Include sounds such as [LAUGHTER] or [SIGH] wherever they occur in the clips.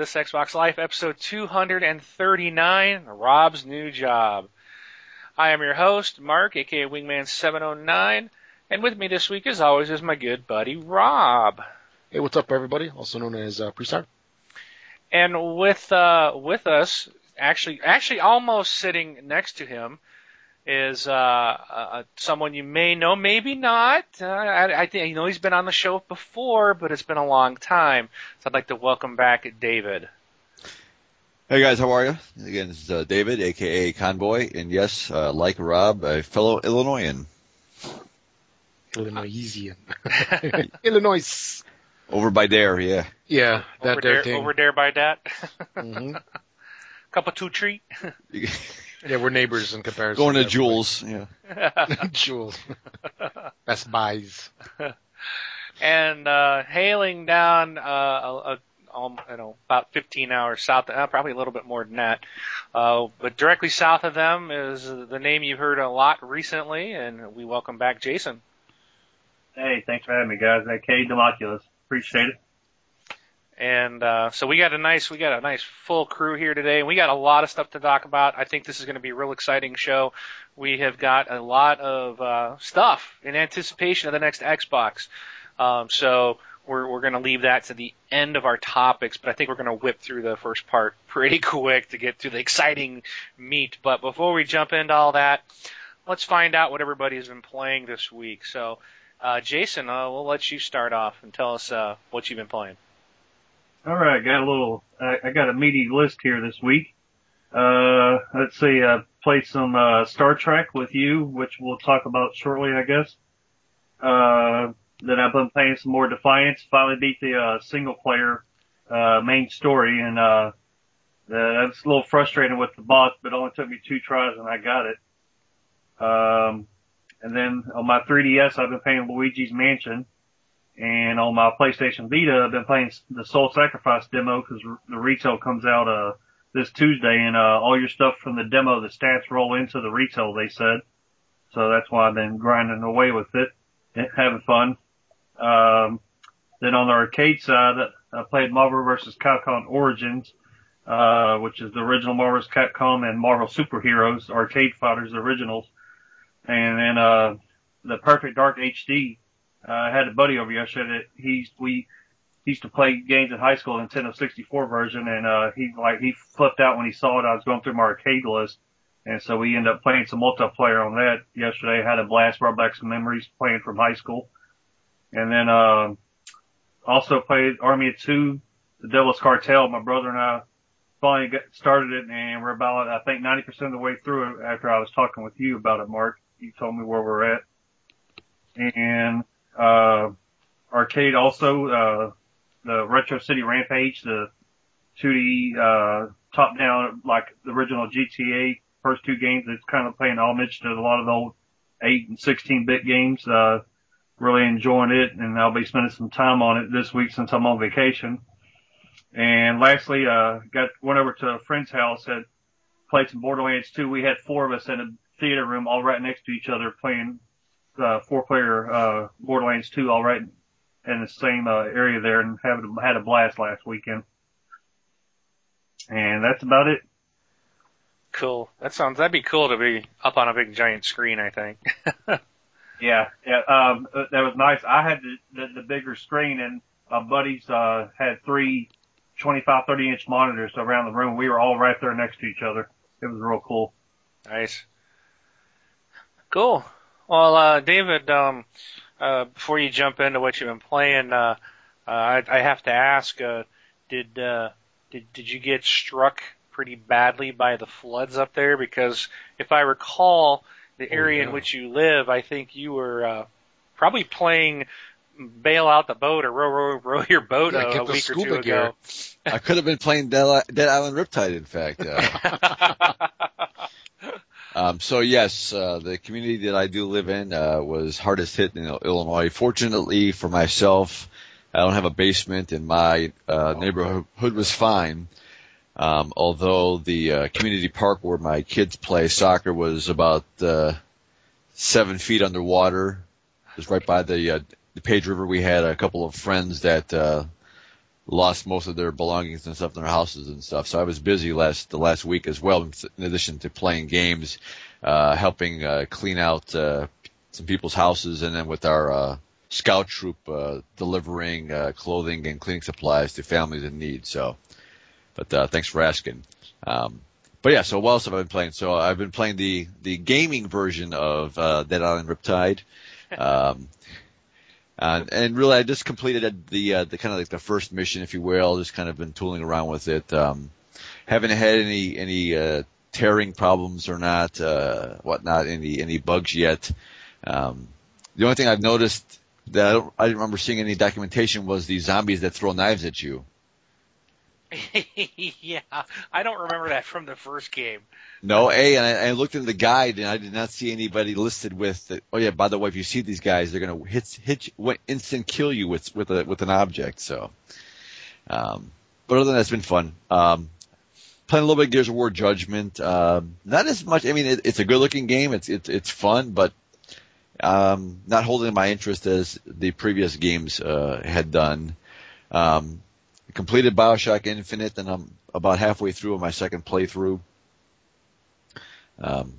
this Xbox Life episode 239, Rob's New Job. I am your host, Mark, aka Wingman709, and with me this week, as always, is my good buddy, Rob. Hey, what's up, everybody? Also known as uh, Prestar. And with, uh, with us, actually, actually almost sitting next to him, is uh, uh, someone you may know, maybe not. Uh, I, I think you know he's been on the show before, but it's been a long time. So I'd like to welcome back David. Hey guys, how are you? Again, this is uh, David, aka Convoy, and yes, uh, like Rob, a fellow Illinoisan. Illinoisian. [LAUGHS] Illinois. Over by there, yeah. Yeah, that over there there, thing. over there by that. hmm [LAUGHS] Cup of two tree. [LAUGHS] Yeah, we're neighbors in comparison. Going to everybody. Jules, yeah. [LAUGHS] [LAUGHS] Jules. [LAUGHS] Best Buys. and uh, hailing down uh, a, a, um, you know about 15 hours south, uh, probably a little bit more than that. Uh, but directly south of them is the name you've heard a lot recently, and we welcome back Jason. Hey, thanks for having me, guys. Hey, K Democulus. Appreciate it. And uh, so we got a nice we got a nice full crew here today, and we got a lot of stuff to talk about. I think this is going to be a real exciting show. We have got a lot of uh, stuff in anticipation of the next Xbox. Um, so we're we're going to leave that to the end of our topics, but I think we're going to whip through the first part [LAUGHS] pretty quick to get to the exciting meat. But before we jump into all that, let's find out what everybody's been playing this week. So, uh, Jason, uh, we'll let you start off and tell us uh, what you've been playing. All right, got a little. I, I got a meaty list here this week. Uh, let's see. I played some uh, Star Trek with you, which we'll talk about shortly, I guess. Uh, then I've been playing some more Defiance. Finally beat the uh, single player uh, main story, and uh, uh, a little frustrating with the boss, but it only took me two tries and I got it. Um, and then on my 3DS, I've been playing Luigi's Mansion. And on my PlayStation Vita, I've been playing the Soul Sacrifice demo because the retail comes out, uh, this Tuesday and, uh, all your stuff from the demo, the stats roll into the retail, they said. So that's why I've been grinding away with it and having fun. Um, then on the arcade side, I played Marvel vs. Capcom Origins, uh, which is the original Marvel vs. Capcom and Marvel Superheroes, Arcade Fighters originals. And then, uh, the Perfect Dark HD, uh, I had a buddy over yesterday that he's, we, he used to play games in high school, Nintendo 64 version, and, uh, he, like, he flipped out when he saw it. I was going through my arcade list. And so we ended up playing some multiplayer on that yesterday. Had a blast, brought back some memories playing from high school. And then, uh, also played Army of Two, The Devil's Cartel. My brother and I finally got started it and we're about, I think 90% of the way through it after I was talking with you about it, Mark. You told me where we're at. And, uh, arcade also, uh, the Retro City Rampage, the 2D, uh, top down, like the original GTA first two games. It's kind of paying homage to a lot of the old 8 and 16 bit games. Uh, really enjoying it and I'll be spending some time on it this week since I'm on vacation. And lastly, uh, got, went over to a friend's house, had played some Borderlands 2. We had four of us in a theater room all right next to each other playing, uh, four player, uh, Borderlands 2 all right in the same, uh, area there and having, had a blast last weekend. And that's about it. Cool. That sounds. That'd be cool to be up on a big giant screen. I think. [LAUGHS] Yeah, yeah, um, uh, that was nice. I had the, the, the bigger screen and my buddies, uh, had three 25, 30 inch monitors around the room. We were all right there next to each other. It was real cool. Nice. Cool. Well, uh, David, um, uh, before you jump into what you've been playing, uh, uh, I, I have to ask, uh, did, uh, did, did you get struck pretty badly by the floods up there? Because if I recall, the area yeah. in which you live, I think you were, uh, probably playing bail out the boat or row, row, row your boat Yeah, a, a week or two gear. ago. I could have been playing Dead, Dead Island Riptide, in fact. Uh, [LAUGHS] um, so yes, uh, the community that I do live in uh, was hardest hit in Illinois. Fortunately for myself, I don't have a basement, and my uh, neighborhood was fine. Um, although the uh, community park where my kids play soccer was about uh, seven feet underwater, it was right by the uh, the Page River. We had a couple of friends that uh, lost most of their belongings and stuff in their houses and stuff. So I was busy last the last week as well, in addition to playing games, uh, helping uh, clean out uh, some people's houses, and then with our uh, scout troop uh, delivering uh, clothing and cleaning supplies to families in need. So, but uh, thanks for asking. Um, but yeah, so what else have I been playing? So I've been playing the the gaming version of uh, Dead Island Riptide. [LAUGHS] Um, and, and really, I just completed the uh, the kind of like the first mission, if you will. Just kind of been tooling around with it. Um, haven't had any any uh, tearing problems or not, uh, whatnot, any any bugs yet. Um, the only thing I've noticed that I, don't, I didn't remember seeing any documentation was the zombies that throw knives at you. [LAUGHS] yeah, I don't remember that from the first game. No, A, and I, I looked in the guide and I did not see anybody listed with, the, oh yeah, by the way, if you see these guys, they're gonna hit, hit, instant kill you with, with a, with an object, so. Um, but other than that, it's been fun. Um, playing a little bit Gears of War Judgment, um, not as much, I mean, it, it's a good looking game, it's, it's, it's fun, but, um, not holding my interest as the previous games, uh, had done. Um, completed Bioshock Infinite, and I'm about halfway through my second playthrough. Um,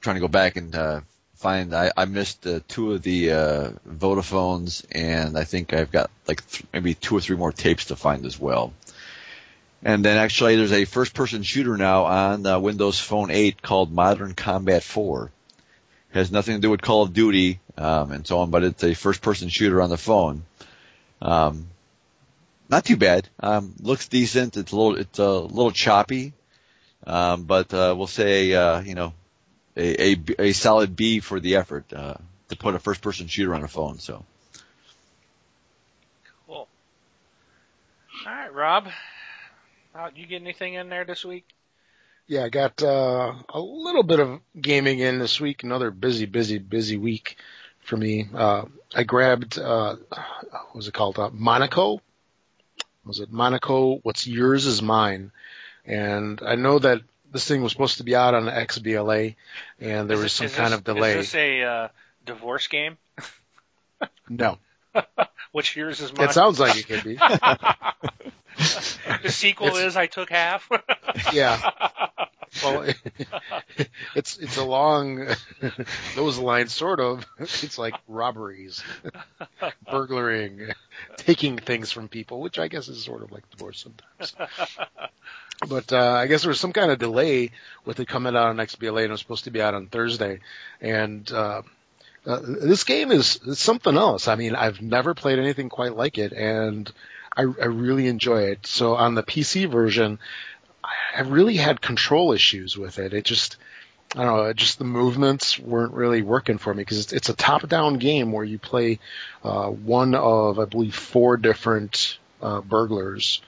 trying to go back and uh, find. I, I missed uh, two of the uh, Voxophones, and I think I've got like th- maybe two or three more tapes to find as well. And then actually, there's a first-person shooter now on uh, Windows Phone 8 called Modern Combat 4. It has nothing to do with Call of Duty um, and so on, but it's a first-person shooter on the phone. Um, not too bad. Um, looks decent. It's a little, it's a little choppy, um, but uh, we'll say, uh, you know, a, a, a solid B for the effort uh, to put a first-person shooter on a phone. So. Cool. All right, Rob. Uh, you get anything in there this week? Yeah, I got uh, a little bit of gaming in this week. Another busy, busy, busy week for me. Uh, I grabbed uh, what was it called? Uh, Monaco was it Monaco? What's yours is mine. And I know that this thing was supposed to be out on XBLA, and there was some kind this, of delay. Is this a uh, divorce game? [LAUGHS] no. [LAUGHS] Which yours is mine? It sounds like it could be. [LAUGHS] the sequel it's, is I took half. yeah. Well, [LAUGHS] it's it's along [LAUGHS] those lines, sort of. [LAUGHS] It's like robberies, burglaring, taking things from people, which I guess is sort of like divorce sometimes. But uh, I guess there was some kind of delay with it coming out on XBLA, and it was supposed to be out on Thursday. And uh, uh, this game is, something else. I mean, I've never played anything quite like it, and I, I really enjoy it. So on the PC version, I really had control issues with it. It just, I don't know, just the movements weren't really working for me because it's, it's a top-down game where you play uh, one of, I believe, four different uh, burglars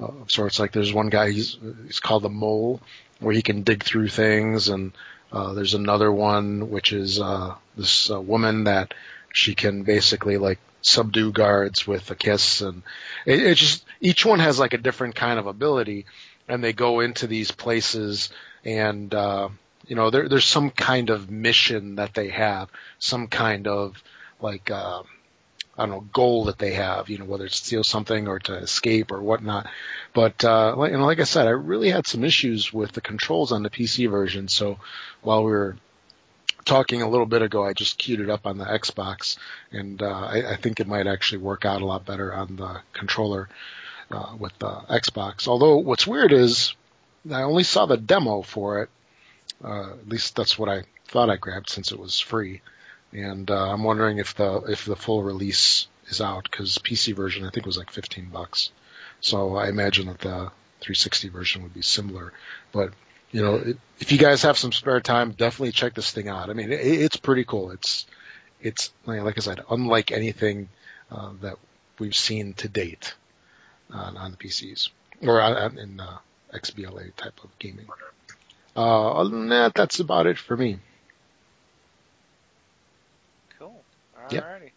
uh, of sorts. Like there's one guy, he's, he's called the Mole, where he can dig through things, and uh, there's another one which is uh, this uh, woman that she can basically like subdue guards with a kiss, and it, it just each one has like a different kind of ability and they go into these places and uh, you know there, there's some kind of mission that they have, some kind of like uh, I don't know goal that they have, you know whether it's to steal something or to escape or whatnot. But uh, like, know, like I said, I really had some issues with the controls on the PC version. So while we were talking a little bit ago, I just queued it up on the Xbox, and uh, I, I think it might actually work out a lot better on the controller uh, with the Xbox. Although what's weird is I only saw the demo for it. Uh, at least that's what I thought I grabbed since it was free. And uh, I'm wondering if the if the full release is out because PC version I think was like 15 bucks. So I imagine that the 360 version would be similar. But you know, it, if you guys have some spare time, definitely check this thing out. I mean, it, it's pretty cool. It's it's like I said, unlike anything uh, that we've seen to date on, on the PCs or on, in uh, XBLA type of gaming. Uh, other than that, that's about it for me. Cool. Alrighty. Yep.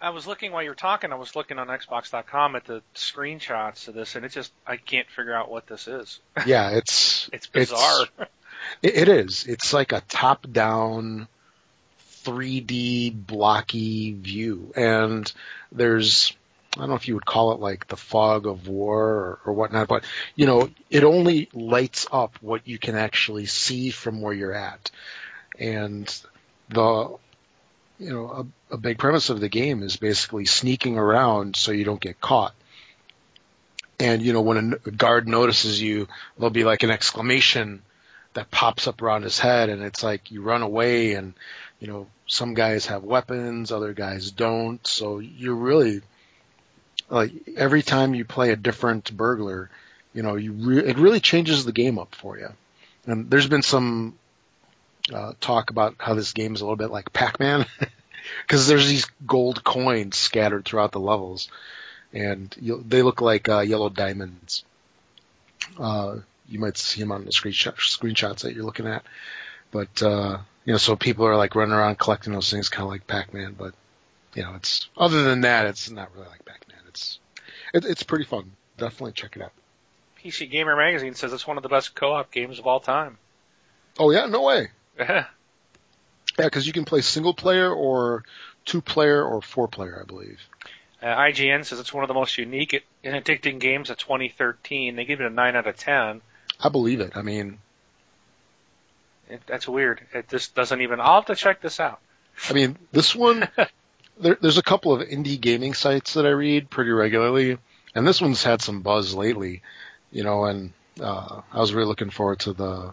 I was looking while you were talking. I was looking on Xbox.com at the screenshots of this, and it just I can't figure out what this is. [LAUGHS] Yeah, it's it's bizarre. [LAUGHS] It's, it is. It's like a top-down 3D blocky view, and there's I don't know if you would call it like the fog of war or, or whatnot, but you know, it only lights up what you can actually see from where you're at. And the, you know, a, a big premise of the game is basically sneaking around so you don't get caught. And you know, when a guard notices you, there'll be like an exclamation that pops up around his head and it's like you run away and, you know, some guys have weapons, other guys don't. So you're really, like every time you play a different burglar, you know, you re- it really changes the game up for you. And there's been some uh, talk about how this game is a little bit like Pac-Man, [LAUGHS] because there's these gold coins scattered throughout the levels, and they look like uh, yellow diamonds. Uh, you might see them on the screenshot, screenshots that you're looking at, but uh, you know, so people are like running around collecting those things, kind of like Pac-Man. But you know, it's other than that, it's not really like Pac-Man. It's it, it's pretty fun. Definitely check it out. PC Gamer Magazine says it's one of the best co-op games of all time. Oh yeah, no way. Yeah. Yeah, because you can play single player or two player or four player, I believe. Uh, IGN says it's one of the most unique and addicting games of 2013. They give it a 9 out of 10. I believe it. I mean, it, that's weird. It just doesn't even. I'll have to check this out. I mean, this one, [LAUGHS] there, there's a couple of indie gaming sites that I read pretty regularly, and this one's had some buzz lately, you know, and uh, I was really looking forward to the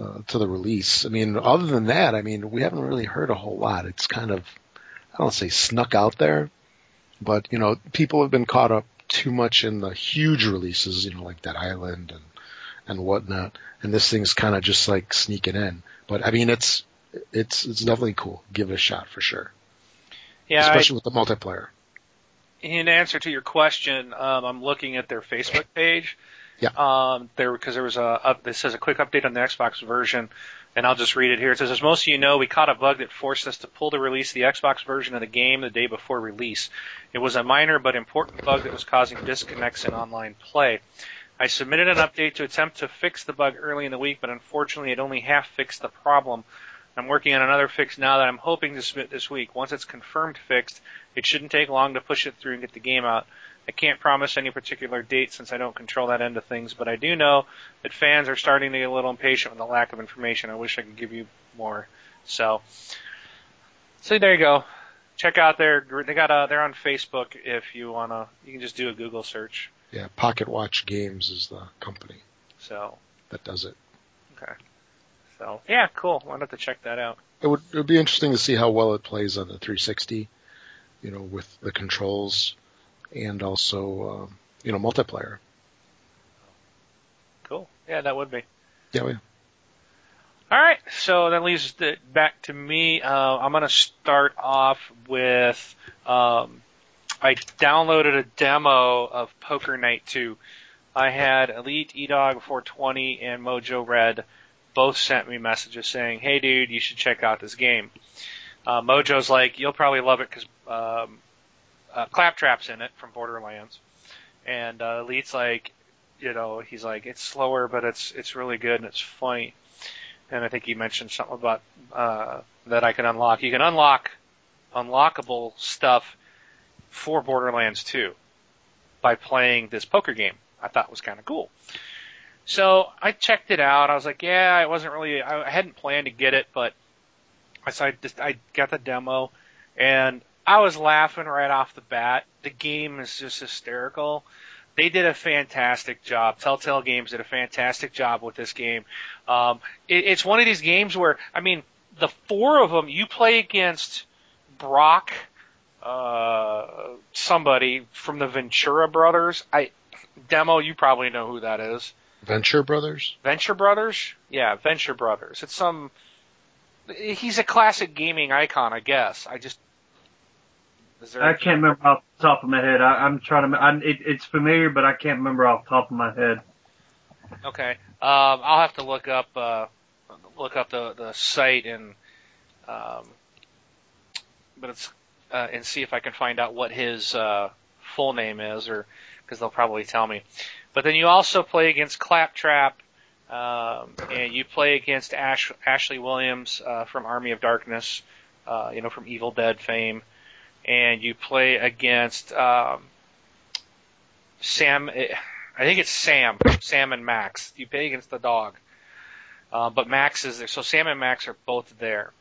uh, to the release. I mean, other than that, I mean, we haven't really heard a whole lot. It's kind of, I don't say snuck out there, but you know, people have been caught up too much in the huge releases, you know, like Dead Island and and whatnot, and this thing's kind of just like sneaking in. But I mean, it's it's it's definitely cool. Give it a shot for sure. Yeah, especially I, with the multiplayer. In answer to your question, um, I'm looking at their Facebook page. Yeah. Um, there because there was a, a this says a quick update on the Xbox version, and I'll just read it here. It says, as most of you know, we caught a bug that forced us to pull the release of the Xbox version of the game the day before release. It was a minor but important bug that was causing disconnects in online play. I submitted an update to attempt to fix the bug early in the week, but unfortunately it only half fixed the problem. I'm working on another fix now that I'm hoping to submit this week. Once it's confirmed fixed, it shouldn't take long to push it through and get the game out. I can't promise any particular date since I don't control that end of things, but I do know that fans are starting to get a little impatient with the lack of information. I wish I could give you more. So, so there you go. Check out their they got a they're on Facebook if you wanna you can just do a Google search. Yeah, Pocket Watch Games is the company. So that does it. Okay. So yeah, cool. I'll have to check that out. It would it would be interesting to see how well it plays on the 360. You know, with the controls and also um, you know multiplayer. Cool. Yeah, that would be. Yeah. yeah. All right, so that leaves it back to me. Uh, I'm going to start off with um, I downloaded a demo of Poker Night 2. I had Elite, Edog 420, and Mojo Red both sent me messages saying, "Hey, dude, you should check out this game." Uh, Mojo's like, "You'll probably love it because um, uh, Claptrap's in it from Borderlands," and uh, Elite's like, you know, he's like, "It's slower, but it's it's really good and it's funny." And I think he mentioned something about uh, that I can unlock. You can unlock unlockable stuff for Borderlands 2 by playing this poker game. I thought was kind of cool. So I checked it out. I was like, yeah, I wasn't really, I hadn't planned to get it, but I so I just, I got the demo and I was laughing right off the bat. The game is just hysterical. They did a fantastic job. Telltale Games did a fantastic job with this game. Um, it, it's one of these games where, I mean, the four of them, you play against Brock, uh, somebody from the Ventura Brothers. I demo, you probably know who that is. Venture Brothers. Venture Brothers, yeah, Venture Brothers. It's some. He's a classic gaming icon, I guess. I just. I can't remember off the top of my head. I, am trying to. I, it, it's familiar, but I can't remember off the top of my head. Okay, um, I'll have to look up uh, look up the the site and um, but it's uh, and see if I can find out what his uh, full name is, or because they'll probably tell me. But then you also play against Claptrap, um, and you play against Ash, Ashley Williams uh, from Army of Darkness, uh, you know, from Evil Dead fame. and you play against um, Sam. I think it's Sam, Sam and Max. You play against the dog, uh, but Max is there. So Sam and Max are both there.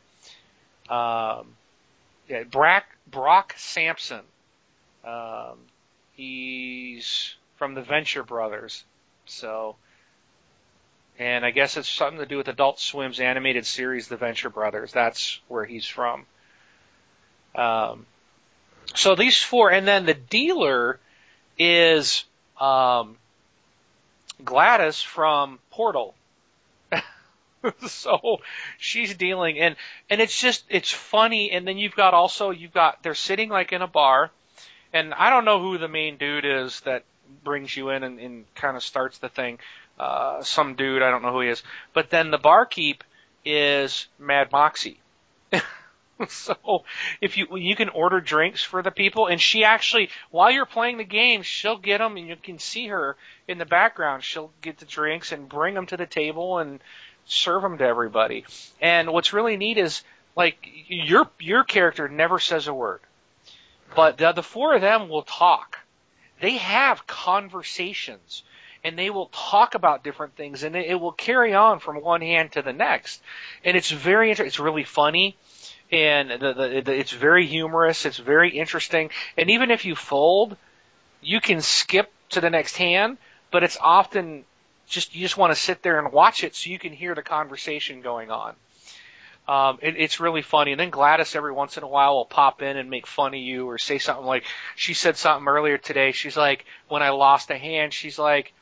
Um, yeah, Brock Brock Sampson. Um, he's from the Venture Brothers. So, and I guess it's something to do with Adult Swim's animated series, The Venture Brothers. That's where he's from. Um, so these four, and then the dealer is um, GLaDOS from Portal. [LAUGHS] so she's dealing, and and it's just it's funny. And then you've got also you've got they're sitting like in a bar, and I don't know who the main dude is that brings you in and, and kind of starts the thing. Uh, some dude, I don't know who he is. But then the barkeep is Mad Moxxi. [LAUGHS] so if you you can order drinks for the people, and she actually while you're playing the game, she'll get them, and you can see her in the background. She'll get the drinks and bring them to the table and serve them to everybody. And what's really neat is like your your character never says a word, but the, the four of them will talk they have conversations and they will talk about different things and it, will carry on from one hand to the next. And it's very, it's really funny and the, the, the, it's very humorous. It's very interesting. And even if you fold, you can skip to the next hand, but it's often just, you just want to sit there and watch it so you can hear the conversation going on. Um, it, it's really funny. And then GLaDOS every once in a while will pop in and make fun of you or say something like, she said something earlier today. She's like, when I lost a hand, she's like,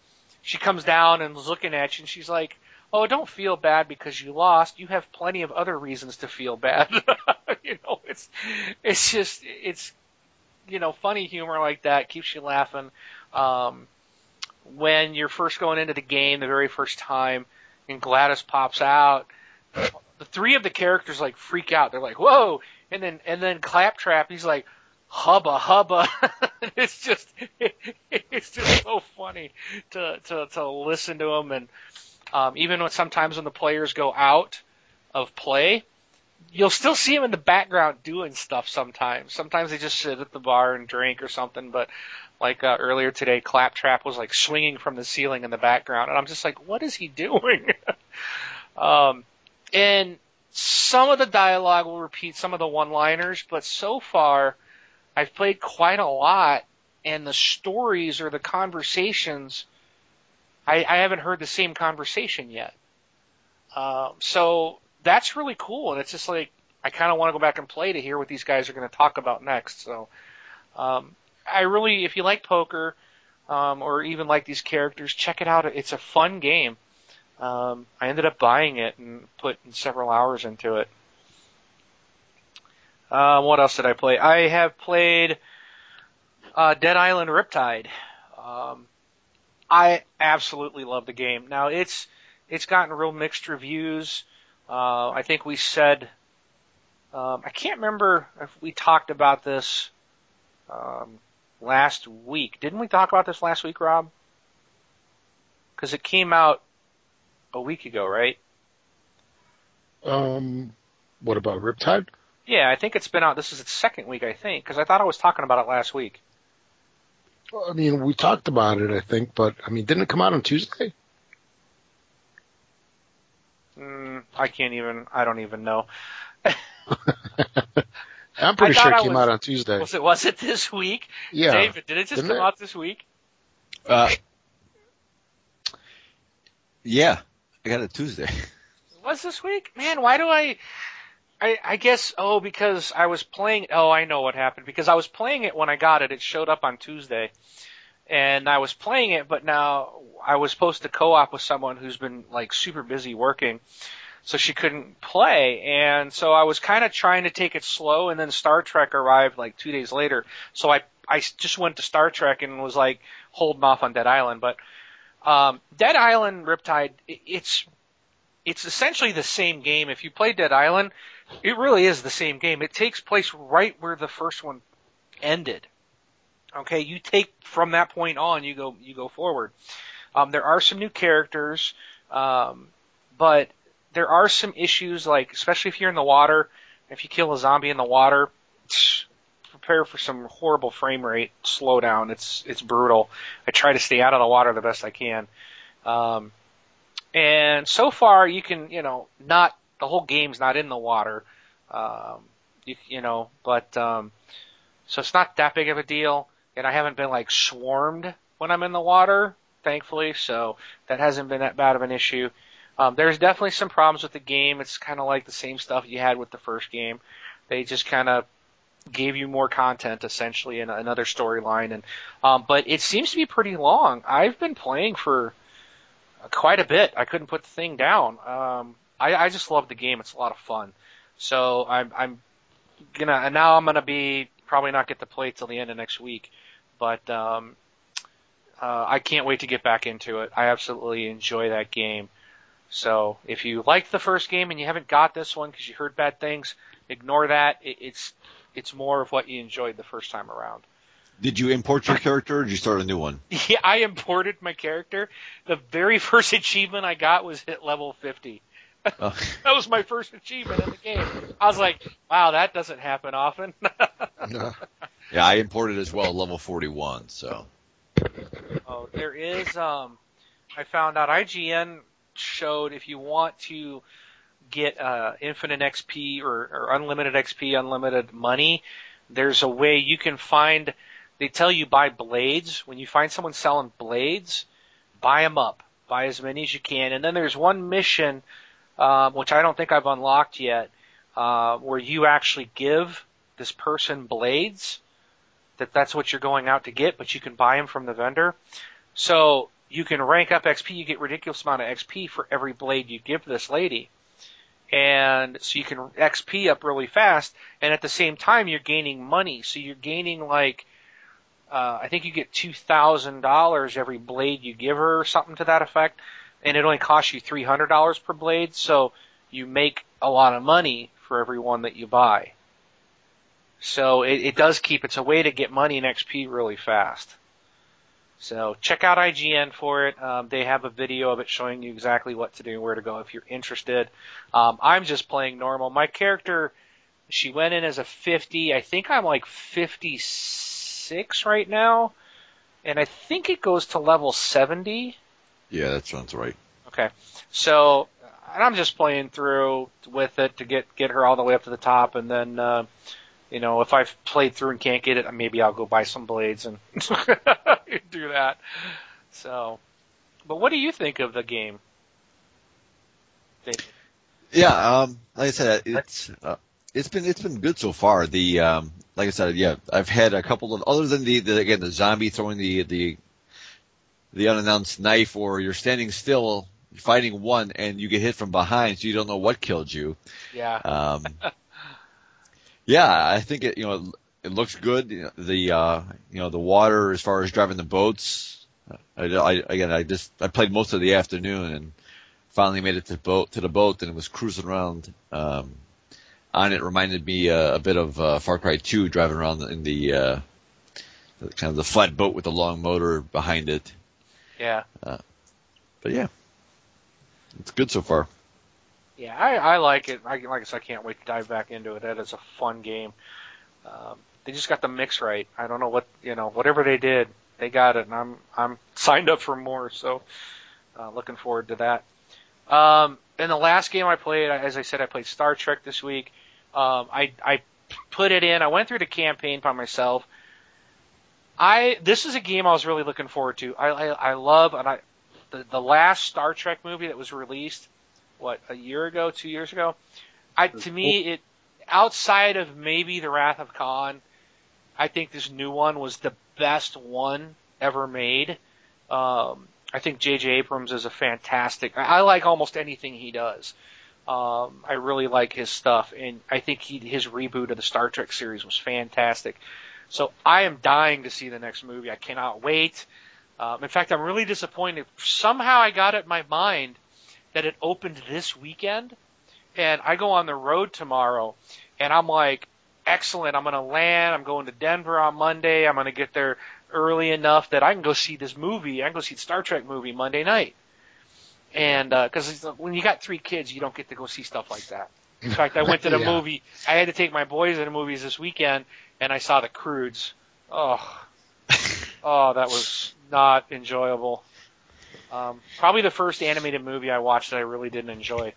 she comes down and is looking at you and she's like, oh, don't feel bad because you lost. You have plenty of other reasons to feel bad. [LAUGHS] you know, it's, it's just, it's, you know, funny humor like that keeps you laughing. Um, when you're first going into the game the very first time and GLaDOS pops out, the three of the characters like freak out. They're like, "Whoa!" And then and then Claptrap, he's like, "Hubba hubba." [LAUGHS] it's just it, [LAUGHS] it's just so funny to to to listen to him, and um, even when sometimes when the players go out of play, you'll still see him in the background doing stuff. Sometimes, sometimes they just sit at the bar and drink or something, but. Like uh, earlier today, Claptrap was like swinging from the ceiling in the background, and I'm just like, "What is he [LAUGHS] doing?" um, and some of the dialogue will repeat some of the one-liners, but so far, I've played quite a lot, and the stories or the conversations, I, I haven't heard the same conversation yet. Um, so that's really cool, and it's just like I kind of want to go back and play to hear what these guys are going to talk about next. So, um, I really, if you like poker, um, or even like these characters, check it out. It's a fun game. Um, I ended up buying it and put several hours into it. Uh, what else did I play? I have played uh, Dead Island Riptide. Um, I absolutely love the game. Now it's it's gotten real mixed reviews. Uh, I think we said um, I can't remember if we talked about this um, last week. Didn't we talk about this last week, Rob? Because it came out a week ago, right? Um, what about Riptide? Yeah, I think it's been out. This is its second week, I think, because I thought I was talking about it last week. Well, I mean, we talked about it, I think, but I mean, didn't it come out on Tuesday? Mm, I can't even. I don't even know. [LAUGHS] I'm pretty sure it came was, out on Tuesday. Was it? Was it this week? Yeah. David, did it just didn't come it? out this week? Uh, yeah, I got it Tuesday. [LAUGHS] was this week? Man, why do I? I, I guess oh because I was playing. Oh, I know what happened because I was playing it when I got it. It showed up on Tuesday, and I was playing it, but now I was supposed to co-op with someone who's been like super busy working, so she couldn't play, and so I was kind of trying to take it slow. And then Star Trek arrived like two days later, so I I just went to Star Trek and was like holding off on Dead Island, but. Um, Dead Island Riptide, it's it's essentially the same game. If you play Dead Island, it really is the same game. It takes place right where the first one ended. Okay, you take from that point on, you go you go forward. Um, there are some new characters, um, but there are some issues like, especially if you're in the water, if you kill a zombie in the water, [SNIFFS] prepare for some horrible frame rate slowdown. It's it's brutal. I try to stay out of the water the best I can. Um, and so far, you can you know not the whole game's not in the water. Um, you, you know, but um, so it's not that big of a deal. And I haven't been like swarmed when I'm in the water, thankfully. So that hasn't been that bad of an issue. Um, there's definitely some problems with the game. It's kind of like the same stuff you had with the first game. They just kind of gave you more content essentially in another storyline and um but it seems to be pretty long. I've been playing for quite a bit. I couldn't put the thing down. Um I I just love the game. It's a lot of fun. So I'm I'm gonna and now I'm gonna be probably not get to play till the end of next week, but um uh I can't wait to get back into it. I absolutely enjoy that game. So if you liked the first game and you haven't got this one because you heard bad things, ignore that. It, it's it's more of what you enjoyed the first time around. Did you import your character or did you start a new one? [LAUGHS] Yeah, I imported my character. The very [LAUGHS] first achievement I got was hit level 50. Oh. [LAUGHS] that was my first achievement in the game. I was like, wow, that doesn't happen often. No. Yeah, I imported as well, level 41, so. oh, there is, um, I found out IGN showed if you want to get uh, infinite XP or, or unlimited XP, unlimited money, there's a way you can find. They tell you buy blades. When you find someone selling blades, buy them up. Buy as many as you can. And then there's one mission, um, which I don't think I've unlocked yet, uh, where you actually give this person blades. That that's what you're going out to get, but you can buy them from the vendor. So you can rank up XP. You get ridiculous amount of XP for every blade you give this lady and so you can XP up really fast, and at the same time you're gaining money. So you're gaining like, uh, I think you get two thousand dollars every blade you give her, or something to that effect, and it only costs you three hundred dollars per blade. So you make a lot of money for every one that you buy. So it, it does keep. It's a way to get money and XP really fast. So check out IGN for it. Um, they have a video of it showing you exactly what to do and where to go if you're interested. Um, I'm just playing normal. My character, she went in as a 50. I think I'm like 56 right now, and I think it goes to level 70. Yeah, that sounds right. Okay, so and I'm just playing through with it to get get her all the way up to the top, and then. Uh, you know, if I've played through and can't get it, maybe I'll go buy some blades and [LAUGHS] [LAUGHS] [LAUGHS] do that. So, but what do you think of the game? David? Yeah, um, like I said, it's uh, it's been it's been good so far. The um, like I said, yeah, I've had a couple of other than the, the again the zombie throwing the the the unannounced knife, or you're standing still fighting one and you get hit from behind, so you don't know what killed you. Yeah. Um, [LAUGHS] yeah, I think it you know it looks good. The uh, you know the water as far as driving the boats. I, I again I just I played most of the afternoon and finally made it to boat to the boat and it was cruising around um, on it. Reminded me uh, a bit of uh, Far Cry 2 driving around in the, uh, kind of the flat boat with the long motor behind it. Yeah. But yeah, it's good so far. Yeah, I, I like it. I, like I said, I can't wait to dive back into it. That is a fun game. Um, they just got the mix right. I don't know what you know. Whatever they did, they got it, and I'm I'm signed up for more. So, uh, looking forward to that. Um, in the last game I played, as I said, I played Star Trek this week. Um, I I put it in. I went through the campaign by myself. I this is a game I was really looking forward to. I I, I love and I the the last Star Trek movie that was released what a year ago, two years ago. I to me it outside of maybe the Wrath of Khan, I think this new one was the best one ever made. Um, I think J.J. Abrams is a fantastic. I, I like almost anything he does. Um, I really like his stuff, and I think he, his reboot of the Star Trek series was fantastic. So I am dying to see the next movie. I cannot wait. Um, in fact, I'm really disappointed. Somehow I got it in my mind that it opened this weekend, and I go on the road tomorrow, and I'm like, excellent. I'm going to land. I'm going to Denver on Monday. I'm going to get there early enough that I can go see this movie. I can go see the Star Trek movie Monday night. And because uh, when you got three kids, you don't get to go see stuff like that. In fact, I went to the [LAUGHS] Yeah. movie. I had to take my boys to the movies this weekend, and I saw The Croods. Oh, [LAUGHS] oh, that was not enjoyable. Um, probably the first animated movie I watched that I really didn't enjoy.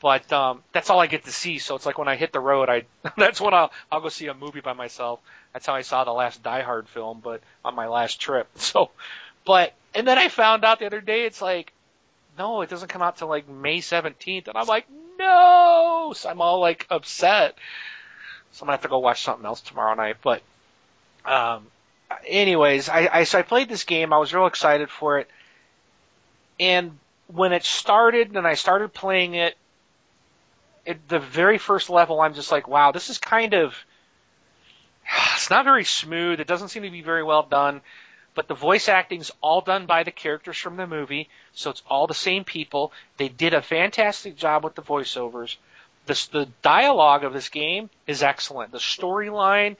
But um, that's all I get to see. So it's like when I hit the road, I [LAUGHS] that's when I'll I'll go see a movie by myself. That's how I saw the last Die Hard film, but on my last trip. [LAUGHS] So, but and then I found out the other day it's like, no, it doesn't come out till like May seventeenth, and I'm like, no. So I'm all like upset. So I'm gonna have to go watch something else tomorrow night. But, um, anyways, I I so I played this game. I was real excited for it, and when it started and I started playing it, at the very first level, I'm just like, wow, this is kind of, [SIGHS] it's not very smooth. It doesn't seem to be very well done, but the voice acting's all done by the characters from the movie, so it's all the same people. They did a fantastic job with the voiceovers. The, the dialogue of this game is excellent. The storyline,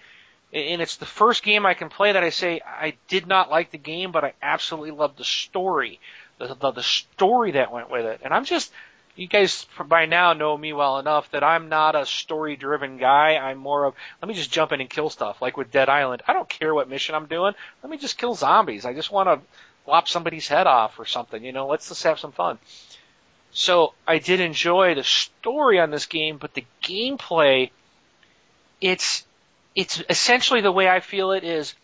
and it's the first game I can play that I say I did not like the game, but I absolutely loved the story, the, the, the story that went with it. And I'm just, you guys by now know me well enough that I'm not a story driven guy. I'm more of, let me just jump in and kill stuff, like with Dead Island. I don't care what mission I'm doing. Let me just kill zombies. I just want to lop somebody's head off or something, you know, let's just have some fun. So I did enjoy the story on this game, but the gameplay, it's, it's essentially the way I feel it is,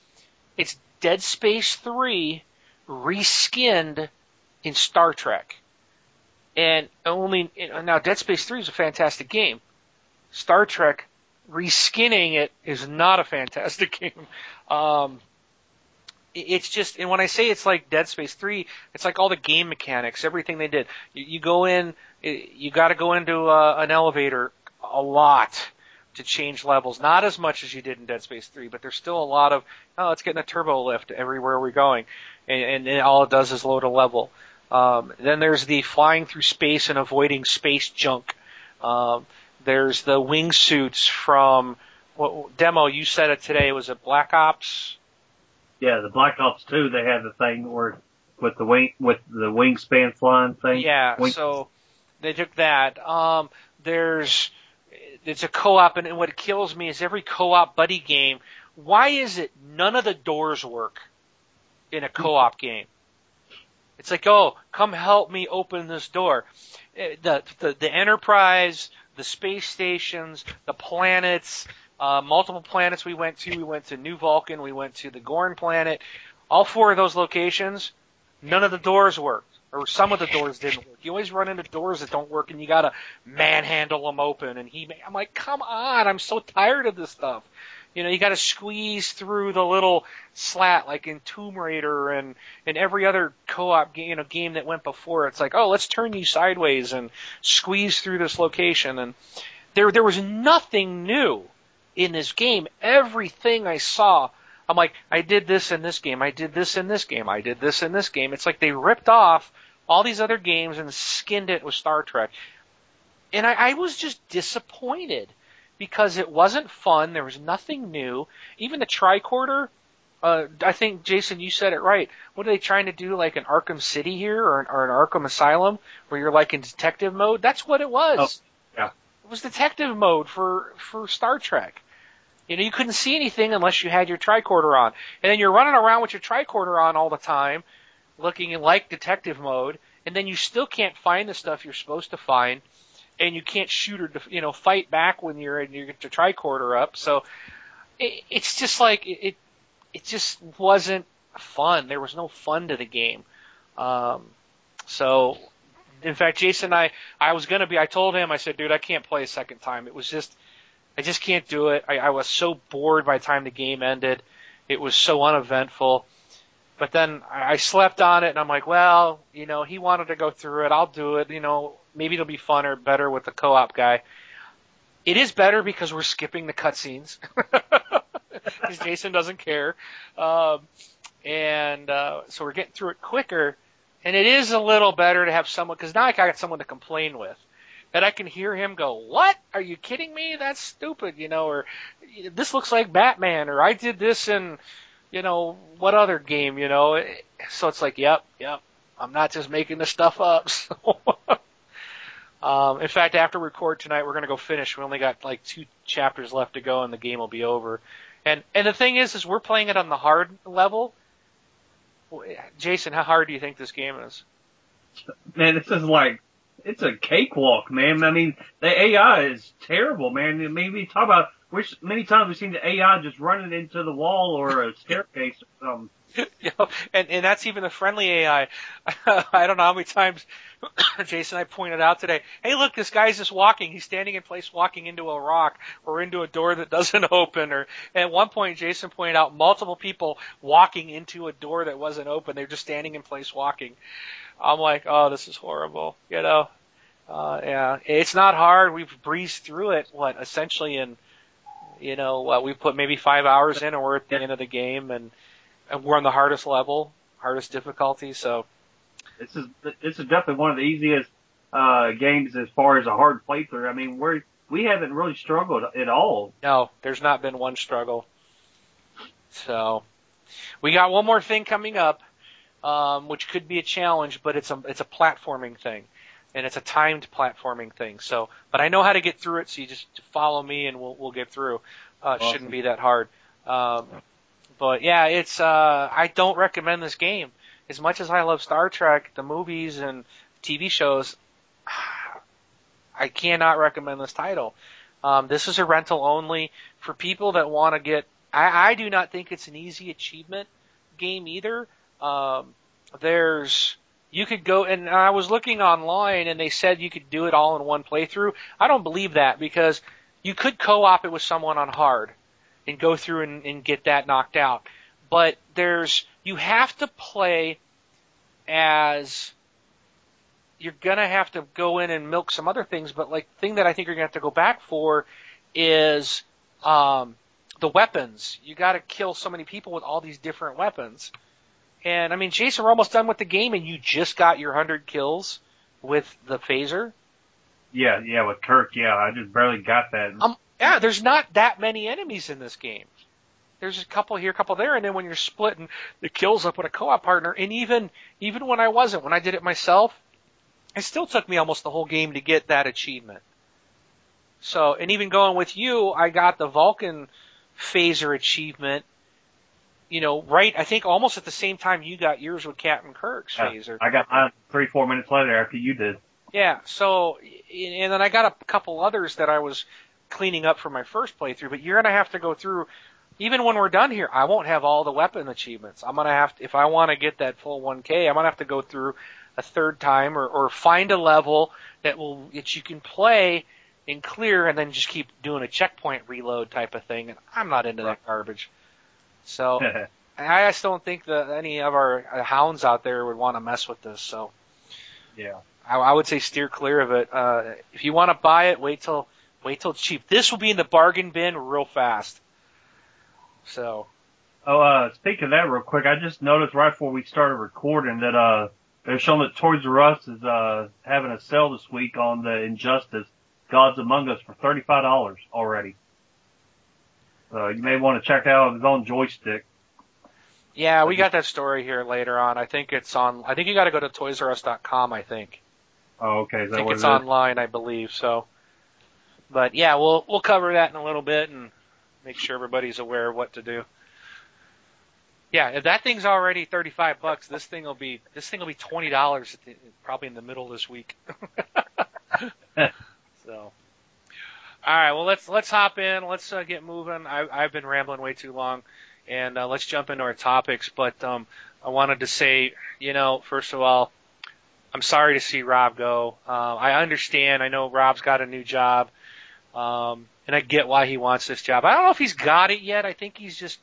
it's Dead Space 3 reskinned in Star Trek. And only, now Dead Space 3 is a fantastic game. Star Trek, reskinning it is not a fantastic [LAUGHS] game. Um, it's just, and when I say it's like Dead Space 3, it's like all the game mechanics, everything they did. You, you go in, you gotta go into uh, an elevator a lot to change levels. Not as much as you did in Dead Space 3, but there's still a lot of, oh, it's getting a turbo lift everywhere we're going. And, and, and all it does is load a level. Um, then there's the flying through space and avoiding space junk. Um, there's the wingsuits from, what, demo, you said it today, was it Black Ops? Yeah, the Black Ops 2, they had the thing where with the wing with the wingspan flying thing. Yeah, Wing- so they took that. Um, there's it's a co-op, and what kills me is every co-op buddy game. Why is it none of the doors work in a co-op game? It's like, oh, come help me open this door. Eh, The the, the Enterprise, the space stations, the planets, uh, multiple planets we went to. We went to New Vulcan. We went to the Gorn planet. All four of those locations, none of the doors worked, or some of the doors didn't work. You always run into doors that don't work, and you gotta manhandle them open. And he, I'm like, come on, I'm so tired of this stuff. You know, you gotta squeeze through the little slat, like in Tomb Raider and and every other co-op game, you know, game that went before. It's like, oh, let's turn you sideways and squeeze through this location. And there, there was nothing new in this game. Everything I saw I'm like, I did this in this game, I did this in this game, I did this in this game. It's like they ripped off all these other games and skinned it with Star Trek. And I, I was just disappointed because it wasn't fun. There was nothing new. Even the tricorder, uh, I think Jason, you said it right. What are they trying to do? Like an Arkham City here or an, or an Arkham Asylum where you're like in detective mode? That's what it was. Oh, yeah. It was detective mode for, for Star Trek. You know, you couldn't see anything unless you had your tricorder on. And then you're running around with your tricorder on all the time, looking in like detective mode, and then you still can't find the stuff you're supposed to find, and you can't shoot or, you know, fight back when you're in your, your tricorder up. So it, it's just like, it, it, just wasn't fun. There was no fun to the game. Um, so, in fact, Jason and I, I was gonna be, I told him, I said, dude, I can't play a second time. It was just, I just can't do it. I, I was so bored by the time the game ended. It was so uneventful. But then I slept on it and I'm like, well, you know, he wanted to go through it. I'll do it. You know, maybe it'll be funner, better with the co-op guy. It is better because we're skipping the cutscenes. [LAUGHS] Because Jason doesn't care. Um, and, uh, so we're getting through it quicker. And it is a little better to have someone, because now I got someone to complain with and I can hear him go, "What? Are you kidding me? That's stupid," you know, or this looks like Batman, or I did this in, you know, what other game, you know? So it's like, yep, yep, I'm not just making this stuff up. [LAUGHS] So, Um, in fact, after we record tonight, we're going to go finish. We only got like two chapters left to go, and the game will be over. And and the thing is, is we're playing it on the hard level. Jason, how hard do you think this game is? Man, this is like it's a cakewalk, man. I mean, the AI is terrible, man. I mean, we talk about which many times we've seen the AI just running into the wall or a staircase or something. [LAUGHS] you know, and and that's even the friendly AI. [LAUGHS] I don't know how many times [COUGHS] Jason I pointed out today. Hey, look, this guy's just walking. He's standing in place, walking into a rock or into a door that [LAUGHS] doesn't open. Or at one point, Jason pointed out multiple people walking into a door that wasn't open. They're just standing in place, walking. I'm like, oh, this is horrible. You know, uh, yeah, it's not hard. We've breezed through it. What essentially in, you know, what we've put maybe five hours in, and we're at the end of the game, and and we're on the hardest level, hardest difficulty. So this is this is definitely one of the easiest uh, games as far as a hard playthrough. I mean, we're we haven't really struggled at all. No, there's not been one struggle. So we got one more thing coming up, um, which could be a challenge, but it's a it's a platforming thing, and it's a timed platforming thing. So, but I know how to get through it. So you just follow me, and we'll we'll get through. Uh, it awesome. shouldn't be that hard. Um, but yeah, it's uh, I don't recommend this game as much as I love Star Trek, the movies and TV shows, [SIGHS] I cannot recommend this title. Um, this is a rental only for people that want to get. I, I do not think it's an easy achievement game either. Um, there's you could go and I was looking online and they said you could do it all in one playthrough. I don't believe that because you could co-op it with someone on hard and go through and, and get that knocked out. But there's you have to play as you're gonna have to go in and milk some other things, but like the thing that I think you're gonna have to go back for is um, the weapons. You got to kill so many people with all these different weapons. And I mean, Jason, we're almost done with the game, and you just got your hundred kills with the phaser. Yeah, yeah, with Kirk. Yeah, I just barely got that. Um, yeah, there's not that many enemies in this game there's a couple here, a couple there, and then when you're splitting the kills up with a co-op partner, and even even when I wasn't, when I did it myself, it still took me almost the whole game to get that achievement. So, and even going with you, I got the Vulcan phaser achievement. You know, right? I think almost at the same time you got yours with Captain Kirk's yeah, phaser. I got mine three, four minutes later after you did. Yeah. So, and then I got a couple others that I was cleaning up for my first playthrough. But you're gonna have to go through even when we're done here, I won't have all the weapon achievements. I'm gonna have to, if I want to get that full 1K, I'm gonna have to go through a third time or, or find a level that will that you can play and clear, and then just keep doing a checkpoint reload type of thing. And I'm not into that garbage. So [LAUGHS] I just don't think that any of our uh, hounds out there would want to mess with this. So yeah, I, I would say steer clear of it. Uh, if you want to buy it, wait till wait till it's cheap. This will be in the bargain bin real fast. So. Oh, uh, speaking of that real quick, I just noticed right before we started recording that, uh, they're showing that Toys R Us is, uh, having a sale this week on the Injustice Gods Among Us for $35 already. So you may want to check out his own joystick. Yeah, we got that story here later on. I think it's on, I think you gotta go to toysrus.com, I think. Oh, okay. I think it's it online, I believe, so. But yeah, we'll, we'll cover that in a little bit and make sure everybody's aware of what to do. Yeah, if that thing's already thirty five bucks, this thing will be this thing will be twenty dollars probably in the middle of this week. [LAUGHS] so, all right, well let's let's hop in, let's uh, get moving. I, I've been rambling way too long, and uh, let's jump into our topics. But um, I wanted to say, you know, first of all, I'm sorry to see Rob go. Uh, I understand. I know Rob's got a new job. Um, and I get why he wants this job. I don't know if he's got it yet. I think he's just,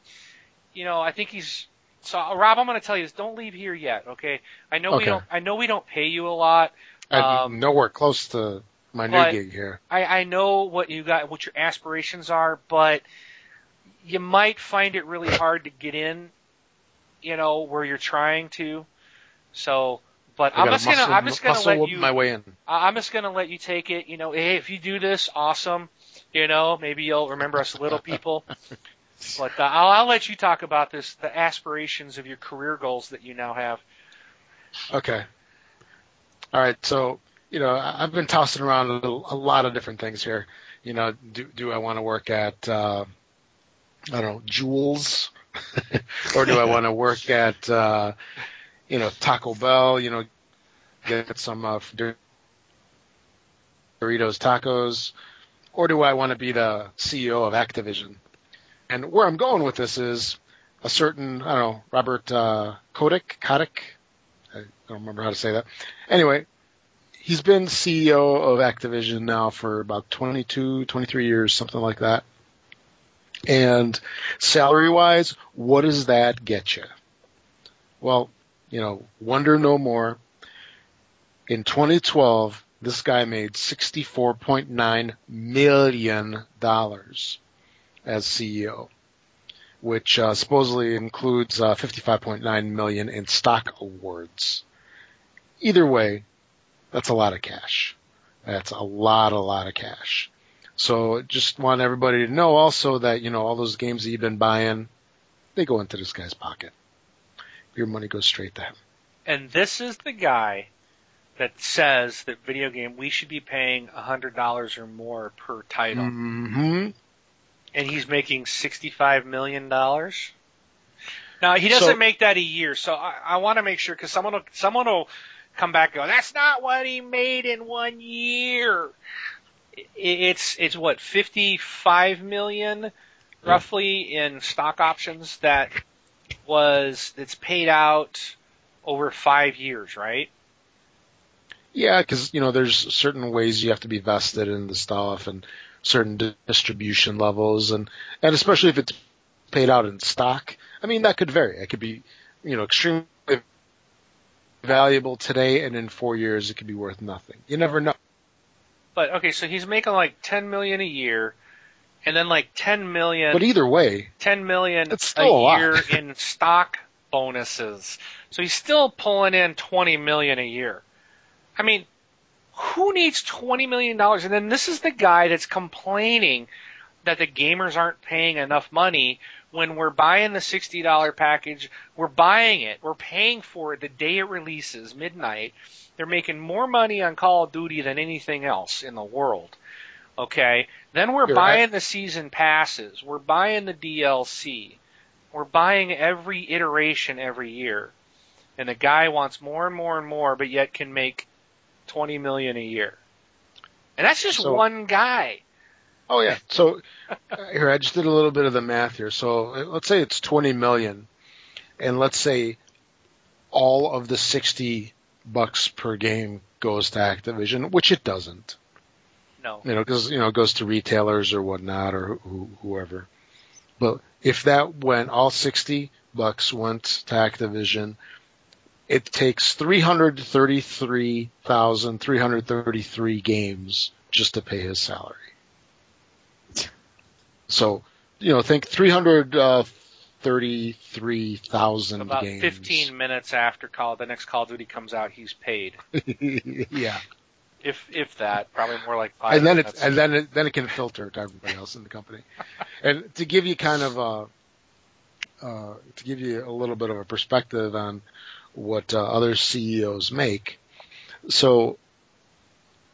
you know, I think he's. So Rob, I'm going to tell you this: don't leave here yet, okay? I know okay. we don't. I know we don't pay you a lot. I'm um, nowhere close to my new gig here. I, I know what you got, what your aspirations are, but you might find it really hard to get in. You know where you're trying to. So, but I'm just muscle, gonna I'm just gonna let you my way in. I'm just gonna let you take it. You know, hey, if you do this, awesome. You know, maybe you'll remember us little [LAUGHS] people. but uh, I'll, I'll let you talk about this, the aspirations of your career goals that you now have. Okay. All right. So you know, I've been tossing around a, little, a lot of different things here. You know, do do I want to work at uh, I don't know, Jewels, [LAUGHS] or do I want to work at uh, you know Taco Bell? You know, get some uh, Doritos tacos, or do I want to be the CEO of Activision? And where I'm going with this is a certain I don't know Robert uh, Kotick. I don't remember how to say that. Anyway, he's been CEO of Activision now for about 22, 23 years, something like that. And salary wise, what does that get you? Well, you know, wonder no more. In 2012, this guy made $64.9 million as CEO, which uh, supposedly includes uh, 55.9 million in stock awards. Either way, that's a lot of cash. That's a lot, a lot of cash. So just want everybody to know also that, you know, all those games that you've been buying, they go into this guy's pocket. Your money goes straight to him. And this is the guy that says that video game we should be paying a hundred dollars or more per title, hmm and he's making sixty-five million dollars. Now he doesn't So- make that a year, so I, I want to make sure because someone will someone will come back and go, "That's not what he made in one year." It's it's what fifty-five million roughly in stock options that was that's paid out over five years, right? Yeah, because you know, there's certain ways you have to be vested in the stuff, and certain distribution levels, and and especially if it's paid out in stock. I mean, that could vary. It could be, you know, extremely valuable today, and in four years it could be worth nothing. You never know. But okay, so he's making like ten million a year, and then like ten million, But either way, ten million It's still a lot. year in [LAUGHS] stock bonuses. So he's still pulling in twenty million a year. I mean, who needs twenty million dollars? And then this is the guy that's complaining that the gamers aren't paying enough money when we're buying the sixty dollar package. We're buying it. We're paying for it the day it releases, midnight. They're making more money on Call of Duty than anything else in the world. Okay? Then we're You're buying right. the season passes. We're buying the DLC. We're buying every iteration every year. And the guy wants more and more and more, but yet can make 20 million a year. And that's just So- one guy. Oh yeah. So [LAUGHS] here, I just did a little bit of the math here. So let's say it's 20 million, and let's say all of the 60 bucks per game goes to Activision, which it doesn't. No. You know, because you know it goes to retailers or whatnot or who, whoever. But if that went, all 60 bucks went to Activision. It takes 333,333 games just to pay his salary. So, you know, think 333,000 About games. 15 minutes after Call the next Call of Duty comes out, he's paid. [LAUGHS] yeah. If if that, probably more like five and then it and then it, then it can filter to everybody else in the company. [LAUGHS] and to give you kind of a uh, to give you a little bit of a perspective on what uh, other CEOs make, so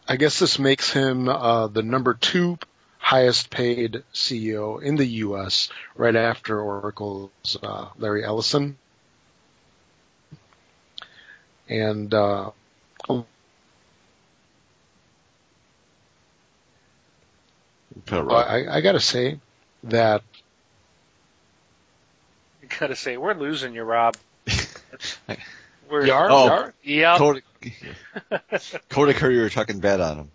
I guess this makes him uh, the number two highest paid CEO in the U.S. right after Oracle's uh, Larry Ellison. And uh, Put it Well, right. I, I got to say that [LAUGHS] You gotta say, we're losing you, Rob. [LAUGHS] We're, Yar, Oh. Yar, Yep. Kodak, [LAUGHS] Kodak Courier talking bad on him.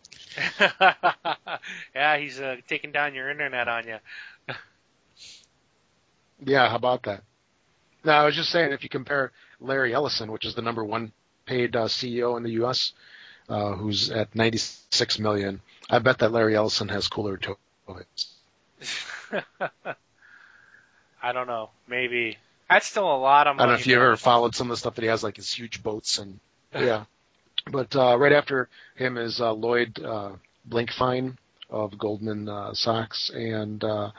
yeah, he's uh, taking down your internet on you. yeah, how about that? No, I was just saying if you compare Larry Ellison, which is the number one paid uh, CEO in the U.S., uh, who's at 96 million, I bet that Larry Ellison has cooler toys. [LAUGHS] I don't know. Maybe that's still a lot of I money. don't know if you ever followed some of the stuff that he has, like his huge boats and yeah. [LAUGHS] But uh, right after him is uh, Lloyd uh, Blankfein of Goldman uh, Sachs, and uh,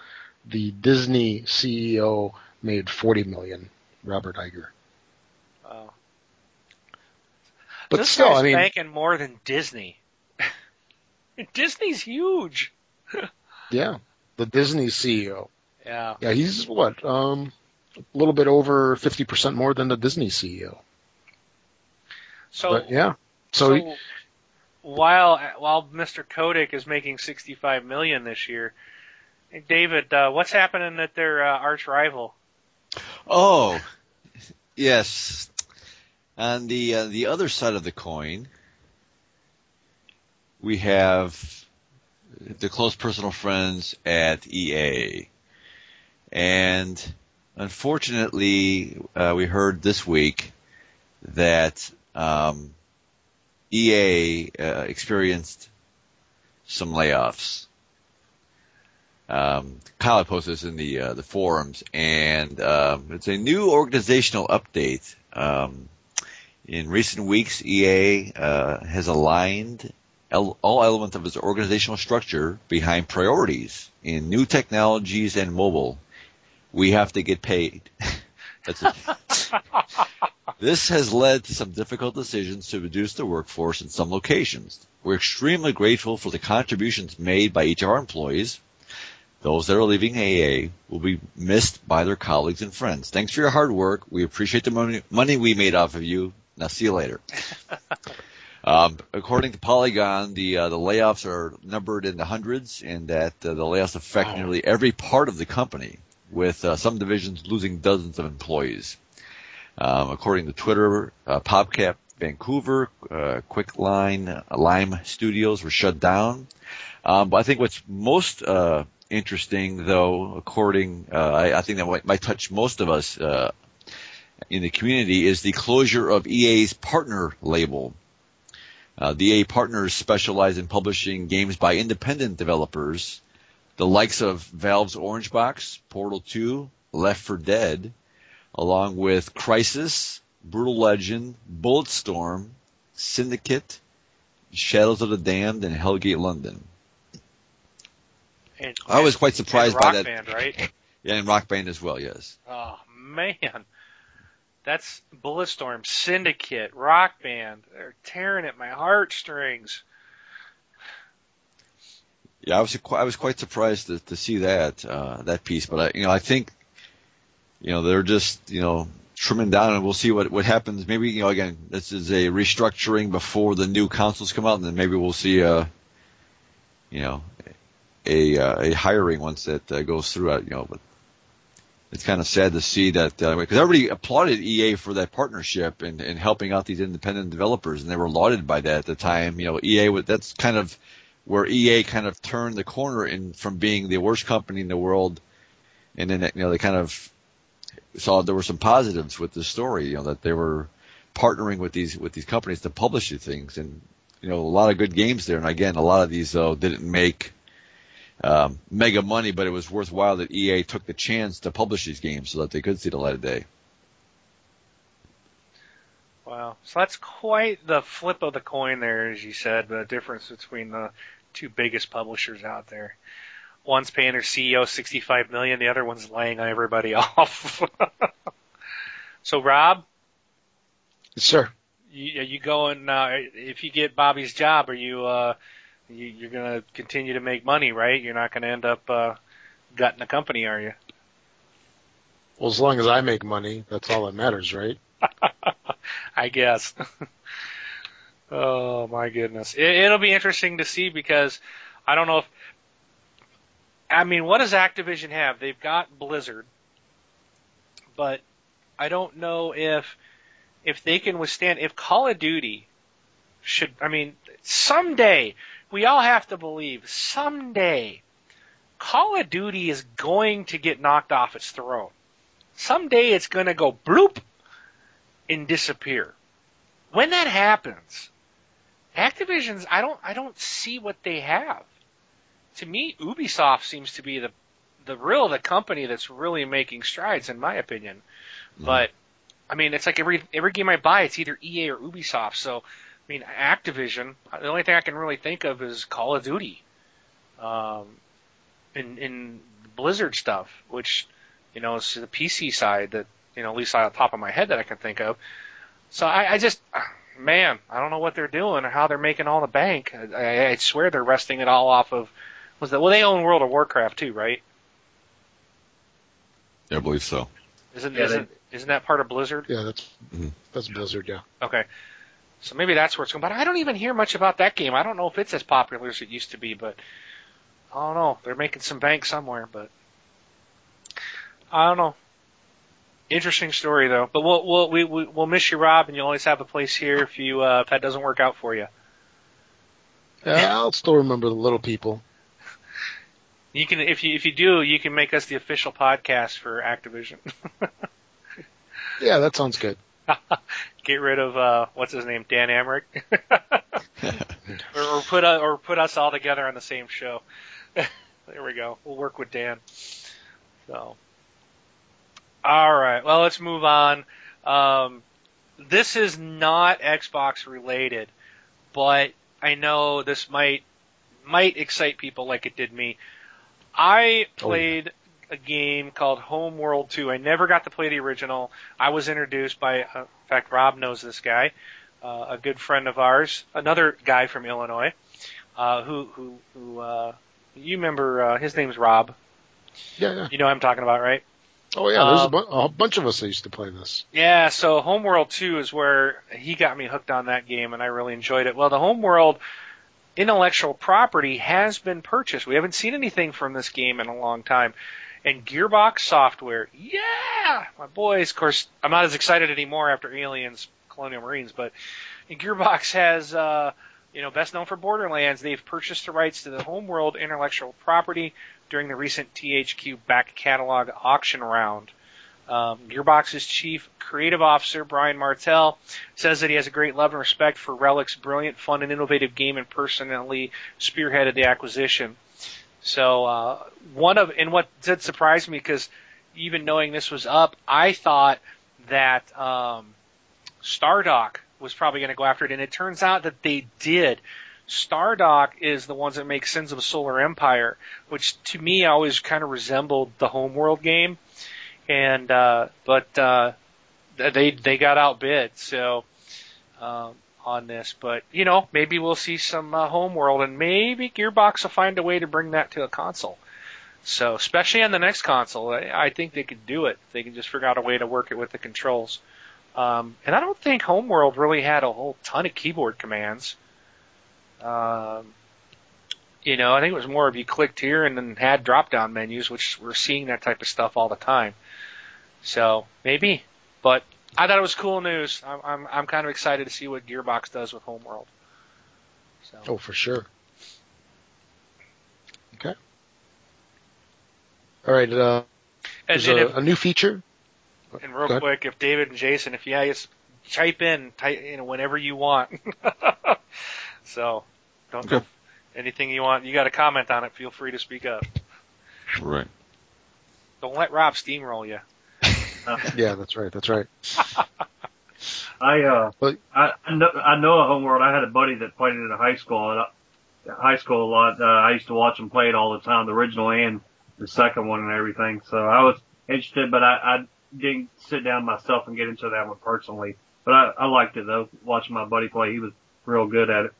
the Disney CEO made 40 million. Robert Iger. Oh. But this still, guy's I mean, banking more than Disney. [LAUGHS] Disney's huge. [LAUGHS] yeah, the Disney CEO. Yeah. Yeah, he's what? Um, a little bit over 50% more than the Disney CEO. So but yeah. So, So, while while Mr. Kodak is making 65 million this year, David, uh, what's happening at their uh, arch rival? Oh, yes. On the uh, the other side of the coin, we have the close personal friends at EA, and unfortunately, uh, we heard this week that um, EA uh, experienced some layoffs. Um, Kyle posted this in the uh, the forums, and um, it's a new organizational update. Um, in recent weeks, EA uh, has aligned all elements of its organizational structure behind priorities in new technologies and mobile. We have to get paid. [LAUGHS] [LAUGHS] This has led to some difficult decisions to reduce the workforce in some locations. We're extremely grateful for the contributions made by each of our employees. Those that are leaving EA will be missed by their colleagues and friends. Thanks for your hard work. We appreciate the money, money we made off of you. Now see you later. [LAUGHS] um, according to Polygon, the uh, the layoffs are numbered in the hundreds, and that uh, the layoffs affect Wow. nearly every part of the company, with uh, some divisions losing dozens of employees. Um, according to Twitter, uh, PopCap Vancouver, uh, Quicklime, Lime Studios were shut down. Um, but I think what's most uh, interesting, though, according, uh, I, I think that might, might touch most of us uh, in the community, is the closure of EA's partner label. Uh, the EA partners specialize in publishing games by independent developers, the likes of Valve's Orange Box, Portal 2, Left 4 Dead, along with Crysis, Brutal Legend, Bulletstorm, Syndicate, Shadows of the Damned, and Hellgate London. And, I was quite surprised by that. Band, right? [LAUGHS] Yeah, and Rock Band as well, yes. Oh man, that's Bulletstorm, Syndicate, Rock Band. They're tearing at my heartstrings. Yeah, I was I was quite surprised to, to see that uh, that piece, but I, you know I think you know they're just you know trimming down, and we'll see what what happens. Maybe you know again this is a restructuring before the new consoles come out, and then maybe we'll see a you know a uh, a hiring once that uh, goes through. uh, You know, but it's kind of sad to see that uh, because everybody applauded EA for that partnership and, and helping out these independent developers, and they were lauded by that at the time. You know, EA that's kind of where EA kind of turned the corner in from being the worst company in the world, and then you know they kind of saw there were some positives with the story. You know that they were partnering with these with these companies to publish these things, and you know a lot of good games there. And again, a lot of these though didn't make um, mega money, but it was worthwhile that EA took the chance to publish these games so that they could see the light of day. Wow. So that's quite the flip of the coin there, as you said, the difference between the two biggest publishers out there. One's paying their CEO 65 million, the other one's laying everybody [LAUGHS] off. [LAUGHS] so Rob, sir. you, are you going, uh, if you get Bobby's job, are you, uh, you, you're gonna continue to make money, right? You're not gonna end up, uh, gutting the company, are you? Well, as long as I make money, that's all that matters, right? [LAUGHS] I guess. [LAUGHS] oh my goodness. It, it'll be interesting to see because I don't know if, I mean, what does Activision have? They've got Blizzard, but I don't know if, if they can withstand, if Call of Duty should, I mean, someday, we all have to believe, someday, Call of Duty is going to get knocked off its throne. Someday it's going to go bloop and disappear. When that happens, Activision's I don't I don't see what they have. To me, Ubisoft seems to be the the real the company that's really making strides in my opinion. Mhm. But I mean, it's like every every game I buy, it's either EA or Ubisoft. So I mean, Activision. The only thing I can really think of is Call of Duty, um, in in Blizzard stuff, which you know is the PC side that you know at least on the top of my head that I can think of. So I, I just man, I don't know what they're doing or how they're making all the bank. I, I swear they're resting it all off of was that well they own World of Warcraft too, right? Yeah, I believe so. Isn't Yeah, isn't isn't that part of Blizzard? Yeah, that's Mhm. that's Blizzard. Yeah. Okay. So maybe that's where it's going. But I don't even hear much about that game. I don't know if it's as popular as it used to be, but I don't know. They're making some bank somewhere, but I don't know. Interesting story though. But we'll we'll we, we, we'll miss you, Rob, and you'll always have a place here if you uh, if that doesn't work out for you. Yeah, I'll still remember the little people. You can if you if you do, you can make us the official podcast for Activision. [LAUGHS] Yeah, that sounds good. [LAUGHS] Get rid of uh what's his name, Dan Amrich, [LAUGHS] or, or put uh, or put us all together on the same show. [LAUGHS] there we go. We'll work with Dan. So, all right. Well, let's move on. Um, this is not Xbox related, but I know this might might excite people like it did me. I Oh, played a game called Homeworld 2. I never got to play the original. I was introduced by, uh, in fact, Rob knows this guy, uh, a good friend of ours, another guy from Illinois, uh, who who who uh, you remember? Uh, his name's Rob. Yeah, yeah. You know what I'm talking about, right? Oh yeah, there's a, Um, bu- a bunch of us that used to play this. Yeah, so Homeworld 2 is where he got me hooked on that game and I really enjoyed it. Well, the Homeworld intellectual property has been purchased. We haven't seen anything from this game in a long time. And Gearbox Software, yeah, my boys. Of course, I'm not as excited anymore after Aliens, Colonial Marines, but Gearbox has, uh, you know, best known for Borderlands. They've purchased the rights to the Homeworld intellectual property during the recent THQ back catalog auction round. Um, Gearbox's chief creative officer, Brian Martel, says that he has a great love and respect for Relic's brilliant, fun, and innovative game and personally spearheaded the acquisition. So, uh, one of, and what did surprise me because even knowing this was up, I thought that, um, Stardock was probably going to go after it, and it turns out that they did. Stardock is the ones that make Sins of a Solar Empire, which to me always kind of resembled the Homeworld game. And uh, but uh, they they got outbid. So um, on this. But you know, maybe we'll see some uh, Homeworld, and maybe Gearbox will find a way to bring that to a console. So, especially on the next console, I, I think they could do it. They can just figure out a way to work it with the controls. Um, and I don't think Homeworld really had a whole ton of keyboard commands. Um, you know, I think it was more of you clicked here and then had drop down menus, which we're seeing that type of stuff all the time. So maybe, but I thought it was cool news. I'm I'm, I'm kind of excited to see what Gearbox does with Homeworld. So Oh, for sure. Okay. All right. Uh, and, there's and, a, if, a new feature. and real quick, if David and Jason, if you guys type in, type, you know, whenever you want. [LAUGHS] so don't Okay. anything you want. You got a comment on it? Feel free to speak up. Right. Don't let Rob steamroll you. [LAUGHS] Yeah, that's right. That's right. [LAUGHS] I uh, But- I I know I know a homeworld. I had a buddy that played it in high school. And I, high school a lot. Uh, I used to watch him play it all the time, the original and the second one and everything. So I was interested, but I, I didn't sit down myself and get into that one personally. But I, I liked it though. Watching my buddy play, he was real good at it.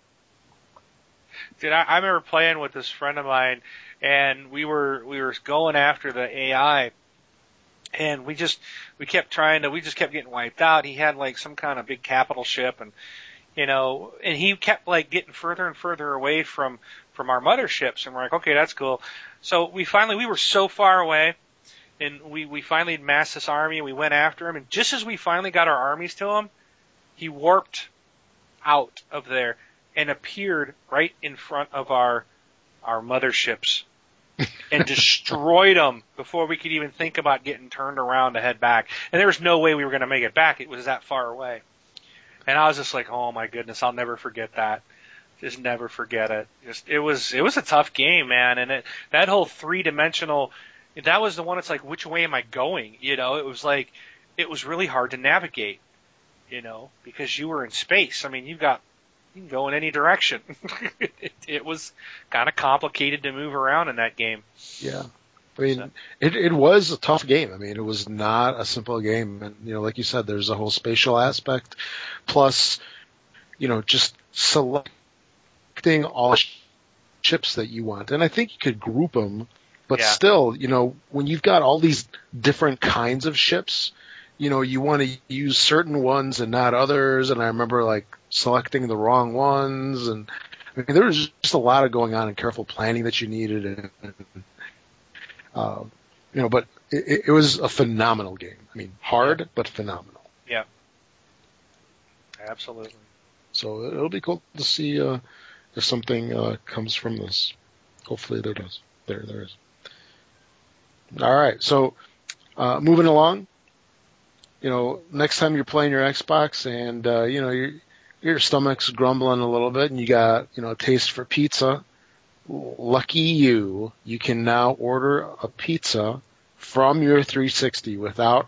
Dude, I, I remember playing with this friend of mine, and we were we were going after the AI, and we just we kept trying to we just kept getting wiped out. He had like some kind of big capital ship, and you know, and he kept like getting further and further away from from our motherships, and we're like, okay, that's cool. So we finally we were so far away. And we, we finally amassed this army and we went after him and just as we finally got our armies to him, he warped out of there and appeared right in front of our our motherships and destroyed them before we could even think about getting turned around to head back. And there was no way we were going to make it back. It was that far away. And I was just like, "Oh my goodness, I'll never forget that." Just never forget it. Just it was it was a tough game, man, and it that whole three-dimensional that was the one it's like which way am I going? You know, it was like it was really hard to navigate, you know, because you were in space. I mean, you've got you can go in any direction. [LAUGHS] it, it was kind of complicated to move around in that game. Yeah. I mean, it, it was a tough game. I mean, it was not a simple game. And, you know, like you said, there's a whole spatial aspect. Plus, you know, just selecting all chips that you want. And I think you could group them, but Yeah. still, you know, when you've got all these different kinds of ships, you know, you want to use certain ones and not others. And I remember like selecting the wrong ones. And I mean, there was just a lot of going on and careful planning that you needed. And, uh, you know, but it, it was a phenomenal game. I mean, hard, but phenomenal. Yeah, absolutely. So it'll be cool to see uh, if something uh, comes from this. Hopefully there does. There, there is. All right. So uh, moving along. You know, next time you're playing your Xbox and uh, you know your your stomach's grumbling a little bit and you got you know a taste for pizza. Lucky you, you can now order a pizza from your 360 without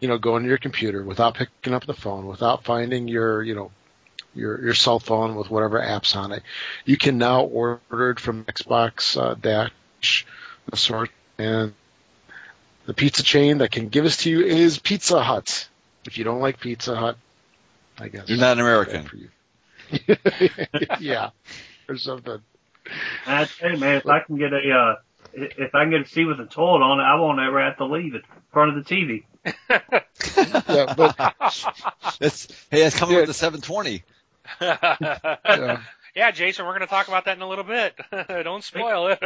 you know going to your computer, without picking up the phone, without finding your you know your your cell phone with whatever apps on it. You can now order it from Xbox uh, Dash, the sort, and the pizza chain that can give this to you is Pizza Hut. If you don't like Pizza Hut, I guess You're not an American. for you. [LAUGHS] yeah, or something. I tell you, man, if I can get a, uh, if I can get a seat with a toilet on it, I won't ever have to leave it in front of the TV. [LAUGHS] Yeah, but [LAUGHS] That's hey, that's coming Yeah. with the 720. yeah, yeah, Jason, we're going to talk about that in a little bit. Don't spoil it.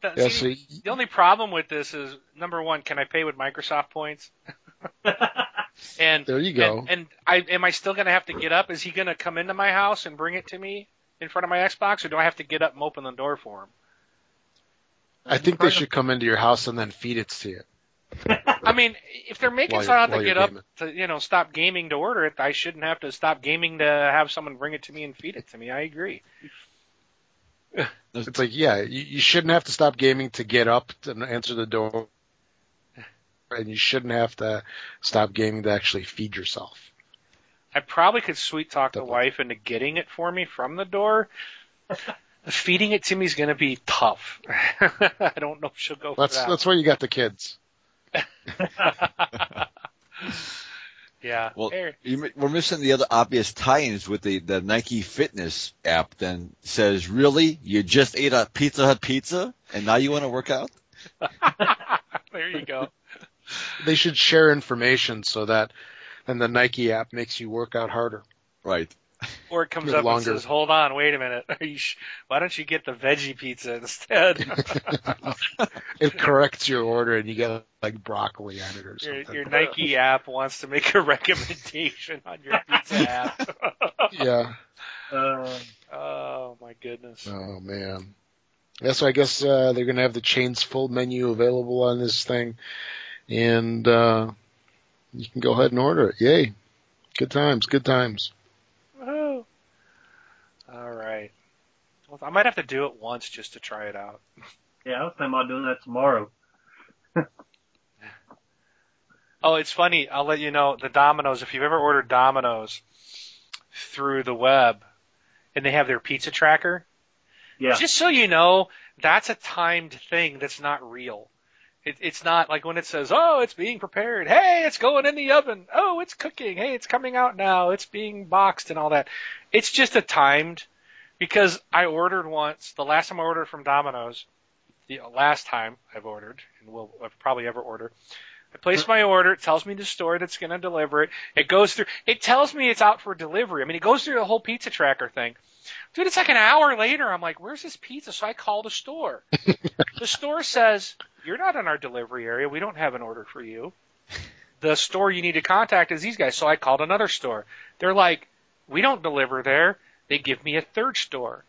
The- yeah. see, So the only problem with this is number one, can I pay with Microsoft points? [LAUGHS] and there you go. And, and I am I still going to have to get up? Is he going to come into my house and bring it to me in front of my Xbox, or do I have to get up and open the door for him? I think they should come into your house and then feed it to you. I mean, if they're making While so I have to get up gaming. to you know stop gaming to order it, I shouldn't have to stop gaming to have someone bring it to me and feed it to me. I agree. [LAUGHS] It's like, yeah, you, you shouldn't have to stop gaming to get up and answer the door, and you shouldn't have to stop gaming to actually feed yourself. I probably could sweet talk the wife into getting it for me from the door. Feeding it to me is going to be tough. [LAUGHS] I don't know if she'll go That's for that. that's why you got the kids. [LAUGHS] yeah. Well, You, we're missing the other obvious tie-ins with the, the Nike Fitness app. Then says, really, you just ate a Pizza Hut pizza and now you want to work out? [LAUGHS] there you go. They should share information so that, and the Nike app makes you work out harder. Right. Or it comes up longer. and says, "Hold on, wait a minute. Are you sh- why don't you get the veggie pizza instead? [LAUGHS] It corrects your order, and you get like broccoli on it or your, something. your Nike [LAUGHS] app wants to make a [LAUGHS] recommendation on your pizza app. Yeah. Uh, oh my goodness. Oh man. Yeah, so I guess uh, they're gonna have the chains full menu available on this thing, and uh, you can go ahead and order it. Yay! Good times, good times. Woohoo. All right. Well, I might have to do it once just to try it out. yeah, I was thinking about doing that tomorrow. [LAUGHS] Oh, it's funny. I'll let you know the Domino's. If you've ever ordered Domino's through the web, and they have their pizza tracker, Yeah. just so you know, that's a timed thing. That's not real. It, it's not like when it says, "Oh, it's being prepared." Hey, it's going in the oven. Oh, it's cooking. Hey, it's coming out now. It's being boxed and all that. It's just a timed. Because I ordered once. The last time I ordered from Domino's, the last time I've ordered, and will I'll probably ever order. I place my order. It tells me the store that's going to deliver it. It goes through. It tells me it's out for delivery. I mean, it goes through the whole pizza tracker thing. Dude, it's like an hour later. I'm like, where's this pizza? So I call the store. [LAUGHS] the store says, you're not in our delivery area. We don't have an order for you. [LAUGHS] The store you need to contact is these guys. So I called another store. They're like, we don't deliver there. They give me a third store.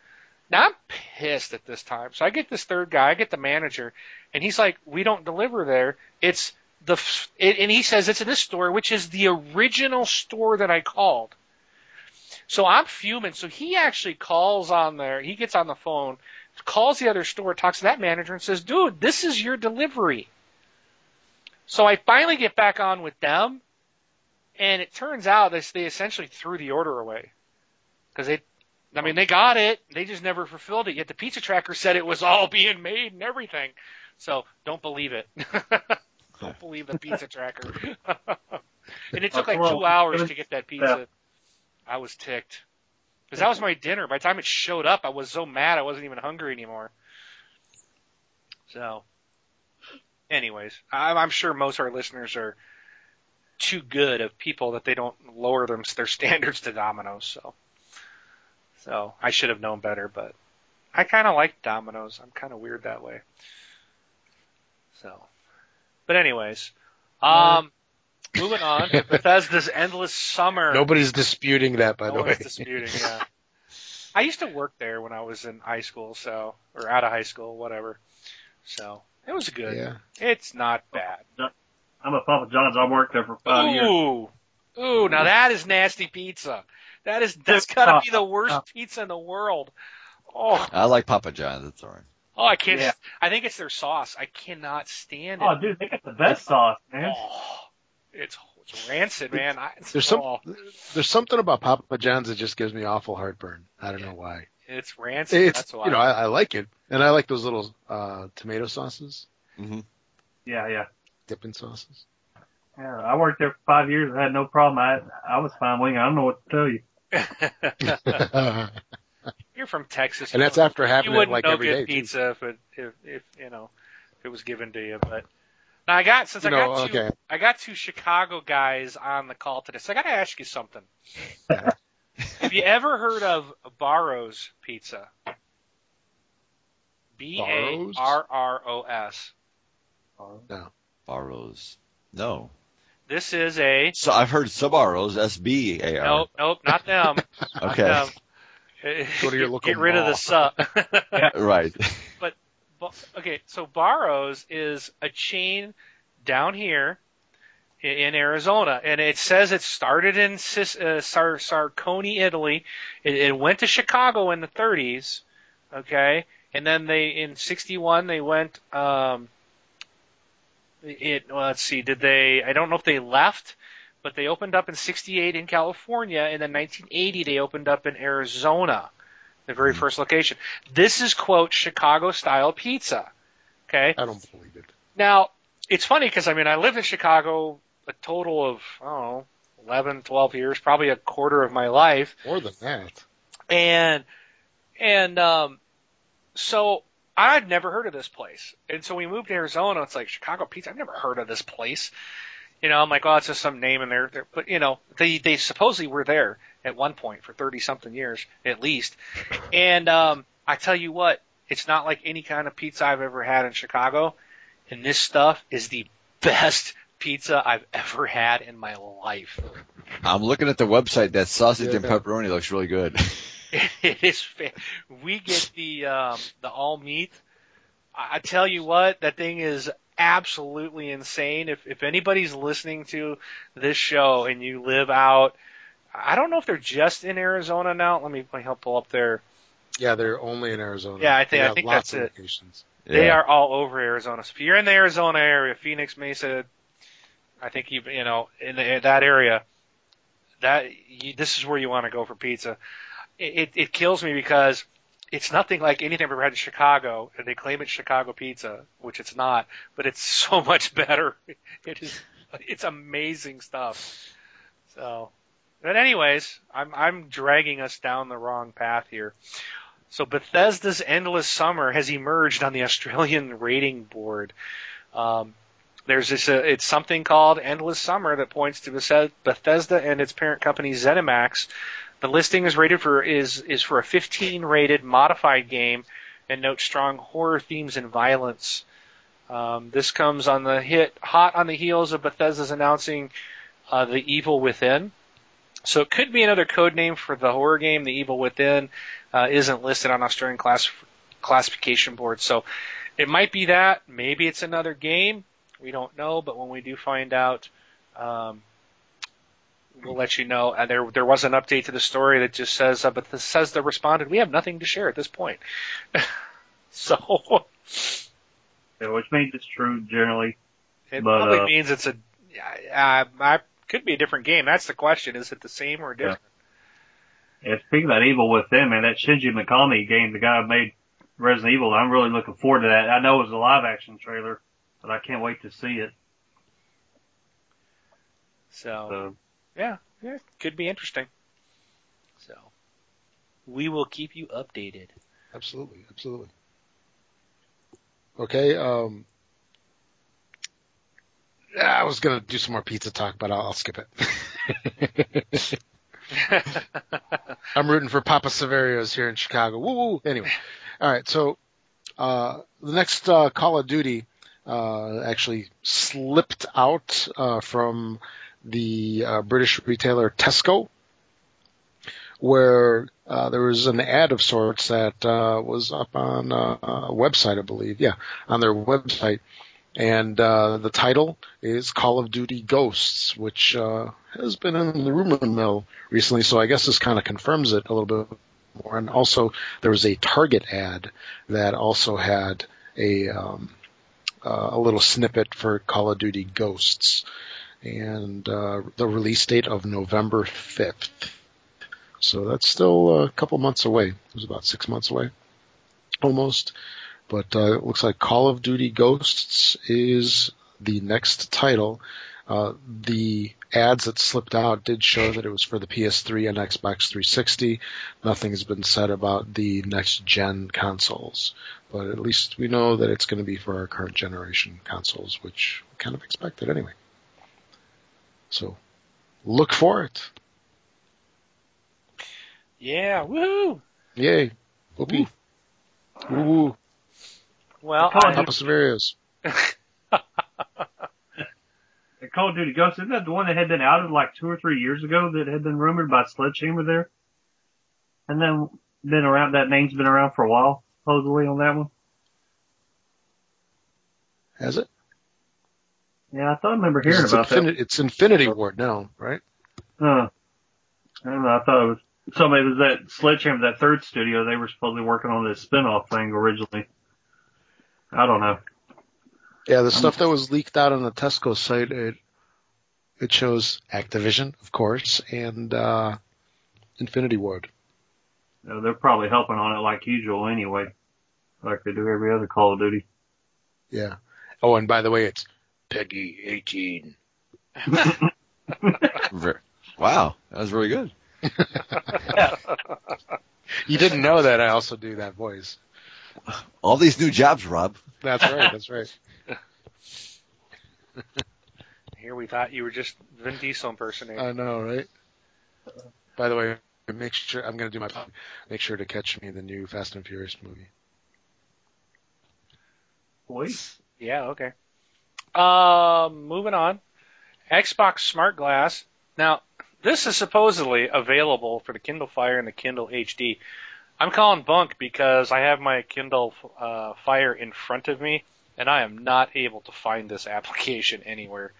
Now I'm pissed at this time. So I get this third guy, I get the manager, and he's like, we don't deliver there. It's the, f- and he says it's in this store, which is the original store that I called. So I'm fuming. So he actually calls on there. He gets on the phone, calls the other store, talks to that manager, and says, "Dude, this is your delivery." So I finally get back on with them, and it turns out that they essentially threw the order away because they, I mean, they got it, they just never fulfilled it. Yet the pizza tracker said it was all being made and everything. So don't believe it. [LAUGHS] don't believe the pizza tracker. [LAUGHS] And it took like two hours to get that pizza. I was ticked. Because that was my dinner. By the time it showed up, I was so mad I wasn't even hungry anymore. So, anyways, I'm, I'm sure most of our listeners are too good of people that they don't lower them their standards to Domino's. So, so I should have known better, but I kind of like Domino's. I'm kind of weird that way. So, but anyways, um, moving on. [LAUGHS] Bethesda's Endless Summer. Nobody's disputing that, by no the one's way. disputing. Yeah, [LAUGHS] I used to work there when I was in high school, so or out of high school, whatever. So it was good. Yeah. It's not bad. I'm at Papa John's. I worked there for five years. Ooh, ooh, now that is nasty pizza. That is that's gotta be the worst pizza in the world. Oh, I like Papa John's. That's all right. oh, I can't. Yeah. I think it's their sauce. I cannot stand oh, it. Oh, dude, they got the best sauce, man. Oh, it's it's rancid, man. I, it's, There's some oh, there's something about Papa John's that just gives me awful heartburn. I don't know why. it's rancid. It's that's why. you know I, I like it, and I like those little uh tomato sauces, hmm Yeah, yeah. dipping sauces. Yeah, I worked there for five years. I had no problem. I I was fine wing. I don't know what to tell you. [LAUGHS] [LAUGHS] You're from Texas. and that's after having you it like know every good day. pizza if it if, if you know if it was given to you. But now I got since I know, got two okay. I got two Chicago guys on the call today, so I got to ask you something. [LAUGHS] Have you ever heard of Barro's Pizza? B A R R O S. No. Barro's. No. This is a So I've heard Sbarro's. S B A R. nope, nope, not them. [LAUGHS] Not Okay. them. Go to your [LAUGHS] local Get rid of the mall. sub. Right. Ba- okay, so Barro's is a chain down here in Arizona, and it says it started in uh, Sar- Sarconi, Italy. It, it went to Chicago in the 30s, okay, and then they in '61 they went. Um, it well, let's see, did they? I don't know if they left, but they opened up in '68 in California, and then 1980 they opened up in Arizona, the very first location. This is quote Chicago style pizza. Okay. I don't believe it. Now it's funny because I mean I lived in Chicago a total of I don't know 11, 12 years, probably a quarter of my life, More than that. and and um, so I'd never heard of this place, and so we moved to Arizona. It's like Chicago pizza. I've never heard of this place. You know, I'm like, oh, it's just some name in there. there- But you know, they they supposedly were there at one point for thirty something years at least. And um, I tell you what, it's not like any kind of pizza I've ever had in Chicago. And this stuff is the best pizza I've ever had in my life. I'm looking at the website. That sausage and pepperoni looks really good. [LAUGHS] [LAUGHS] It is. Fa- we get the um, the all meat. I, I tell you what, that thing is absolutely insane. If if anybody's listening to this show and you live out, I don't know if they're just in Arizona now. Let me, let me help pull up their. Yeah, they're only in Arizona. Yeah, I think- They I think lots that's of it. locations. They Yeah. are all over Arizona. So if you're in the Arizona area, Phoenix, Mesa, I think you you know in the, that area, that you, this is where you want to go for pizza. It, it it kills me because it's nothing like anything I've ever had in Chicago, and they claim it's Chicago pizza, which it's not, but it's [LAUGHS] so much better. It is it's amazing stuff. So, but anyways, I'm I'm dragging us down the wrong path here. So Bethesda's Endless Summer has emerged on the Australian [LAUGHS] rating board. Um, there's this, uh, it's something called Endless Summer that points to Bethesda and its parent company ZeniMax. The listing is rated for is is for a 15 rated modified game and notes strong horror themes and violence. Um, this comes on the hit hot on the heels of Bethesda's announcing uh, the Evil Within. So it could be another code name for the horror game, The Evil Within uh, isn't listed on Australian class classification board. So it might be that. Maybe it's another game. We don't know. But when we do find out, um, we'll let you know. And there there was an update to the story that just says, uh, but this says the responded, we have nothing to share at this point. [LAUGHS] so Yeah, which means it's true generally. it But, probably uh, means it's a. Uh, I could be a different game. That's the question. Is it the same or different? Yeah, speaking about that Evil Within, man, that Shinji Mikami game, the guy who made Resident Evil, I'm really looking forward to that. I know it was a live action trailer, but I can't wait to see it. So So yeah, yeah, could be interesting. So we will keep you updated. Absolutely, absolutely. Okay. Um, I was gonna do some more pizza talk, but I'll, I'll skip it. [LAUGHS] I'm rooting for Papa Saverio's here in Chicago. Woo woo. Anyway, all right. So uh, the next uh, Call of Duty uh, actually slipped out uh, from the uh, British retailer Tesco, where uh, there was an ad of sorts that was up on a website, I believe. Yeah, on their website. And uh, the title is Call of Duty Ghosts, which uh, has been in the rumor mill recently. So I guess this kind of confirms it a little bit more. And also, there was a Target ad that also had a um, uh, a little snippet for Call of Duty Ghosts, and uh, the release date of November fifth. So that's still a couple months away. It was about six months away, almost. But uh, it looks like Call of Duty Ghosts is the next title. Uh, the ads that slipped out did show that it was for the PS3 and Xbox 360. Nothing has been said about the next gen consoles, but at least we know that it's going to be for our current generation consoles, which we kind of expected anyway. So look for it. Yeah, woohoo! Yay. Whoopee. Woo woo. Well, Call of I, Papa Saverios. the [LAUGHS] Call of Duty Ghost, isn't that the one that had been outed like two or three years ago that had been rumored by Sledgehammer there? And then been around that name's been around for a while, supposedly on that one. Has it? Yeah, I thought I remember hearing it's, about Infini- it's Infinity Ward now, right? that. Huh. I don't know, I thought it was somebody was that Sledgehammer, that third studio, they were supposedly working on this spin-off thing originally. I don't know. Yeah, the stuff that was leaked out on the Tesco site, it it shows Activision, of course, and uh, Infinity Ward. You know, they're probably helping on it like usual anyway, like they do every other Call of Duty. Yeah. Oh, and by the way, it's PEGI 18. [LAUGHS] Wow, that was really good. [LAUGHS] [LAUGHS] You didn't know that I also do that voice. All these new jobs, Rob. That's right. That's right. [LAUGHS] here we thought you were just Vin Diesel impersonator. I know, right? By the way, make sure I'm going to do my make sure to catch me the new Fast and Furious movie. Boy, Yeah, okay. Um, moving on. Xbox Smart Glass. Now, this is supposedly available for the Kindle Fire and the Kindle HD. I'm calling bunk because I have my Kindle uh, Fire in front of me, and I am not able to find this [LAUGHS] application anywhere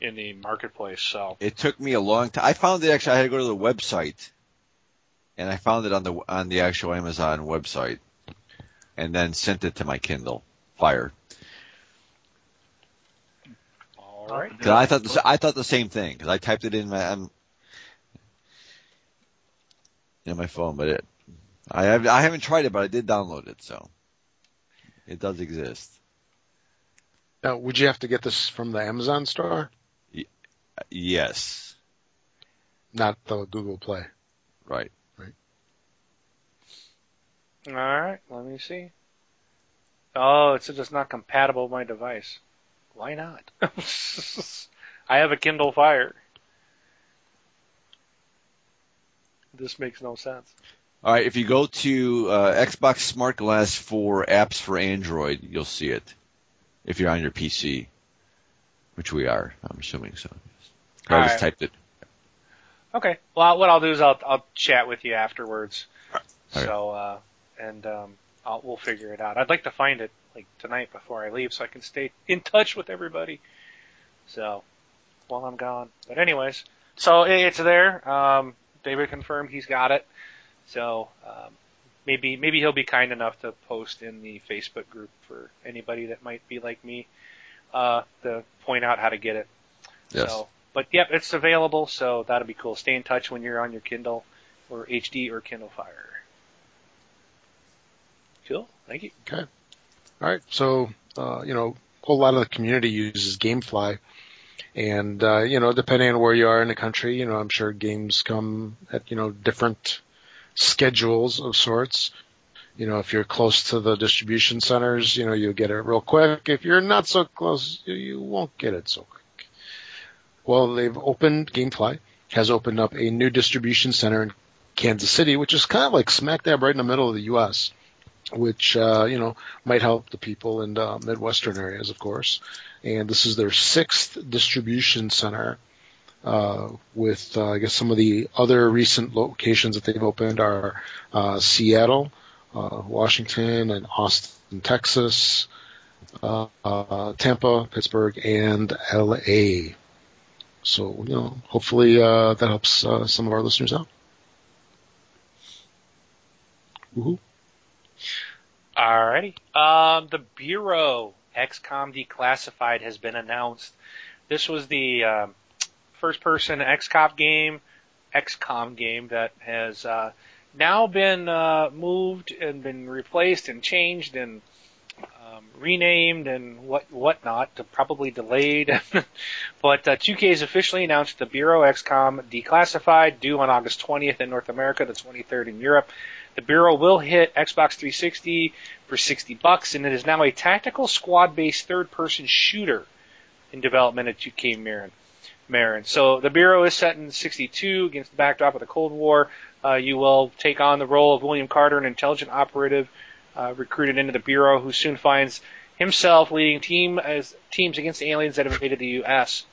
in the marketplace. So, It took me a long time. I found it actually. I had to go to the website, and I found it on the on the actual Amazon website, and then sent it to my Kindle Fire. all right. Cause I thought the, I thought the same thing because I typed it in my um, in my phone, but it I have I haven't tried it, but I did download it, so it does exist. Now, would you have to get this from the Amazon store, Yes, not the Google Play? Right. Right. All right. Let me see. Oh, it says it's not compatible with my device. Why not? [LAUGHS] I have a Kindle Fire. This makes no sense. All right, if you go to uh, Xbox Smart Glass for apps for Android, you'll see it. If you're on your PC, which we are, I'm assuming so. I just right. typed it. Okay. Well, what I'll do is I'll I'll chat with you afterwards. Okay. So, uh, and um, I'll, we'll figure it out. I'd like to find it like tonight before I leave, so I can stay in touch with everybody. So, while I'm gone. But anyways, so it's there. Um, David confirmed he's got it. So um, maybe maybe he'll be kind enough to post in the Facebook group for anybody that might be like me uh, to point out how to get it. Yes. So, but yep, it's available, so that'll be cool. Stay in touch when you're on your Kindle or HD or Kindle Fire. Cool. Thank you. Okay. All right. So, uh, you know, a whole lot of the community uses GameFly, And uh, you know, depending on where you are in the country, you know, I'm sure games come at you know different schedules of sorts. You know, if you're close to the distribution centers, you know, you'll get it real quick. If you're not so close, you won't get it so quick. Well, they've opened, GameFly has opened up a new distribution center in Kansas City, which is kind of like smack dab right in the middle of the U.S., which, uh, you know, might help the people in the Midwestern areas, of course. And this is their sixth distribution center. Uh, with, uh, I guess some of the other recent locations that they've opened are, uh, Seattle, uh, Washington and Austin, Texas, uh, uh, Tampa, Pittsburgh, and LA. So, you know, hopefully that helps some of our listeners out. Woohoo. Alrighty. Um, the Bureau XCOM Declassified has been announced. This was the uh, first-person XCOM game, XCOM game that has uh, now been uh, moved and been replaced and changed and um, renamed and what whatnot, probably delayed. [LAUGHS] but uh, 2K has officially announced the Bureau XCOM Declassified, due on August 20th in North America, the 23rd in Europe. The Bureau will hit Xbox 360 for 60 bucks, and it is now a tactical squad-based third-person shooter in development at 2K Marin. Marin. So the Bureau is set in 62 against the backdrop of the Cold War. Uh, you will take on the role of William Carter, an intelligent operative uh, recruited into the Bureau, who soon finds himself leading team as teams against aliens that have invaded the U.S.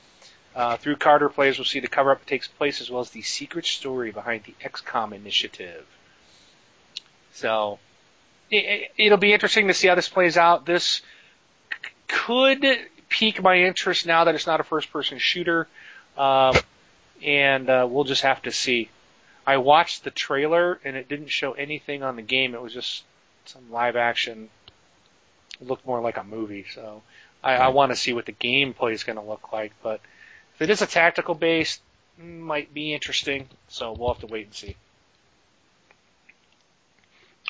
Uh, through Carter, players will see the cover-up that takes place as well as the secret story behind the XCOM initiative. So it, will be interesting to see how this plays out. This could pique my interest now that it's not a first-person shooter, um, and uh, we'll just have to see. I watched the trailer and it didn't show anything on the game. It was just some live action. It looked more like a movie, so I, I want to see what the gameplay is going to look like. But if it is a tactical based, might be interesting. So we'll have to wait and see.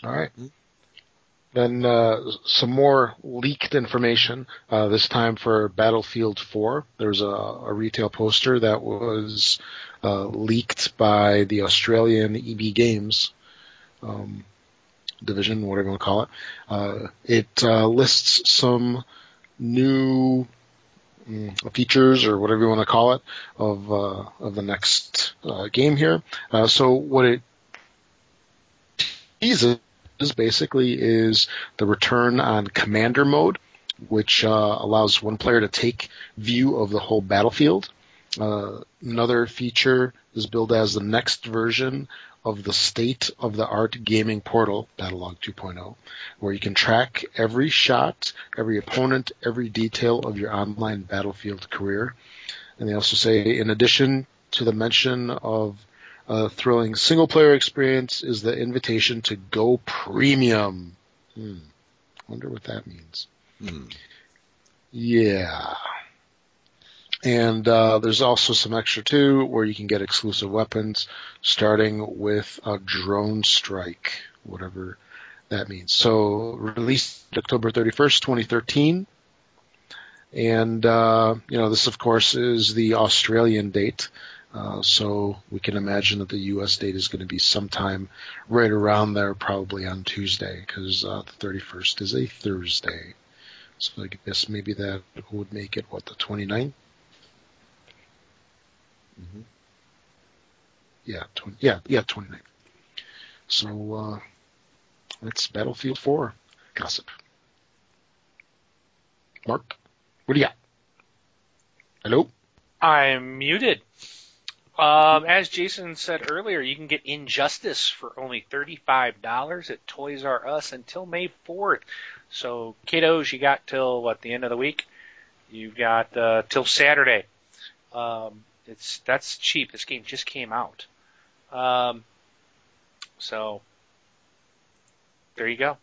All right. Then uh, some more leaked information. Uh, this time for Battlefield 4. There's a, a retail poster that was uh, leaked by the Australian EB Games um, division, whatever you want to call it. Uh, it uh, lists some new mm, features or whatever you want to call it of uh, of the next game here. so what it teases basically is the return on commander mode, which uh, allows one player to take view of the whole battlefield. Uh, another feature is billed as the next version of the state of the art gaming portal, Battlelog 2.0, where you can track every shot, every opponent, every detail of your online battlefield career. And they also say, in addition to the mention of a thrilling single player experience is the invitation to go premium. Hmm. Wonder what that means. Hmm. Yeah. And uh, there's also some extra too, where you can get exclusive weapons, starting with a drone strike, whatever that means. So released October 31st, 2013. And, uh, you know, this of course is the Australian date. Uh, so we can imagine that the U.S. date is going to be sometime right around there, probably on Tuesday, because uh, the 31st is a Thursday. So I guess maybe that would make it what the 29th. Mm-hmm. Yeah, 20, yeah, yeah, 29th. So uh, that's Battlefield 4 gossip. Mark, what do you got? Hello. I'm muted. Um, as Jason said earlier, you can get Injustice for only $35 at Toys R Us until May 4th. So, kiddos, you got till, what, the end of the week? You've got, uh, till Saturday. Um, it's, that's cheap. This game just came out. Um, so, there you go.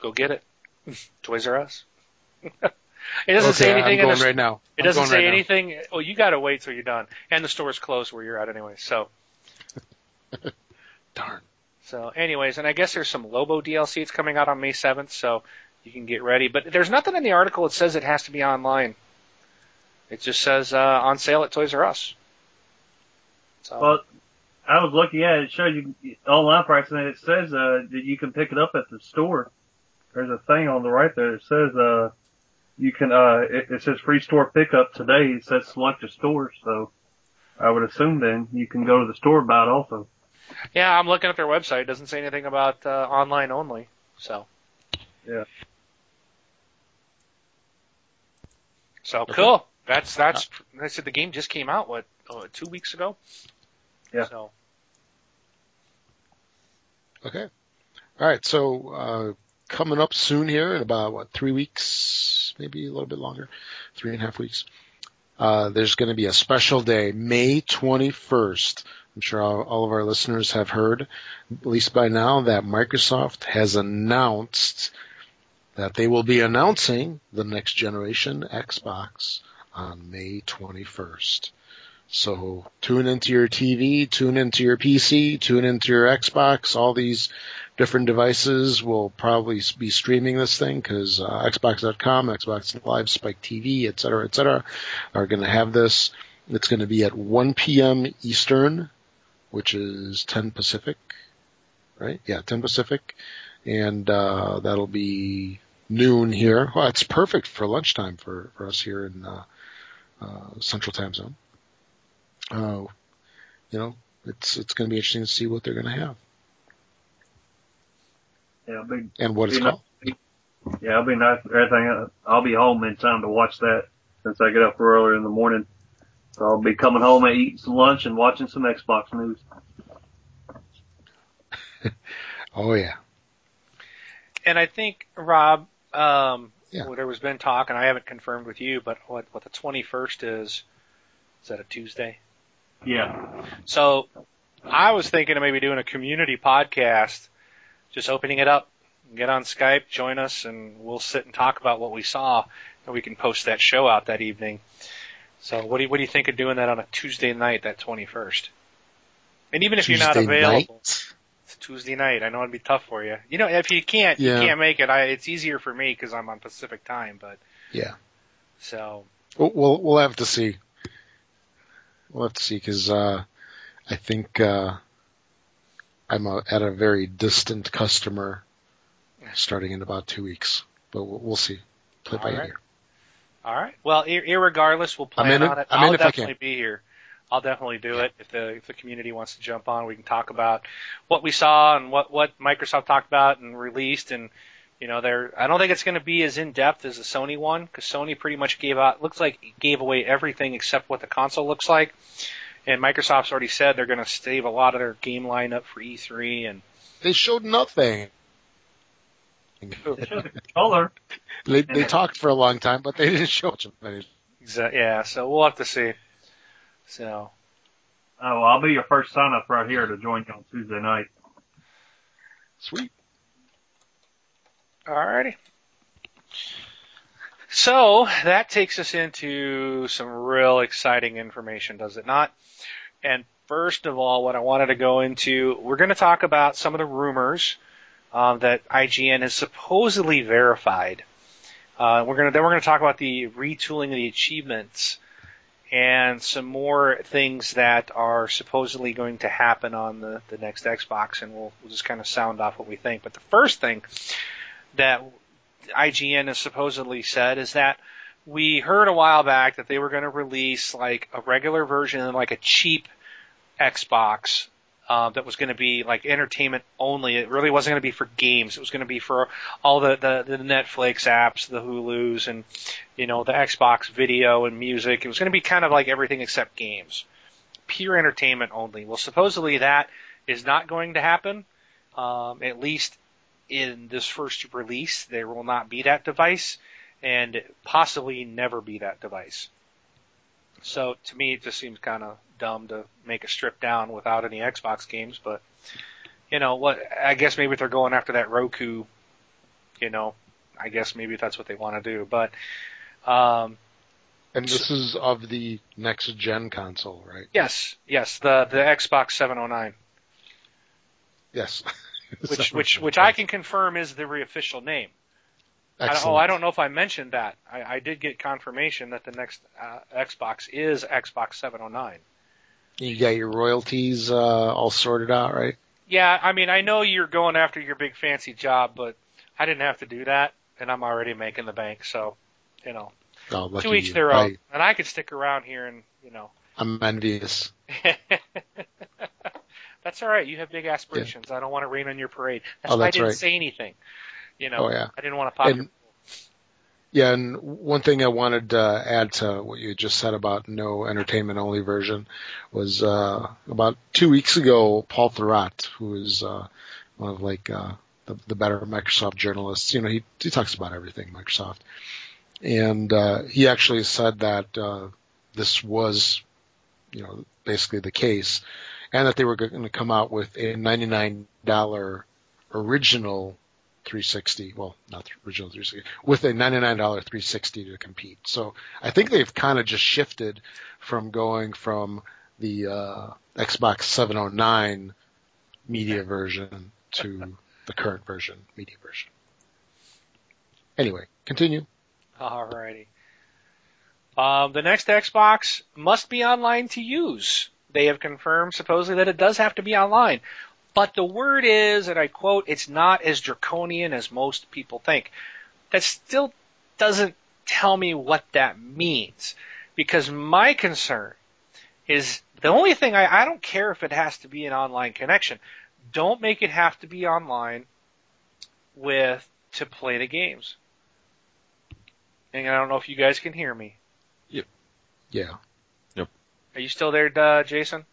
Go get it. [LAUGHS] Toys R Us. [LAUGHS] It doesn't okay, say anything. I'm going the, right now. It I'm doesn't say right anything. Now. Well, you got to wait till you're done, and the store's closed where you're at anyway. So. [LAUGHS] Darn. So, anyways, and I guess there's some Lobo DLC. It's coming out on May 7th, so you can get ready. But there's nothing in the article that says it has to be online. It just says uh, on sale at Toys R Us. So, Well, I was looking at it. It shows you online pricing, and it says uh, that you can pick it up at the store. There's a thing on the right there. It says uh, you can. Uh, it, it says free store pickup today. It says select a store, so I would assume then you can go to the store and buy it also. yeah, I'm looking at their website. It doesn't say anything about uh, online only. So. Yeah. So cool. That's that's. I said the game just came out. What uh, two weeks ago? Yeah. So Okay. All right. So uh, coming up soon here in about what three weeks, maybe a little bit longer, three and a half weeks. Uh, there's going to be a special day, May 21st. I'm sure all, all of our listeners have heard, at least by now, that Microsoft has announced that they will be announcing the next generation Xbox on May 21st. So tune into your TV, tune into your PC, tune into your Xbox. All these different devices will probably be streaming this thing because uh, Xbox.com, Xbox Live, Spike TV, et cetera, et cetera, are going to have this. It's going to be at 1 p.m. Eastern, which is 10 Pacific, right? Yeah, 10 Pacific, and uh, that'll be noon here. Well, it's perfect for lunchtime for, for us here in uh, uh, Central Time Zone. Uh, you know, it's it's going to be interesting to see what they're going to have Yeah, big. and what it's You know- called. Yeah, it'll be nice. Everything. uh, I'll be home in time to watch that since I get up earlier in the morning. So I'll be coming home and eating some lunch and watching some Xbox news. [LAUGHS] Oh yeah, And I think Rob, um, Yeah. well, there was been talk, and I haven't confirmed with you, but what what the 21st is? Is that a Tuesday? Yeah. So I was thinking of maybe doing a community podcast, just opening it up, get on Skype, join us, and we'll sit and talk about what we saw, and we can post that show out that evening. So what do you, what do you think of doing that on a Tuesday night, that 21st? And even if you're not available, night? it's Tuesday night. I know it'd be tough for you. You know, if you can't, Yeah. you can't make it. I, it's easier for me because I'm on Pacific time, but Yeah, so we'll we'll, we'll have to see. We'll have to see because uh, I think uh, I'm a, at a very distant customer starting in about two weeks, but we'll, we'll see. Play by All right. ear. All right. Well, ir- irregardless, we'll plan I'm in on it. I'm in if definitely be here. I'll definitely do it if the if the community wants to jump on. We can talk about what we saw and what what Microsoft talked about and released, and you know, they're. I don't think it's going to be as in depth as the Sony one because Sony pretty much gave out looks like gave away everything except what the console looks like, and Microsoft's already said they're going to save a lot of their game lineup for E3 and They showed nothing. They showed [LAUGHS] the controller. They they talked for a long time, but they didn't show much of anything. Exa- yeah. So we'll have to see. So Oh, I'll be your first sign up right here to join you on Tuesday night. Sweet. Alrighty. So that takes us into some real exciting information, does it not? And first of all, what I wanted to go into, we're going to talk about some of the rumors um, that IGN has supposedly verified. Uh, we're going to then we're going to talk about the retooling of the achievements and some more things that are supposedly going to happen on the, the next Xbox, and we'll, we'll just kind of sound off what we think. But the first thing that IGN has supposedly said is that we heard a while back that they were going to release like a regular version and like a cheap Xbox uh, that was going to be like entertainment only. It really wasn't going to be for games. It was going to be for all the, the the Netflix apps, the Hulu's, and you know the Xbox video and music. It was going to be kind of like everything except games, pure entertainment only. Well, supposedly that is not going to happen. Um, at least in this first release, there will not be that device, and possibly never be that device. So to me, it just seems kind of dumb to make a strip down without any Xbox games. But you know what? I guess maybe if they're going after that Roku, you know, I guess maybe that's what they want to do. But um, And this is of the next gen console, right? yes, yes, the the Xbox 709, Yes. [LAUGHS] [LAUGHS] which which which I can confirm is the official name. I oh, I don't know if I mentioned that. I, I did get confirmation that the next uh, Xbox is Xbox 709. You got your royalties uh, all sorted out, right? Yeah, I mean, I know you're going after your big fancy job, but I didn't have to do that, and I'm already making the bank, so, you know, Oh, to each you. their I- own. And I could stick around here and, you know. I'm envious. [LAUGHS] that's all right. You have big aspirations. I don't want to rain on your parade. That's Oh, why I didn't right. say anything. You know, Oh, yeah. I didn't want to pop And- Yeah, and one thing I wanted to add to what you just said about no entertainment only version was uh, about two weeks ago, Paul Thurrott, who is uh, one of like uh, the, the better Microsoft journalists, you know, he he talks about everything Microsoft, and uh, he actually said that uh, this was, you know, basically the case, and that they were going to come out with a ninety nine dollar original 360. Well, not the original 360 with a $99 360 to compete. So I think they've kind of just shifted from going from the uh, Xbox 709 media version to the current version, media version. Anyway, continue. Alrighty. Um, the next Xbox must be online to use. They have confirmed supposedly that it does have to be online. But the word is, and I quote, it's not as draconian as most people think. That still doesn't tell me what that means. Because my concern is the only thing I, I don't care if it has to be an online connection. Don't make it have to be online with to play the games. And I don't know if you guys can hear me. Yeah. Are you still there, uh, Jason?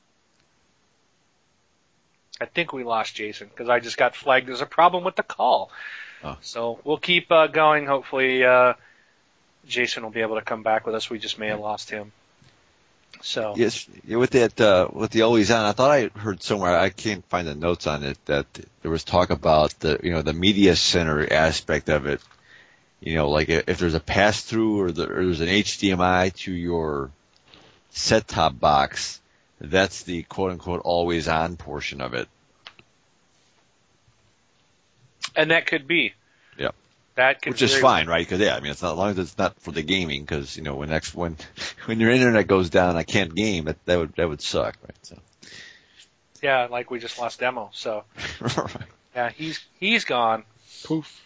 I think we lost Jason because I just got flagged as a problem with the call. Oh. So we'll keep uh, going. Hopefully, uh, Jason will be able to come back with us. We just may have lost him. So Yes, with that, uh, with the always on, I thought I heard somewhere, I can't find the notes on it, that there was talk about the, you know, the media center aspect of it. You know, like if there's a pass through or, the, or there's an HDMI to your set top box, that's the quote unquote always on portion of it. and that could be. Yeah. That could be Which is very- fine, right? Because yeah, I mean, it's not as long as it's not for the gaming. Because you know, when next when [LAUGHS] when your internet goes down, I can't game. That that would that would suck, right? So, Yeah, like we just lost demo. So [LAUGHS] yeah, he's he's gone. Poof.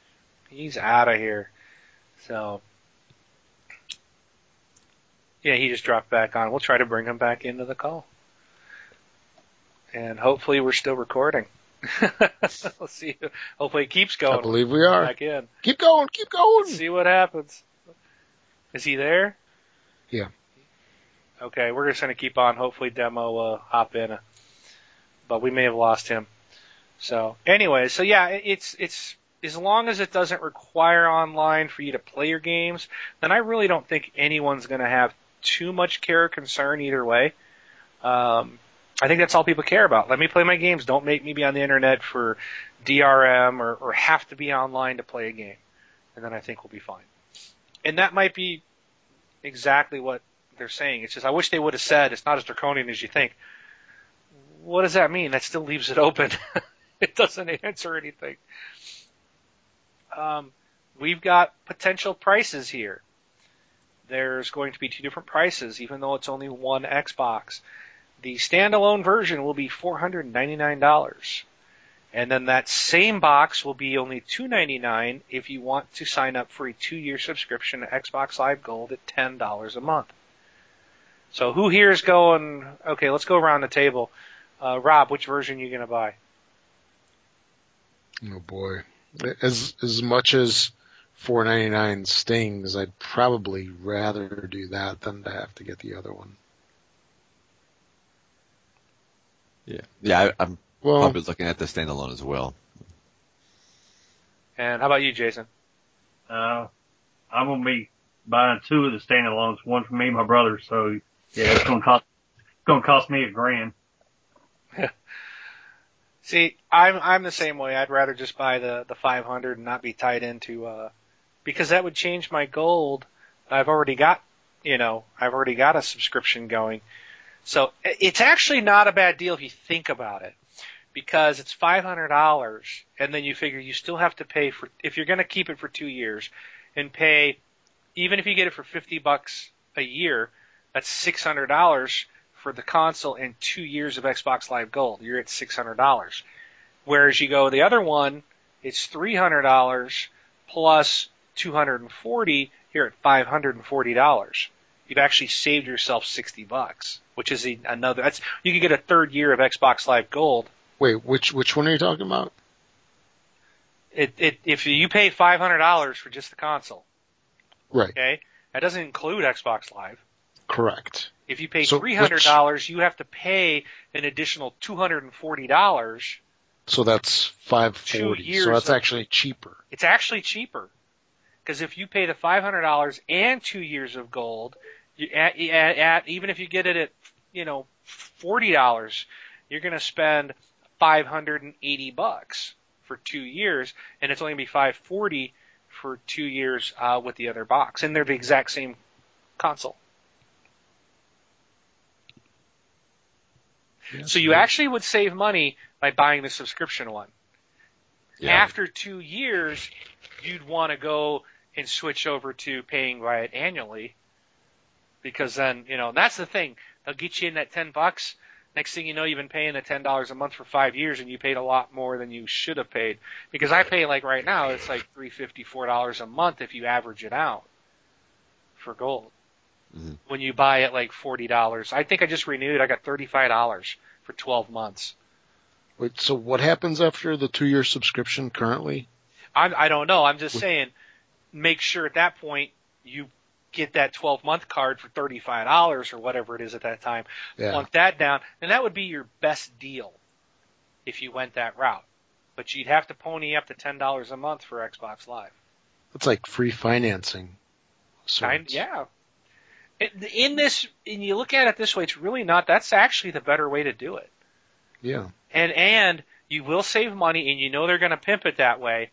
He's out of here. So yeah, he just dropped back on. We'll try to bring him back into the call. And hopefully we're still recording. [LAUGHS] Let's see. Hopefully it keeps going. I believe we are. Back in. Keep going. Keep going. See what happens. Is he there? Yeah. Okay, we're just gonna keep on. Hopefully, demo uh, hop in, uh, but we may have lost him. So, anyway, so yeah, it's it's as long as it doesn't require online for you to play your games, then I really don't think anyone's gonna have too much care or concern either way. Um, I think that's all people care about. Let me play my games. Don't make me be on the internet for DRM or, or have to be online to play a game. And then I think we'll be fine. And that might be exactly what they're saying. It's just I wish they would have said it's not as draconian as you think. What does that mean? That still leaves it open. [LAUGHS] it doesn't answer anything. Um, we've got potential prices here. There's going to be two different prices, even though it's only one Xbox. The standalone version will be $499. And then that same box will be only $299 if you want to sign up for a two-year subscription to Xbox Live Gold at $10 a month. So who here is going, okay, let's go around the table. Uh, Rob, which version are you going to buy? Oh boy. As as much as four ninety nine stings, I'd probably rather do that than to have to get the other one. yeah, yeah, I, I'm Well, probably looking at the standalone as well. And how about you, Jason? Uh, I'm gonna be buying two of the standalones, one for me and my brother. So yeah, it's gonna cost it's gonna cost me a grand. [LAUGHS] See, I'm I'm the same way. I'd rather just buy the the 500 and not be tied into uh because that would change my gold. I've already got, you know, I've already got a subscription going. So it's actually not a bad deal if you think about it. because it's five hundred dollars, and then you figure you still have to pay for if you're going to keep it for two years, and pay even if you get it for fifty bucks a year, that's six hundred dollars for the console and two years of Xbox Live Gold. You're at six hundred dollars. Whereas you go the other one, it's three hundred dollars plus two hundred and forty. You're at five hundred and forty dollars. You've actually saved yourself sixty bucks, which is another. That's you could get a third year of Xbox Live Gold. Wait, which which one are you talking about? It, it if you pay five hundred dollars for just the console, Right. okay, that doesn't include Xbox Live. Correct. If you pay So three hundred dollars, you have to pay an additional two hundred and forty dollars. So that's five forty. So that's of- actually cheaper. It's actually cheaper because if you pay the five hundred dollars and two years of gold, you, at, at, at even if you get it at you know forty dollars, you're going to spend five hundred and eighty bucks for two years, and it's only going to be five forty for two years uh, with the other box, and they're the exact same console. So you actually would save money by buying the subscription one. Yeah. After two years, you'd want to go and switch over to paying by it annually, because then you know that's the thing. They'll get you in that ten bucks. Next thing you know, you've been paying the ten dollars a month for five years, and you paid a lot more than you should have paid. Because I pay like right now, it's like three fifty four dollars a month if you average it out for gold. Mhm. When you buy it like forty dollars, I think I just renewed. I got thirty five dollars for twelve months. Wait, so what happens after the two year subscription currently? I, I don't know. I'm just saying, make sure at that point you get that 12 month card for $35 or whatever it is at that time. Yeah. Plunk that down, and that would be your best deal if you went that route. But you'd have to pony up to $10 a month for Xbox Live. It's like free financing. Kind, yeah. In- In this, and you look at it this way, it's really not. That's actually the better way to do it. Yeah. and and you will save money, and you know they're going to pimp it that way.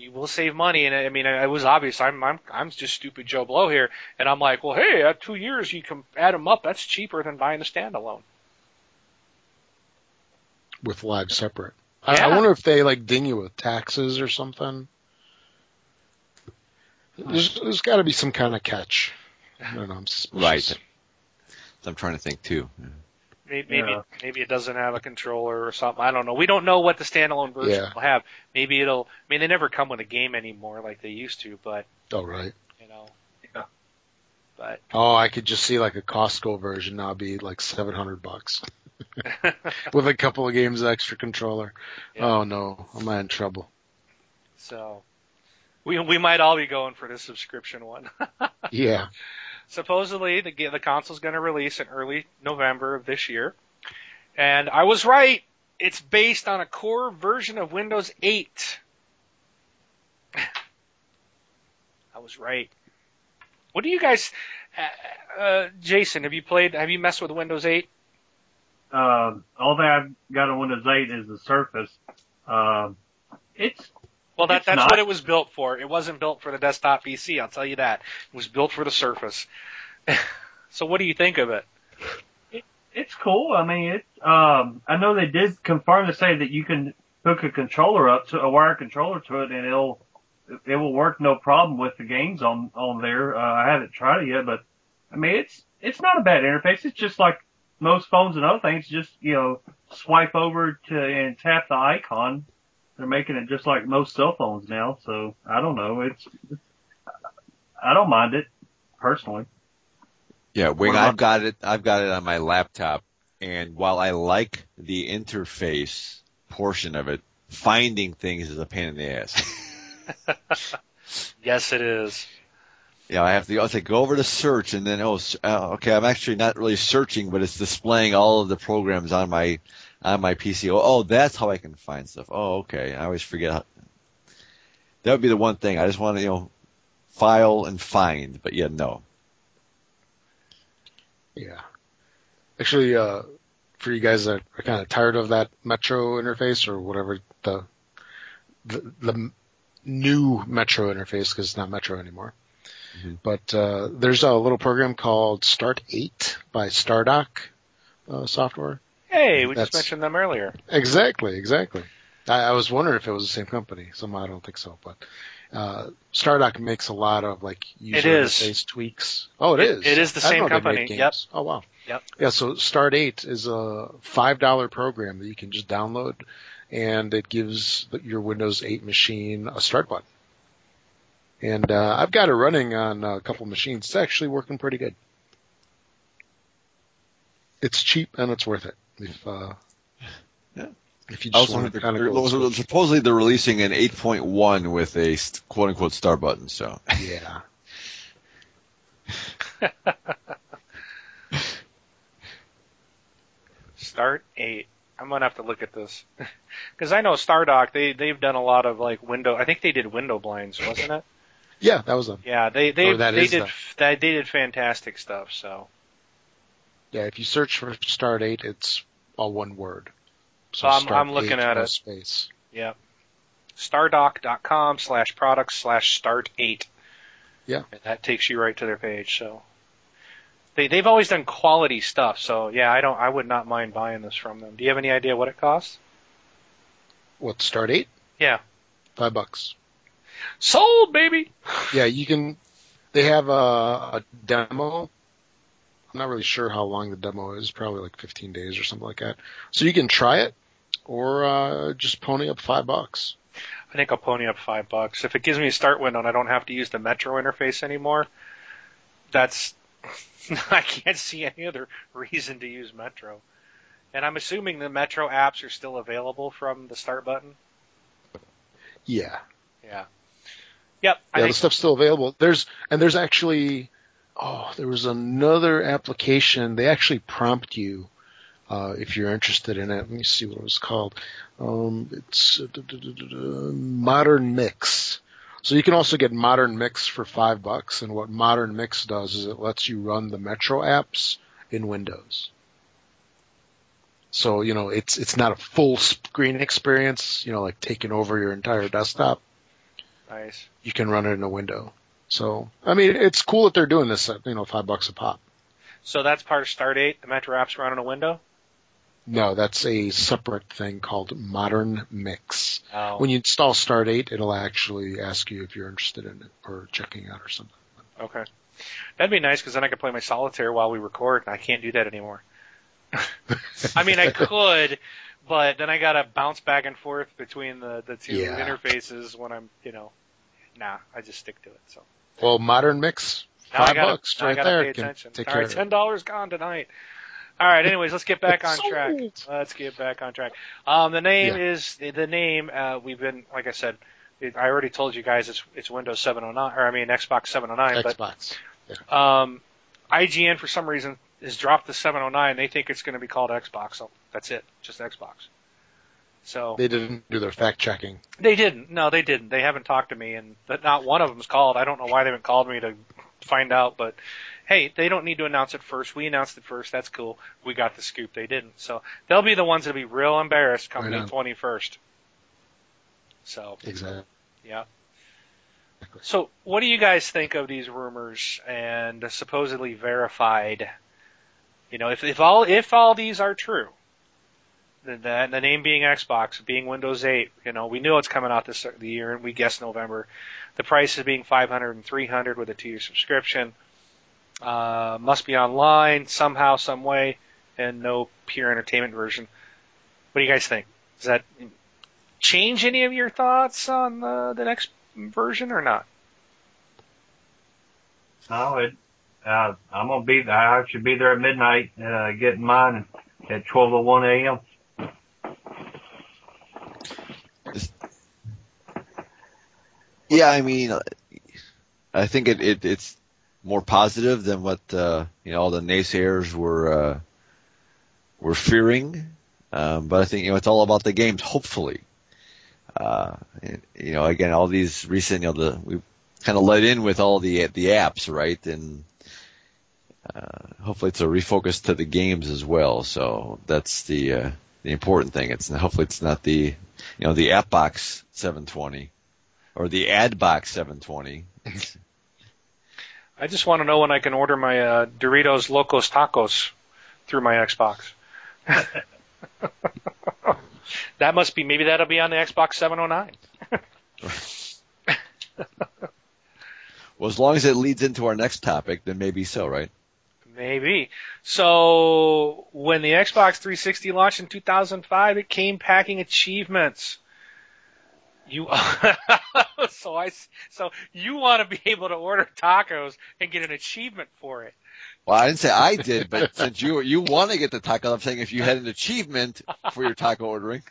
You will save money, and I mean, it was obvious. I'm I'm I'm just stupid Joe Blow here, and I'm like, well, hey, at two years you can add them up. That's cheaper than buying the standalone. With live separate. I, I wonder if they like ding you with taxes or something. There's, there's got to be some kind of catch. I don't know. I'm suspicious. Right. I'm trying to think too. Maybe maybe, Yeah. maybe it doesn't have a controller or something. I don't know. We don't know what the standalone version Yeah. will have. Maybe it'll. I mean, they never come with a game anymore like they used to, but Oh right. you know. Yeah. But Oh, I could just see like a Costco version now be like seven hundred bucks [LAUGHS] with a couple of games extra controller. Yeah. Oh no, I'm not in trouble. so we we might all be going for the subscription one. [LAUGHS] Yeah. Supposedly the the console's going to release in early November of this year, and I was right. It's based on a core version of Windows 8. [SIGHS] I was right. What do you guys, uh, uh, Jason? Have you played? Have you messed with Windows 8? Um, all that I've got on Windows 8 is the Surface. Um, it's Well, that that's not. what it was built for. It wasn't built for the desktop PC. I'll tell you that. It was built for the Surface. [LAUGHS] so, what do you think of it? it's cool. I mean, it. Um, I know they did confirm to say that you can hook a controller up to a wire controller to it, and it'll it will work no problem with the games on on there. Uh, I haven't tried it yet, but I mean, it's it's not a bad interface. It's just like most phones and other things. Just you know, swipe over to and tap the icon. They're making it just like most cell phones now. So I don't know. It's, it's I don't mind it personally. Yeah, Wing, I've got it. I've got it on my laptop, and while I like the interface portion of it, finding things is a pain in the ass. [LAUGHS] Yes, it is. Yeah, I have to. I have to go over to search, and then oh, uh, okay, I'm actually not really searching, but it's displaying all of the programs on my on my PC. Oh, oh, that's how I can find stuff. Oh, okay. I always forget. How, that would be the one thing. I just want to, you know, file and find. But yeah, no. Yeah. Actually, uh, for you guys that are kind of tired of that Metro interface or whatever the the, the new Metro interface because it's not Metro anymore. Mhm. But uh, there's a little program called Start 8 by Stardock uh, software. Hey, we just mentioned them earlier. Exactly, exactly. I, I was wondering if it was the same company. Somehow I don't think so, but uh, Stardock makes a lot of like user interface tweaks. Oh, It- it is. it is the I same know they made company. Yep. Oh wow. Yep. Yeah. So Start Eight is a five dollar program that you can just download, and it gives your Windows 8 machine a start button. And uh, I've got it running on a couple machines. It's actually working pretty good. It's cheap and it's worth it. If uh, Yeah. if you just also want to kind of they're- go those are- supposedly they're releasing an 8.1 with a quote unquote star button. So yeah. [LAUGHS] Start eight. I'm gonna have to look at this [LAUGHS] because I know Stardock. They they've done a lot of like window. I think they did WindowBlinds, wasn't it? Yeah, that was them. Yeah, they they that they did them. they, they did fantastic stuff. So Yeah, if you search for Start 8, it's all one word. So I'm- I'm looking at no it. Space. yeah, stardock.com slash products slash start eight. Yeah. and that takes you right to their page. So they they've always done quality stuff. So yeah, I don't I would not mind buying this from them. Do you have any idea what it costs? What, Start 8? Yeah, Five bucks. sold baby. Yeah, you can. They have a, a demo. I'm not really sure how long the demo is. Probably like 15 days or something like that. So you can try it, or uh, just pony up five bucks. I think I'll pony up five bucks. If it gives me a start window and I don't have to use the Metro interface anymore, that's [LAUGHS] I can't see any other reason to use Metro. And I'm assuming the Metro apps are still available from the start button. Yeah, Yeah. Yep. Yeah, the stuff's still available. There's and there's actually, oh, there was another application. They actually prompt you uh, if you're interested in it. Let me see what it was called. Um, it's uh, Modern Mix. So you can also get Modern Mix for five bucks. And what Modern Mix does is it lets you run the Metro apps in Windows. So you know it's it's not a full screen experience. You know, like taking over your entire desktop nice. you can run it in a window. So, I mean, it's cool that they're doing this at, you know, five bucks a pop. So that's part of Start 8. The Metro apps run on a window. No, that's a separate thing called Modern Mix. Oh. When you install Start 8, it'll actually ask you if you're interested in it or checking out or something. Okay. That'd be nice because then I could play my solitaire while we record, and I can't do that anymore. [LAUGHS] I mean, I could, but then I gotta bounce back and forth between the the two Yeah. interfaces when I'm, you know, nah, I just stick to it. So Well, Modern Mix, now five gotta, bucks right gotta there. pay attention. take All care right, ten dollars gone tonight. All right. Anyways, let's get back on track. Let's get back on track. Um, the name Yeah. is the name. Uh, we've been, like I said, it, I already told you guys it's it's Windows 709, or I mean Xbox 709, but Xbox. um, IGN for some reason has dropped the 709. They think it's going to be called Xbox. So that's it, just Xbox. So They didn't do their fact checking. they didn't. No, they didn't. They haven't talked to me, and not one of them's called. I don't know why they haven't called me to find out, but hey, they don't need to announce it first. We announced it first. That's cool. We got the scoop. They didn't. So they'll be the ones that'll be real embarrassed come Right the 21st. So Exactly. yeah. So, what do you guys think of these rumors and supposedly verified? You know, if if all if all these are true, the, the, name being Xbox, being Windows 8, you know, we knew it's coming out this the year, and we guessed November. The price is being 500 and 300 with a two-year subscription. Uh, must be online somehow, some way, and no pure entertainment version. What do you guys think? Does that change any of your thoughts on the, the next version or not? No, it, uh, I'm gonna be. I should be there at midnight, uh, getting mine at 12:01 a.m. Yeah, I mean, I think it, it it's more positive than what uh, you know all the naysayers were uh, were fearing. Um, but I think you know it's all about the games. Hopefully, uh, you know, again, all these recent, you know, the we kind of let in with all the the apps, right? And uh, hopefully, it's a refocus to the games as well. So that's the uh, the important thing. It's hopefully it's not the you know the app box 720 or the ad box 720. I just want to know when I can order my uh, Doritos Locos Tacos through my Xbox. [LAUGHS] that must be maybe that'll be on the Xbox 709. [LAUGHS] Well, as long as it leads into our next topic, then maybe so, right? Maybe. So when the Xbox 360 launched in 2005, it came packing achievements. You [LAUGHS] so I so you want to be able to order tacos and get an achievement for it. Well, I didn't say I did, but since you you want to get the taco, I'm saying if you had an achievement for your taco ordering.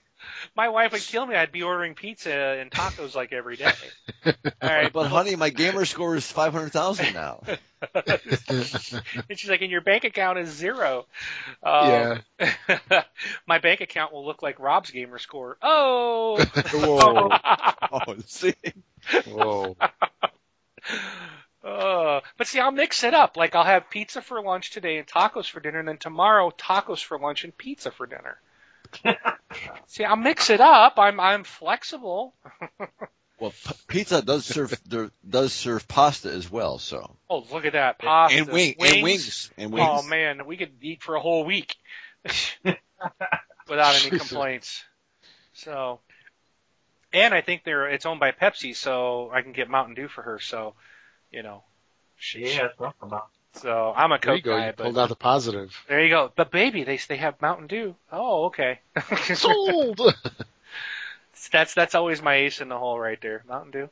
My wife would kill me. I'd be ordering pizza and tacos like every day. [LAUGHS] All right, But honey, my gamer score is five hundred thousand now. [LAUGHS] and she's like, and your bank account is zero. Um, [LAUGHS] my bank account will look like Rob's gamer score. Oh. Whoa. Oh, see, Whoa. Uh, but see, I'll mix it up. Like I'll have pizza for lunch today and tacos for dinner, and then tomorrow tacos for lunch and pizza for dinner. See, I'll mix it up. I'm I'm flexible. well, p- pizza does serve there, does serve pasta as well, so Oh, look at that pasta and wing and wings and wings. Oh man, we could eat for a whole week [LAUGHS] without any complaints. So, and I think they're it's owned by Pepsi, so I can get Mountain Dew for her. So, you know, she, Yeah, that's what about. So I'm a There you Coke go. guy, You but pulled out the positive. there you go. But baby, they they have Mountain Dew. Oh, okay. [LAUGHS] Sold. [LAUGHS] that's that's always my ace in the hole right there, Mountain Dew.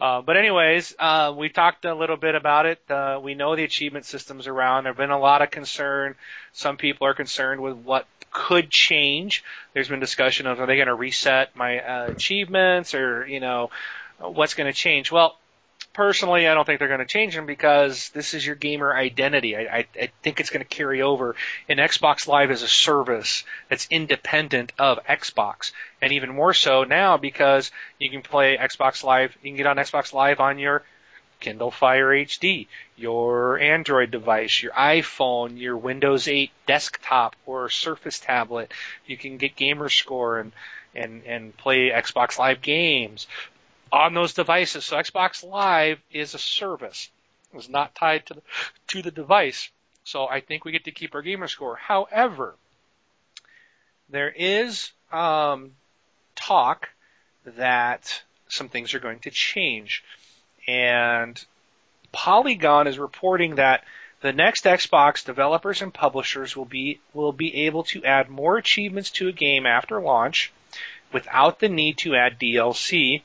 Uh, but anyways, uh, we talked a little bit about it. Uh, we know the achievement system's around. There've been a lot of concern. Some people are concerned with what could change. There's been discussion of are they going to reset my uh, achievements or you know what's going to change. Well, personally, I don't think they're going to change them because this is your gamer identity. I, I, I think it's going to carry over. And Xbox Live is a service that's independent of Xbox, and even more so now because you can play Xbox Live. You can get on Xbox Live on your Kindle Fire HD, your Android device, your iPhone, your Windows 8 desktop or Surface tablet. You can get gamer score and and and play Xbox Live games on those devices. So Xbox Live is a service. It's not tied to the, to the device. So I think we get to keep our gamer score. However, there is um, talk that some things are going to change. And Polygon is reporting that the next Xbox developers and publishers will be will be able to add more achievements to a game after launch without the need to add DLC.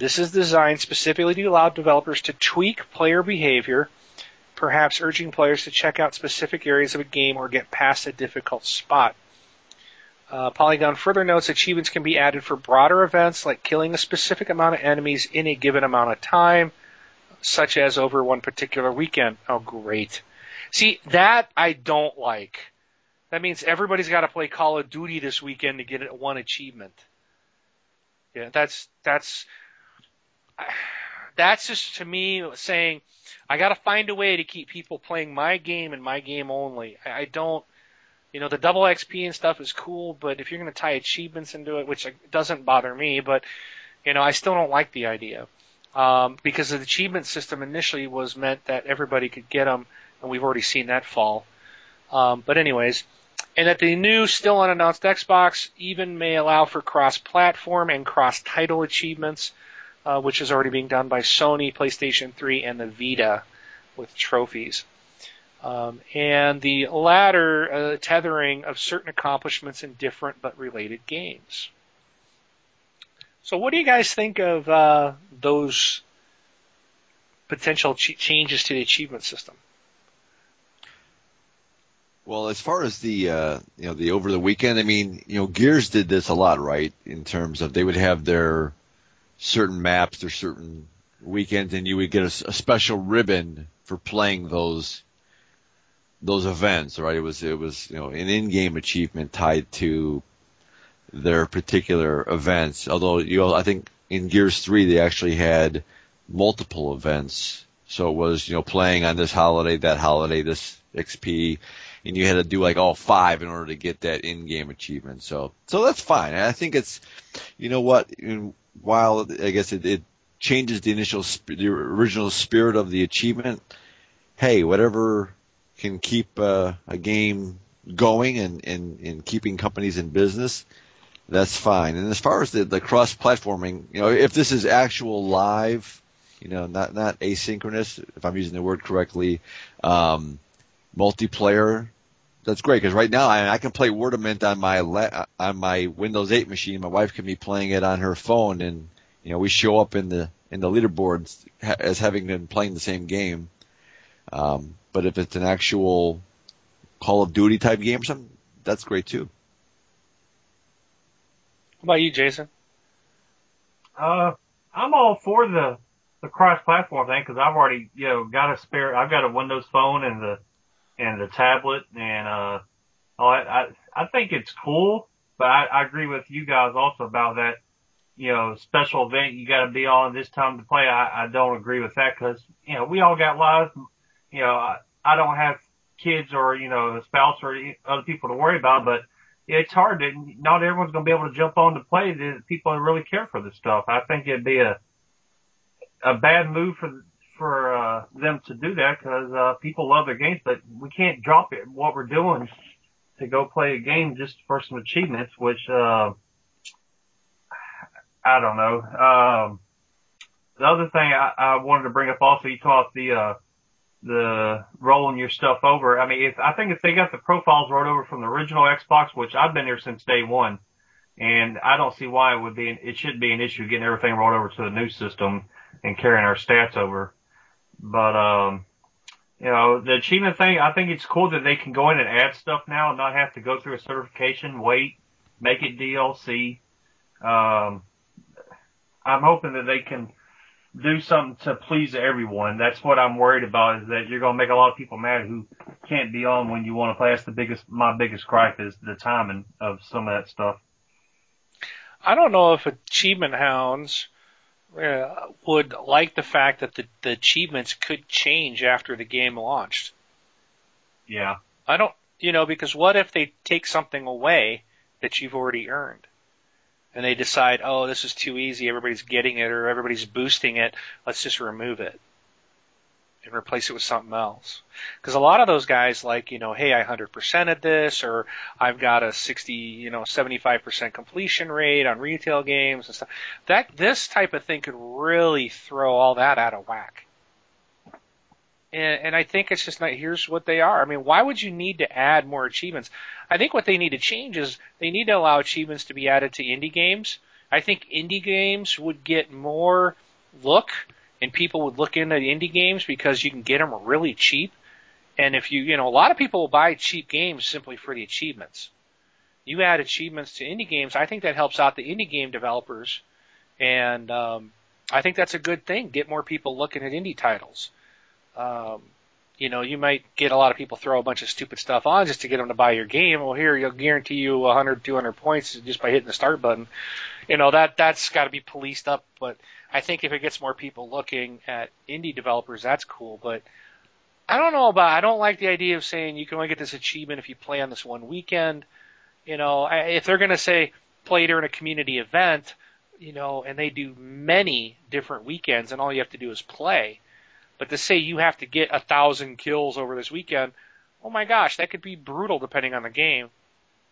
This is designed specifically to allow developers to tweak player behavior, perhaps urging players to check out specific areas of a game or get past a difficult spot. Uh, Polygon further notes achievements can be added for broader events like killing a specific amount of enemies in a given amount of time, such as over one particular weekend. Oh, great. See, that I don't like. That means everybody's got to play Call of Duty this weekend to get one achievement. Yeah, that's that's [SIGHS] that's just to me saying I got to find a way to keep people playing my game and my game only. I, I don't, you know, the double XP and stuff is cool, but if you're going to tie achievements into it, which doesn't bother me, but you know, I still don't like the idea um, because the achievement system initially was meant that everybody could get them, and we've already seen that fall. Um, but anyways, and that the new, still unannounced Xbox even may allow for cross-platform and cross-title achievements, uh, which is already being done by Sony, PlayStation 3, and the Vita with trophies. Um, and the latter uh, tethering of certain accomplishments in different but related games. So, what do you guys think of uh, those potential ch- changes to the achievement system? Well, as far as the uh, you know the over the weekend, I mean, you know, Gears did this a lot, right? In terms of they would have their certain maps, or certain weekends, and you would get a, a special ribbon for playing those those events, right? It was it was you know an in-game achievement tied to their particular events. Although you know, I think in Gears Three they actually had multiple events, so it was you know playing on this holiday, that holiday, this XP, and you had to do like all five in order to get that in-game achievement. So so that's fine. And I think it's you know what, while I guess it, it changes the initial sp- the original spirit of the achievement. Hey, whatever can keep uh, a game going and, and, and keeping companies in business, that's fine. And as far as the, the cross platforming, you know, if this is actual live, you know, not, not asynchronous, if I'm using the word correctly, um, multiplayer, that's great because right now I, I can play Wordament on my la- on my Windows 8 machine. My wife can be playing it on her phone, and you know we show up in the in the leaderboards ha- as having been playing the same game. Um, but if it's an actual Call of Duty type game or something, that's great too. How about you, Jason? Uh, I'm all for the the cross-platform thing because I've already you know got a spare. I've got a Windows phone and the and the tablet, and uh, oh, I I, I think it's cool. But I, I agree with you guys also about that. You know, special event you got to be on this time to play. I, I don't agree with that because you know we all got lives. You know, I, I don't have kids or you know a spouse or other people to worry about, but it's hard to not everyone's going to be able to jump on to play. The people that really care for this stuff. I think it'd be a a bad move for for uh, them to do that because uh, people love their games, but we can't drop it what we're doing to go play a game just for some achievements, which uh, I don't know. Um, the other thing I, I wanted to bring up also, you talked the uh, the rolling your stuff over. I mean, if I think if they got the profiles rolled over from the original Xbox, which I've been there since day one, and I don't see why it would be, an, it should be an issue getting everything rolled over to the new system and carrying our stats over. But um, you know, the achievement thing, I think it's cool that they can go in and add stuff now and not have to go through a certification, wait, make it DLC. Um, I'm hoping that they can do something to please everyone. That's what I'm worried about is that you're going to make a lot of people mad who can't be on when you want to play. That's the biggest, my biggest gripe is the timing of some of that stuff. I don't know if achievement hounds uh, would like the fact that the, the achievements could change after the game launched. Yeah. I don't, you know, because what if they take something away that you've already earned? and they decide, oh, this is too easy, everybody's getting it or everybody's boosting it, let's just remove it and replace it with something else. Because a lot of those guys like, you know, hey, I 100%ed this or I've got a 60, you know, 75% completion rate on retail games and stuff. That, this type of thing could really throw all that out of whack. And, and I think it's just not, here's what they are. I mean, why would you need to add more achievements? I think what they need to change is they need to allow achievements to be added to indie games. I think indie games would get more look and people would look into indie games because you can get them really cheap. And if you, you know, a lot of people will buy cheap games simply for the achievements. You add achievements to indie games, I think that helps out the indie game developers. And, um, I think that's a good thing. Get more people looking at indie titles. Um, you know, you might get a lot of people throw a bunch of stupid stuff on just to get them to buy your game. Well, here you'll guarantee you 100, 200 points just by hitting the start button. You know that that's got to be policed up. But I think if it gets more people looking at indie developers, that's cool. But I don't know about. I don't like the idea of saying you can only get this achievement if you play on this one weekend. You know, if they're going to say play during a community event, you know, and they do many different weekends, and all you have to do is play but to say you have to get a thousand kills over this weekend, oh my gosh, that could be brutal depending on the game.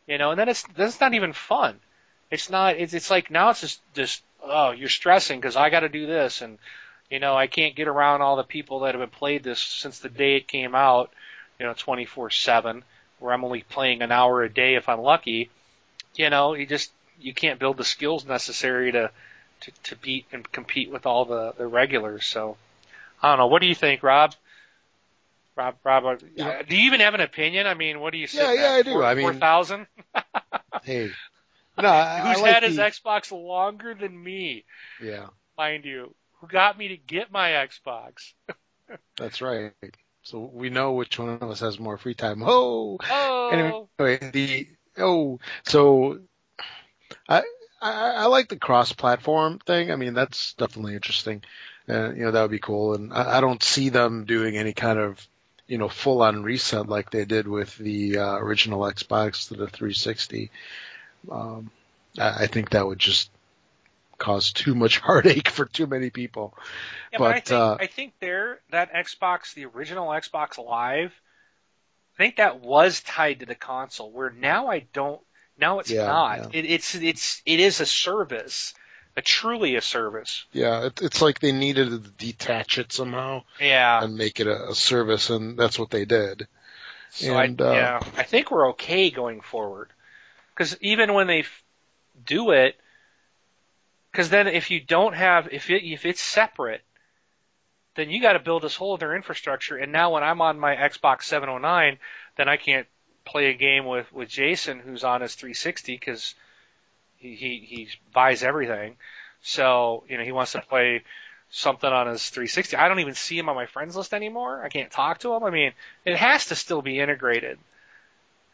You know, and then it's that's not even fun. It's not. It's it's like now it's just just oh you're stressing because I got to do this and you know I can't get around all the people that have been played this since the day it came out. You know, 24/7, where I'm only playing an hour a day if I'm lucky. You know, you just you can't build the skills necessary to to, to beat and compete with all the the regulars. So I don't know. What do you think, Rob? Rob, Rob, uh, yeah. do you even have an opinion? I mean, what do you say? Yeah, yeah, I do. Four, I mean, four thousand. [LAUGHS] hey, no, I, who's I like had the, his Xbox longer than me? Yeah, mind you, who got me to get my Xbox? That's right. So we know which one of us has more free time. Oh, oh. Anyway, the oh, so I, I I like the cross-platform thing. I mean, that's definitely interesting. Uh, you know, that would be cool. And I, I don't see them doing any kind of, you know, full on reset like they did with the uh, original Xbox to the 360. Um, I, think that would just cause too much [LAUGHS] heartache for too many people. Yeah, but, but I think uh, I think there that Xbox, the original Xbox Live, I think that was tied to the console. Where now I don't. Now it's Yeah, not. yeah. It, it's it's it is a service, a truly a service. Yeah, it, it's like they needed to detach it somehow Yeah. and make it a, a service, and that's what they did. So And, I, uh, yeah, I think we're okay going forward. Because even when they f- do it, because then if you don't have, if it if it's separate, then you got to build this whole other infrastructure. And now when I'm on my Xbox 709, then I can't play a game with with Jason who's on his 360 because he, he he buys everything. So you know he wants to play something on his 360. I don't even see him on my friends list anymore. I can't talk to him. I mean, it has to still be integrated.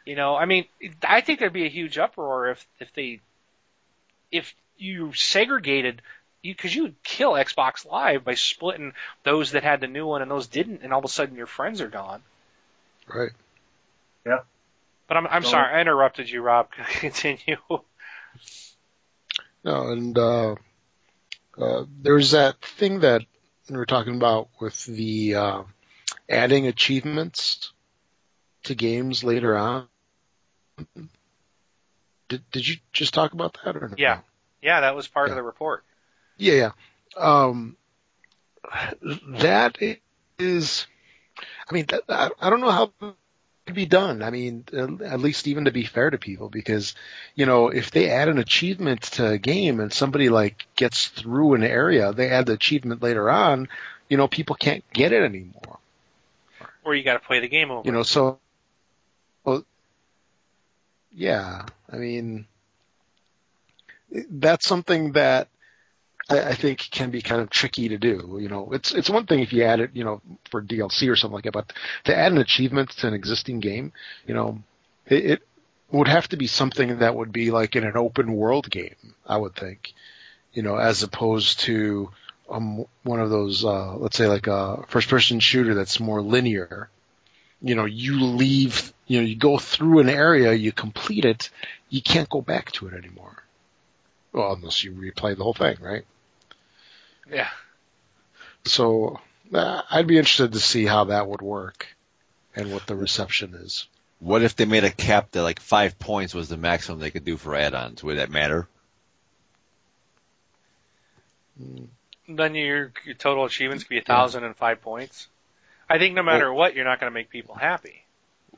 You know, I mean, I think there'd be a huge uproar if if they if you segregated you because you would kill Xbox Live by splitting those that had the new one and those didn't, and all of a sudden your friends are gone. Right. Yeah. But I'm I'm So- sorry, I interrupted you, Rob. [LAUGHS] Continue. No, and uh, uh, there's that thing that we were talking about with the uh, adding achievements to games later on. Did Did you just talk about that or no? Yeah. Yeah, that was part of the report. Yeah, yeah. Um, that is, I mean, that, I, I don't know how it could be done. I mean, at least even to be fair to people, because, you know, if they add an achievement to a game and somebody like gets through an area, they add the achievement later on, you know, people can't get it anymore. Or you got to play the game over. You know, so, well, yeah, I mean, that's something that I, think can be kind of tricky to do. You know, it's it's one thing if you add it, you know, for DLC or something like that, but to add an achievement to an existing game, you know, it, it would have to be something that would be like in an open world game. I would think, you know, as opposed to um, one of those, uh, let's say like a first person shooter that's more linear. You know, you leave, you know, you go through an area, you complete it, you can't go back to it anymore. Well, unless you replay the whole thing, right? yeah. So uh, I'd be interested to see how that would work and what the reception is. What if they made a cap that like five points was the maximum they could do for add-ons? Would that matter? Then your, your total achievements could be a thousand and five points. I think no matter what, you're not going to make people happy.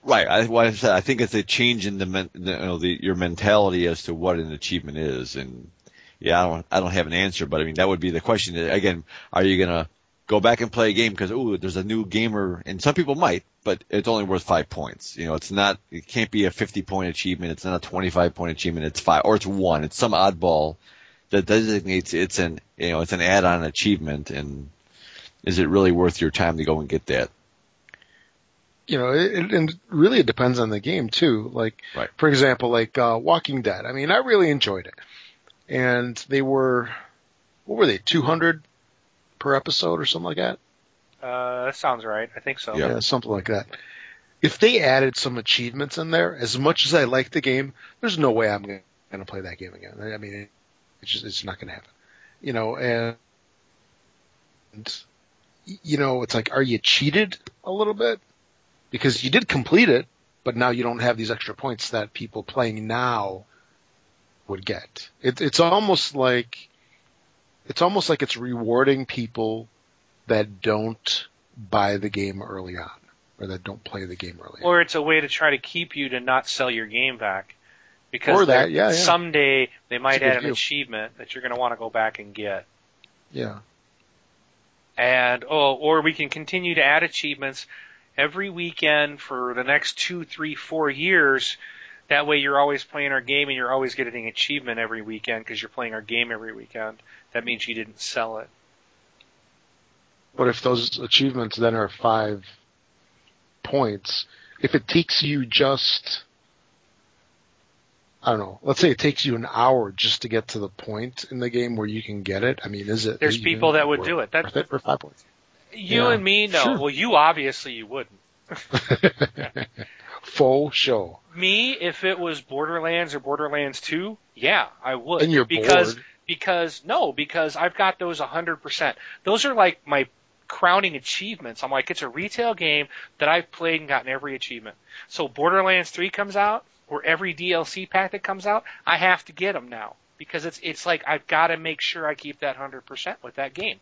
Right. I, what I said, I think it's a change in the, men, you know, the your mentality as to what an achievement is, and yeah, I don't I don't have an answer, but I mean that would be the question. Again, are you gonna go back and play a game because ooh, there's a new gamer, and some people might, but it's only worth five points. You know, it's not it can't be a 50 point achievement. It's not a 25 point achievement. It's five or it's one. It's some oddball that designates it's an you know it's an add-on achievement, and is it really worth your time to go and get that? You know, it, it, and really it depends on the game too. Like, Right. for example, like uh, Walking Dead. I mean, I really enjoyed it, and they were, what were they, 200 per episode or something like that? Uh, that sounds right. I think so. Yeah. Yeah, something like that. If they added some achievements in there, as much as I like the game, there's no way I'm going to play that game again. I mean, it's just it's not going to happen. You know, and, and you know, it's like, are you cheated a little bit because you did complete it, but now you don't have these extra points that people playing now would get. It, it's almost like it's almost like it's rewarding people that don't buy the game early on or that don't play the game early on. Or it's a way to try to keep you to not sell your game back. Because Or that, yeah, yeah. someday they might It's a good add an achievement that you're going to want to go back and get. Yeah. And oh, or we can continue to add achievements every weekend for the next two, three, four years. That way, you're always playing our game and you're always getting an achievement every weekend because you're playing our game every weekend. That means you didn't sell it. But if those achievements then are five points, if it takes you just, I don't know, let's say it takes you an hour just to get to the point in the game where you can get it. I mean, is it? There's people that would do it. That's worth it for five points. you Yeah, and me, no. sure. Well, you obviously you wouldn't. [LAUGHS] Full show. Me, if it was Borderlands or Borderlands 2, yeah, I would. And you're because bored. because no, because I've got those 100%. Those are like my crowning achievements. I'm like, it's a retail game that I've played and gotten every achievement. So Borderlands 3 comes out, or every DLC pack that comes out, I have to get them now because it's it's like I've got to make sure I keep that hundred percent with that game.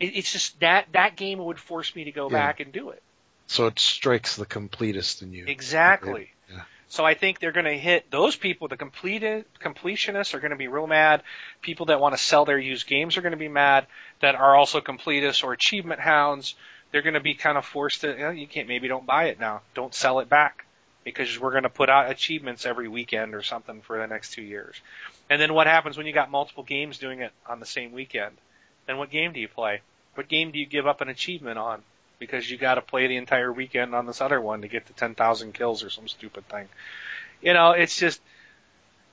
It, it's just that that game would force me to go Yeah. back and do it. So it strikes the completist in you. Exactly. Yeah. So I think they're going to hit those people. The completed completionists are going to be real mad. People that want to sell their used games are going to be mad. That are also completists or achievement hounds. They're going to be kind of forced to. You, know, you can't. Maybe don't buy it now. Don't sell it back because we're going to put out achievements every weekend or something for the next two years. And then what happens when you got multiple games doing it on the same weekend? Then what game do you play? What game do you give up an achievement on? Because you got to play the entire weekend on this other one to get to 10,000 kills or some stupid thing. You know, it's just,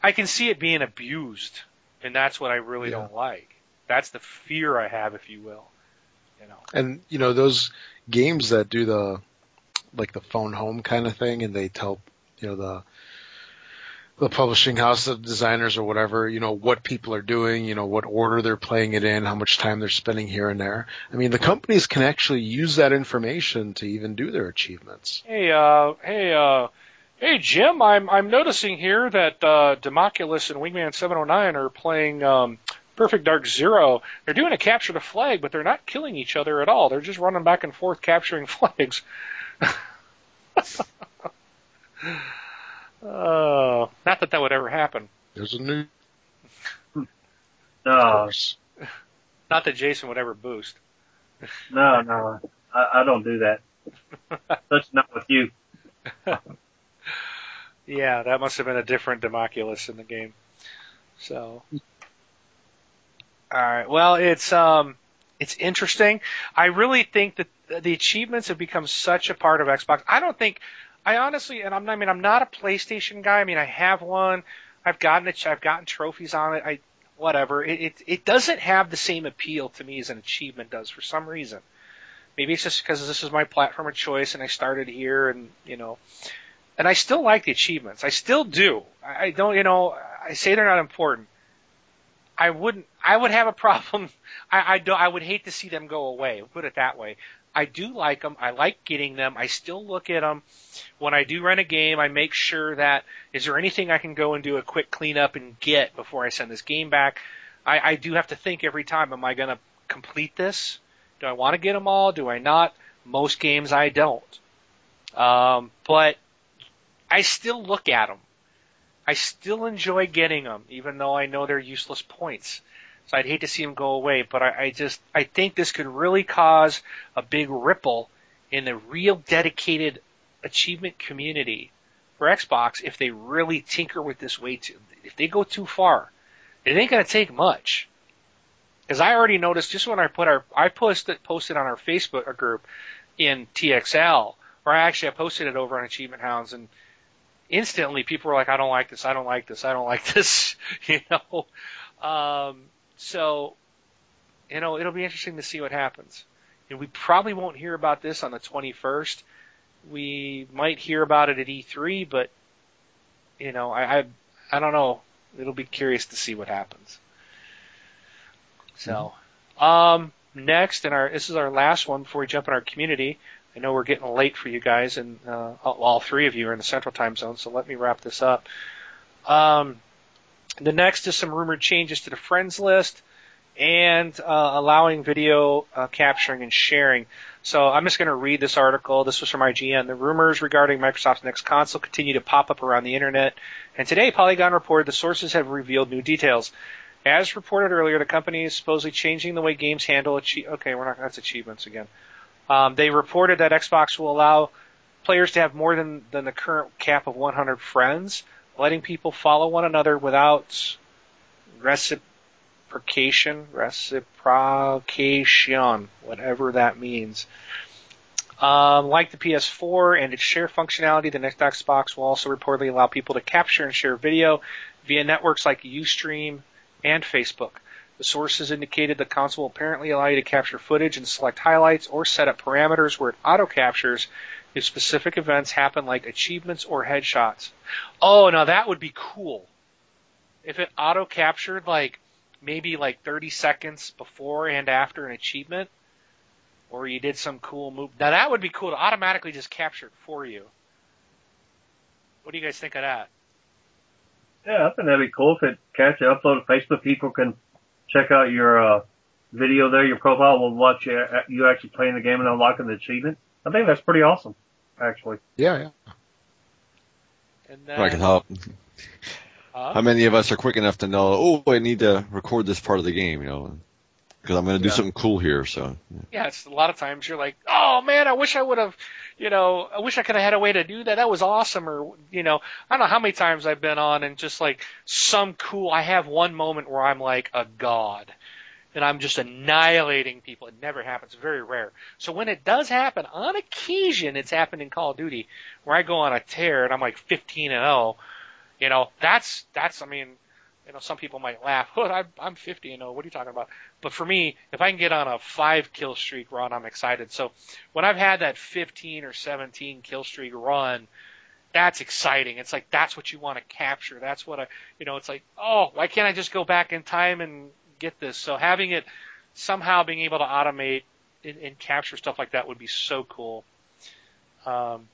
I can see it being abused, and that's what I really Yeah. don't like. That's the fear I have, if you will. You know. And you know those games that do the like the phone home kind of thing, and they tell you know the the publishing house, the designers or whatever, you know what people are doing, you know what order they're playing it in, how much time they're spending here and there. I mean, the companies can actually use that information to even do their achievements. Hey, uh, hey, uh, hey, Jim, I'm I'm noticing here that uh, Democulus and Wingman 709 are playing um, Perfect Dark Zero. They're doing a capture the flag, but they're not killing each other at all. They're just running back and forth capturing [LAUGHS] flags. Oh, not that that would ever happen. There's a new No. Not that Jason would ever boost. no, no. I, I don't do that. [LAUGHS] That's not with you. Yeah, that must have been a different Democulus in the game. So, all right. Well, it's um, it's interesting. I really think that the achievements have become such a part of Xbox. I don't think, I honestly, and I'm, I mean, I'm not a PlayStation guy. I mean, I have one. I've gotten it. I've gotten trophies on it. I whatever. It, it it doesn't have the same appeal to me as an achievement does for some reason. Maybe it's just because this is my platform of choice and I started here and you know and I still like the achievements. I still do. I I don't, you know, I say they're not important. I wouldn't, I would have a problem. [LAUGHS] I, I don't, I would hate to see them go away. Put it that way. I do like them. I like getting them. I still look at them. When I do run a game, I make sure that is there anything I can go and do a quick cleanup and get before I send this game back. I, I do have to think every time, am I going to complete this? Do I want to get them all? Do I not? Most games I don't. Um, but I still look at them. I still enjoy getting them, even though I know they're useless points. So I'd hate to see them go away, but I, I just I think this could really cause a big ripple in the real dedicated achievement community for Xbox if they really tinker with this way too. If they go too far, it ain't gonna take much. Because I already noticed just when I put our I posted posted on our Facebook uh, group in TXL, or actually I posted it over on Achievement Hounds and instantly people were like, I don't like this, I don't like this, I don't like [LAUGHS] this, [LAUGHS] you know. Um, so, you know, it'll be interesting to see what happens. And we probably won't hear about this on the 21st. We might hear about it at E3, but you know, I, I, I don't know. It'll be curious to see what happens. So, um, next, and our this is our last one before we jump in our community. I know we're getting late for you guys, and uh, all, three of you are in the Central Time Zone. So let me wrap this up. Um, the next is some rumored changes to the friends list and uh, allowing video uh, capturing and sharing. So I'm just going to read this article. This was from IGN. The rumors regarding Microsoft's next console continue to pop up around the internet, and today Polygon reported the sources have revealed new details. As reported earlier, the company is supposedly changing the way games handle achie- Okay, we're not. That's achievements again. Um, they reported that Xbox will allow players to have more than, than the current cap of 100 friends, letting people follow one another without reciprocation, reciprocation, whatever that means. Um, like the PS4 and its share functionality, the next Xbox will also reportedly allow people to capture and share video via networks like Ustream and Facebook. The sources indicated the console apparently allow you to capture footage and select highlights or set up parameters where it auto captures if specific events happen like achievements or headshots. Oh, now that would be cool. If it auto captured like maybe like 30 seconds before and after an achievement, or you did some cool move. Now that would be cool to automatically just capture it for you. What do you guys think of that? Yeah, I think that'd be cool if it catch upload to Facebook. People can check out your uh, video there, your profile. will watch you, you actually playing the game and unlocking the achievement. I think that's pretty awesome, actually. Yeah, yeah. And I can help. uh, How many of us are quick enough to know? Oh, I need to record this part of the game, you know, because I'm going to do Yeah. something cool here. So yeah, it's a lot of times you're like, oh man, I wish I would have, you know, I wish I could have had a way to do that. That was awesome. Or, you know, I don't know how many times I've been on and just like some cool, I have one moment where I'm like a god and I'm just annihilating people. It never happens. Very rare. So when it does happen, on occasion, it's happened in Call of Duty where I go on a tear and I'm like 15 and 0. You know, that's, that's, I mean, you know, some people might laugh. Oh, I'm, I'm 50 you know, What are you talking about? But for me, if I can get on a five kill streak run, I'm excited. So when I've had that 15 or 17 kill streak run, that's exciting. It's like that's what you want to capture. That's what I, you know, it's like, oh, why can't I just go back in time and get this? So having it somehow being able to automate and, and capture stuff like that would be so cool. Um,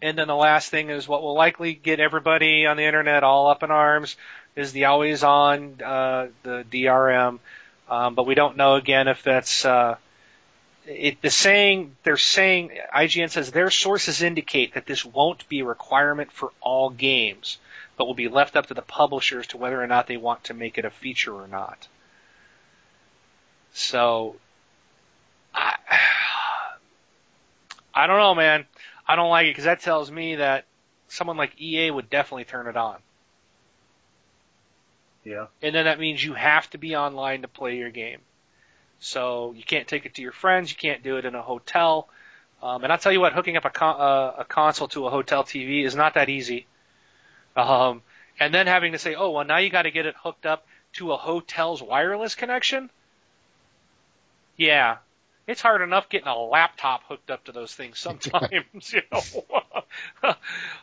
and then the last thing is what will likely get everybody on the internet all up in arms is the always on uh, the DRM. Um, but we don't know again if that's uh, it, the saying. They're saying IGN says their sources indicate that this won't be a requirement for all games, but will be left up to the publishers to whether or not they want to make it a feature or not. So, I, [SIGHS] I don't know, man. I don't like it because that tells me that someone like EA would definitely turn it on. Yeah. And then that means you have to be online to play your game. So you can't take it to your friends. You can't do it in a hotel. Um, and I'll tell you what, hooking up a, con- uh, a console to a hotel TV is not that easy. Um, and then having to say, oh, well, now you got to get it hooked up to a hotel's wireless connection. Yeah, it's hard enough getting a laptop hooked up to those things sometimes. [LAUGHS] you know, [LAUGHS] um,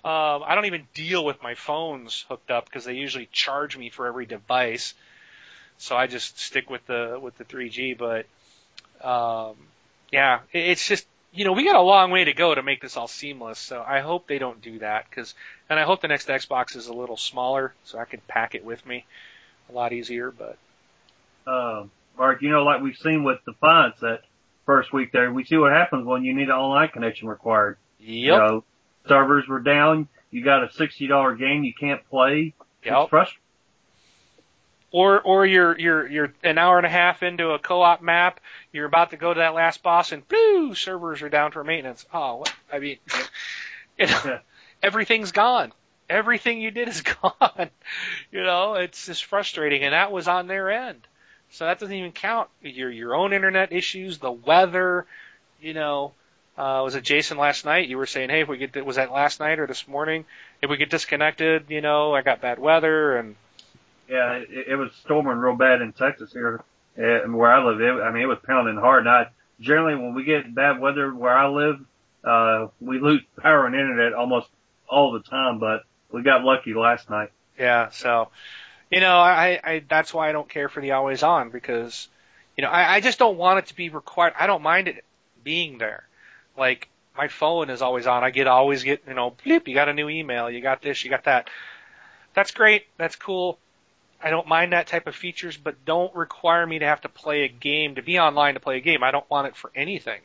I don't even deal with my phones hooked up because they usually charge me for every device. So I just stick with the with the 3G. But um, yeah, it, it's just you know we got a long way to go to make this all seamless. So I hope they don't do that because, and I hope the next Xbox is a little smaller so I can pack it with me a lot easier. But Um, Mark, you know, like we've seen with Defiance that first week there, we see what happens when you need an online connection required. You yep, know, servers were down. You got a $60 game you can't play. yep. It's frustrating. Or or you're you're you're an hour and a half into a co-op map. You're about to go to that last boss, and boo, servers are down for maintenance. Oh, what? I mean, [LAUGHS] you know, everything's gone. Everything you did is [LAUGHS] gone. You know, it's just frustrating, and that was on their end. So that doesn't even count your your own internet issues, the weather. You know, uh, was it Jason last night? You were saying, hey, if we get was that last night or this morning? If we get disconnected, you know, I got bad weather and Yeah, it, it was storming real bad in Texas here, and where I live. It, I mean, it was pounding hard. And I generally, when we get bad weather where I live, uh, we lose power and internet almost all the time. But we got lucky last night. Yeah, so you know, I, I that's why I don't care for the always on because you know, I, I just don't want it to be required. I don't mind it being there. Like my phone is always on. I get always get, you know, bleep, you got a new email, you got this, you got that. That's great. That's cool. I don't mind that type of features, but don't require me to have to play a game to be online to play a game. I don't want it for anything.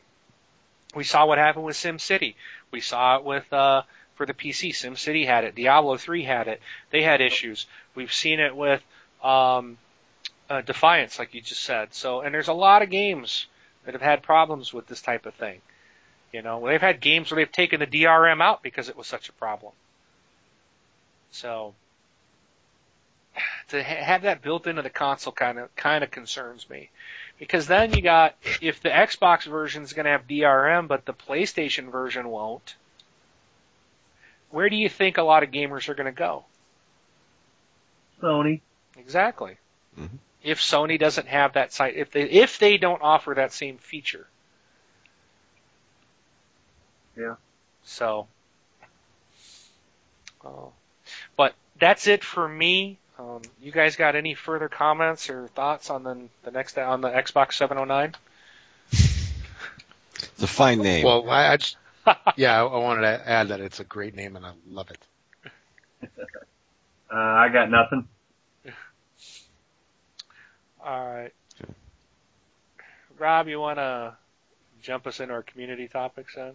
We saw what happened with SimCity. We saw it with uh for the PC. SimCity had it. Diablo 3 had it. They had issues. We've seen it with um, uh, Defiance, like you just said. So, and there's a lot of games that have had problems with this type of thing. You know, they've had games where they've taken the DRM out because it was such a problem. So, [SIGHS] to ha- have that built into the console kind of kind of concerns me, because then you got if the Xbox version is going to have DRM, but the PlayStation version won't where do you think a lot of gamers are going to go? Sony. Exactly. Mhm. If Sony doesn't have that site, if they if they don't offer that same feature. Yeah. So. Oh. But that's it for me. Um, you guys got any further comments or thoughts on the the next on the Xbox 709? It's a fine name. Well, I, I just, [LAUGHS] yeah, I, I wanted to add that it's a great name and I love it. Uh, I got nothing. All right. Rob, you want to jump us into our community topics then?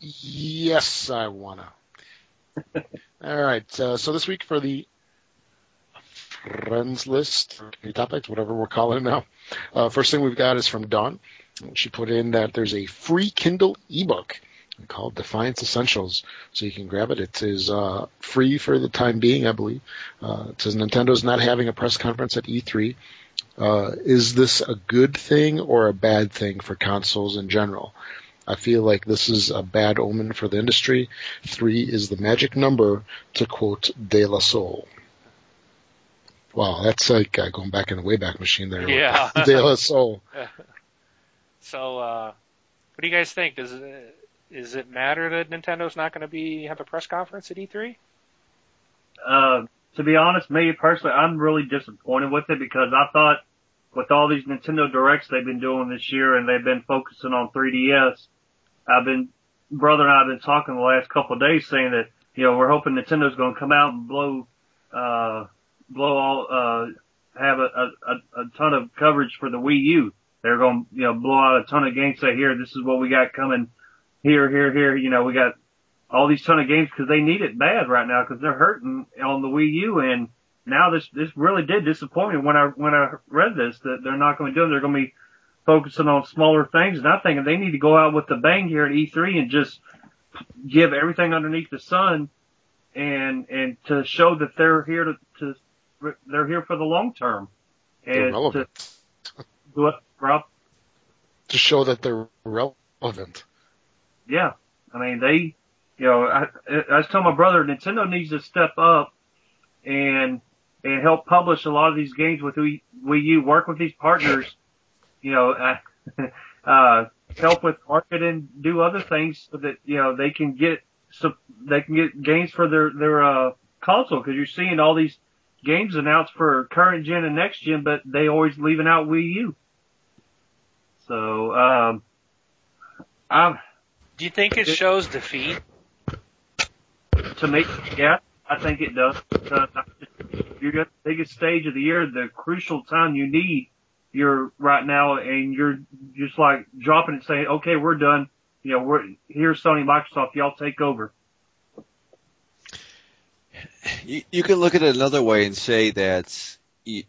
Yes, I wanna. [LAUGHS] All right. Uh, so this week for the friends list, community topics, whatever we're calling it now. Uh, first thing we've got is from Dawn. She put in that there's a free Kindle ebook called Defiance Essentials, so you can grab it. It is uh, free for the time being, I believe. Uh, it says Nintendo's not having a press conference at E3. Uh, is this a good thing or a bad thing for consoles in general? I feel like this is a bad omen for the industry. Three is the magic number, to quote De La Soul. Wow, that's like uh, going back in the Wayback Machine there. Yeah. [LAUGHS] De La Soul. [LAUGHS] So, uh, what do you guys think? Does it, is it matter that Nintendo's not going to be have a press conference at E E3? Uh, to be honest, me personally, I'm really disappointed with it because I thought with all these Nintendo Directs they've been doing this year and they've been focusing on 3DS, I've been, brother and I have been talking the last couple of days saying that, you know, we're hoping Nintendo's going to come out and blow, uh, blow all, uh, have a, a, a ton of coverage for the Wii U. They're going to, you know, blow out a ton of games, say, here, this is what we got coming here, here, here. You know, we got all these ton of games because they need it bad right now because they're hurting on the Wii U. And now this, this really did disappoint me when I, when I read this that they're not going to do it. They're going to be focusing on smaller things. And I think they need to go out with the bang here at E3 and just give everything underneath the sun and, and to show that they're here to, to, they're here for the long term. And to, relevant. what, Rob? To show that they're relevant. Yeah. I mean, they, you know, I, I was telling my brother, Nintendo needs to step up and, and help publish a lot of these games with Wii, Wii U, work with these partners, you know, uh, [LAUGHS] uh, help with marketing, do other things so that, you know, they can get, so they can get games for their, their, uh, console because you're seeing all these games announced for current gen and next gen, but they always leaving out Wii U. So, um, I'm, Do you think it It- shows defeat? to me, yeah, I think it does. Because you're at the biggest stage of the year, the crucial time you need, you're right now, and you're just like dropping it, saying, "Okay, we're done. You know, we're here's Sony, Microsoft. Y'all take over." you, you can look at it another way and say that e,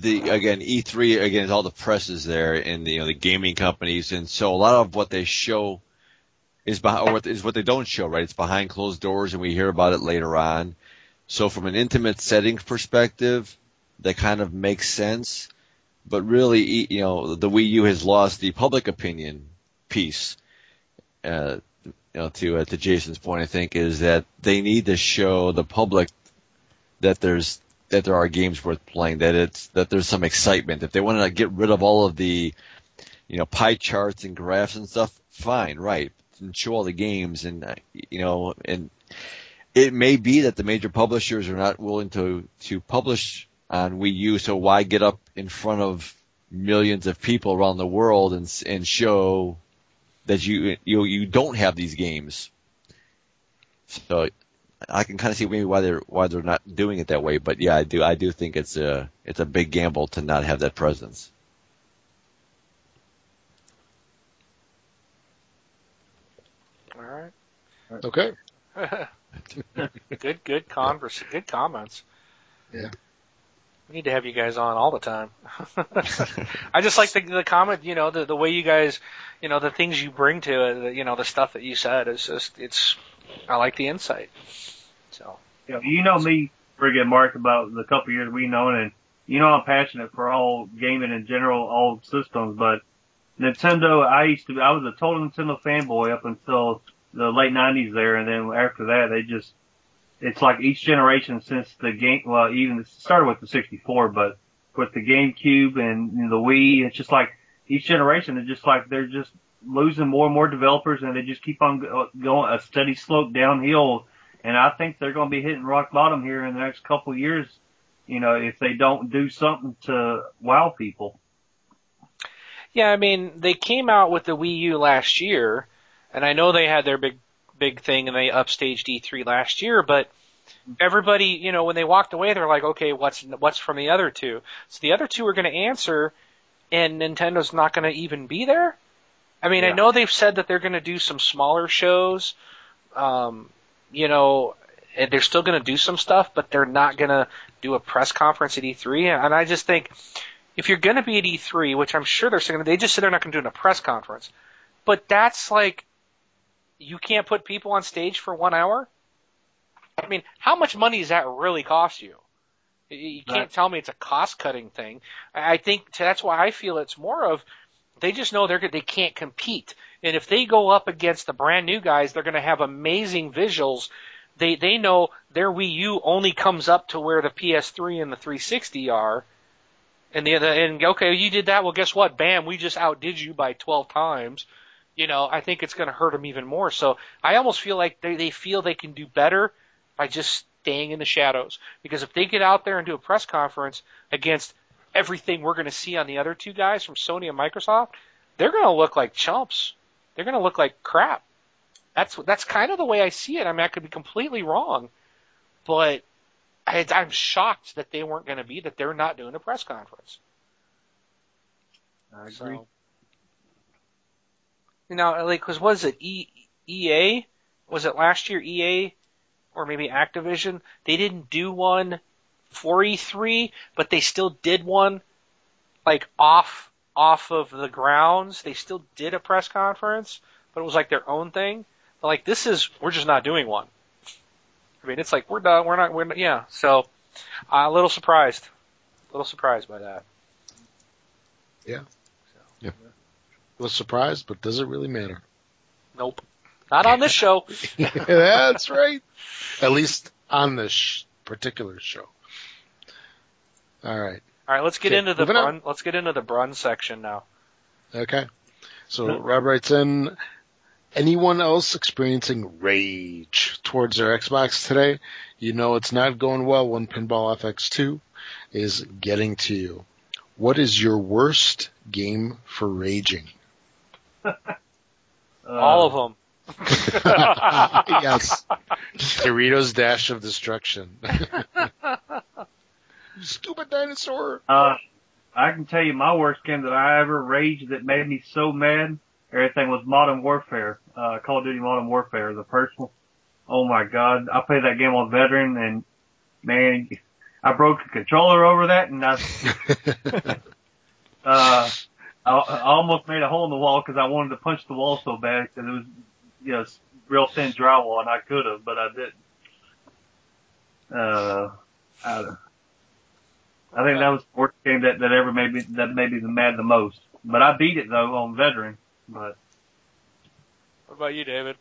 the again E3 again all the press is there and the, you know the gaming companies. And so a lot of what they show is behind or what is what they don't show right? It's behind closed doors and we hear about it later on. So from an intimate setting perspective that kind of makes sense. But really you know the Wii U has lost the public opinion piece uh, you know, to uh, to Jason's point, I think is that they need to show the public that there's that there are games worth playing, that it's that there's some excitement. If they want to get rid of all of the, you know, pie charts and graphs and stuff, fine, right, and show all the games and you know, and it may be that the major publishers are not willing to to publish on Wii U, so why get up in front of millions of people around the world and and show that you you you don't have these games. So I can kind of see maybe why they're why they're not doing it that way. But yeah, I do I do think it's a it's a big gamble to not have that presence. All right. Okay. [LAUGHS] good, good converse, good comments. Yeah. We need to have you guys on all the time. [LAUGHS] I just like the, the comment, you know, the, the way you guys, you know, the things you bring to it, the, you know, the stuff that you said is just, it's, I like the insight. You know, you know me good, Mark, about the couple years we known, and you know I'm passionate for all gaming in general, all systems. But Nintendo, I used to, I was a total Nintendo fanboy up until the late '90s there, and then after that, they just, it's like each generation since the game, well, even it started with the 64, but with the GameCube and you know, the Wii, it's just like each generation is just like they're just losing more and more developers, and they just keep on go- going a steady slope downhill and I think they're going to be hitting rock bottom here in the next couple of years. You know, if they don't do something to wow people. Yeah, I mean, they came out with the Wii U last year, and I know they had their big big thing and they upstaged E3 last year, but everybody, you know, when they walked away, they're like, okay, what's what's from the other two? So the other two are going to answer, and Nintendo's not going to even be there. I mean, I know they've said that they're going to do some smaller shows, um, you know, and they're still going to do some stuff, but they're not going to do a press conference at E3. And I just think if you're going to be at E3, which I'm sure they're still going to, they just said they're not going to do a press conference, but that's like you can't put people on stage for one hour. I mean, how much money does that really cost you? You- can't Right. tell me it's a cost cutting thing. I I think that's why I feel it's more of they just know they're they can't compete, and if they go up against the brand new guys, they're going to have amazing visuals. They they know their Wii U only comes up to where the PS3 and the 360 are, and the other and okay, you did that. Well, guess what? Bam, we just outdid you by 12 times. You know, I think it's going to hurt them even more. So I almost feel like they they feel they can do better by just staying in the shadows. Because if they get out there and do a press conference against everything we're going to see on the other two guys from Sony and Microsoft, they're going to look like chumps. They're going to look like crap. That's that's kind of the way I see it. I mean, I could be completely wrong, but I, I'm shocked that they weren't going to be that they're not doing a press conference. I agree. So, you know, like, cause was it e, EA? Was it last year EA or maybe Activision? They didn't do one for E3, but they still did one like off off of the grounds. They still did a press conference, but it was like their own thing. But like this is we're just not doing one. I mean, it's like we're done. We're not. We're not, yeah. So, uh, a little surprised. A little surprised by that. Yeah. Yep. Was surprised, but does it really matter? Nope. Not on this [LAUGHS] show. [LAUGHS] That's right. At least on this sh- particular show. All right. All right, let's get Okay, into the moving on. brun. Let's get into the brun section now. Okay. So Rob writes in, anyone else experiencing rage towards their Xbox today? You know it's not going well when Pinball FX2 is getting to you. What is your worst game for raging? Uh, [LAUGHS] All of them. [LAUGHS] yes. [LAUGHS] Doritos Dash of Destruction. You Stupid dinosaur. Uh, I can tell you my worst game that I ever raged that made me so mad. Everything was Modern Warfare, uh, Call of Duty Modern Warfare, the first one. Oh my god, I played that game on Veteran and man, I broke a controller over that and I, [LAUGHS] [LAUGHS] uh, I, I almost made a hole in the wall because I wanted to punch the wall so bad because it was, you know, real thin drywall and I could have, but I didn't. Uh, I, I think that was the worst game that, that ever made me, that made me mad the most. But I beat it though on veteran. But What about you, David?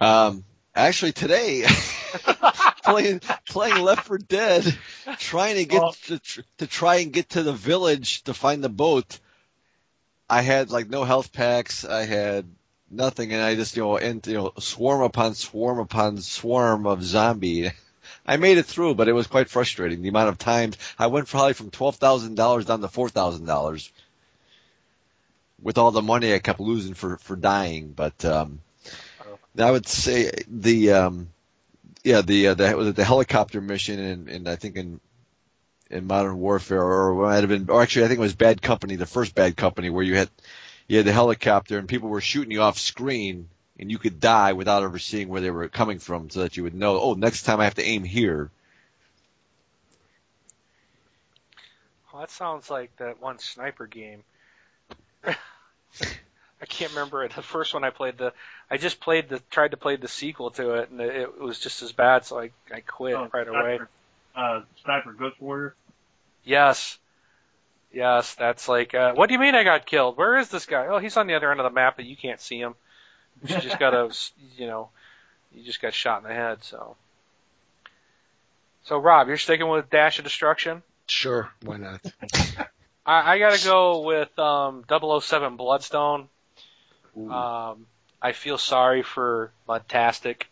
Um, actually today, [LAUGHS] playing playing Left 4 Dead, trying to get Oh. to, to try and get to the village to find the boat. I had like no health packs. I had nothing, and I just you know and you know swarm upon swarm upon swarm of zombie. I made it through, but it was quite frustrating. The amount of times I went probably from twelve thousand dollars down to four thousand dollars with all the money I kept losing for for dying. But um, I would say the um, yeah the uh, the was it the helicopter mission and in I think in in Modern Warfare or it might have been or actually I think it was Bad Company the first Bad Company where you had you had the helicopter and people were shooting you off screen and you could die without ever seeing where they were coming from so that you would know oh next time I have to aim here Well, that sounds like that one sniper game. [LAUGHS] I can't remember it. The first one I played, the I just played the tried to play the sequel to it, and it, it was just as bad, so I I quit oh, right away. Sniper, uh, Sniper Ghost Warrior. Yes, yes, that's like. Uh, what do you mean I got killed? Where is this guy? Oh, he's on the other end of the map, but you can't see him. You just got a, [LAUGHS] you know, you just got shot in the head. So, so Rob, you're sticking with Dash of Destruction. Sure, why not? I, I got to go with um, 007 Bloodstone. Ooh. Um, I feel sorry for Mudtastic,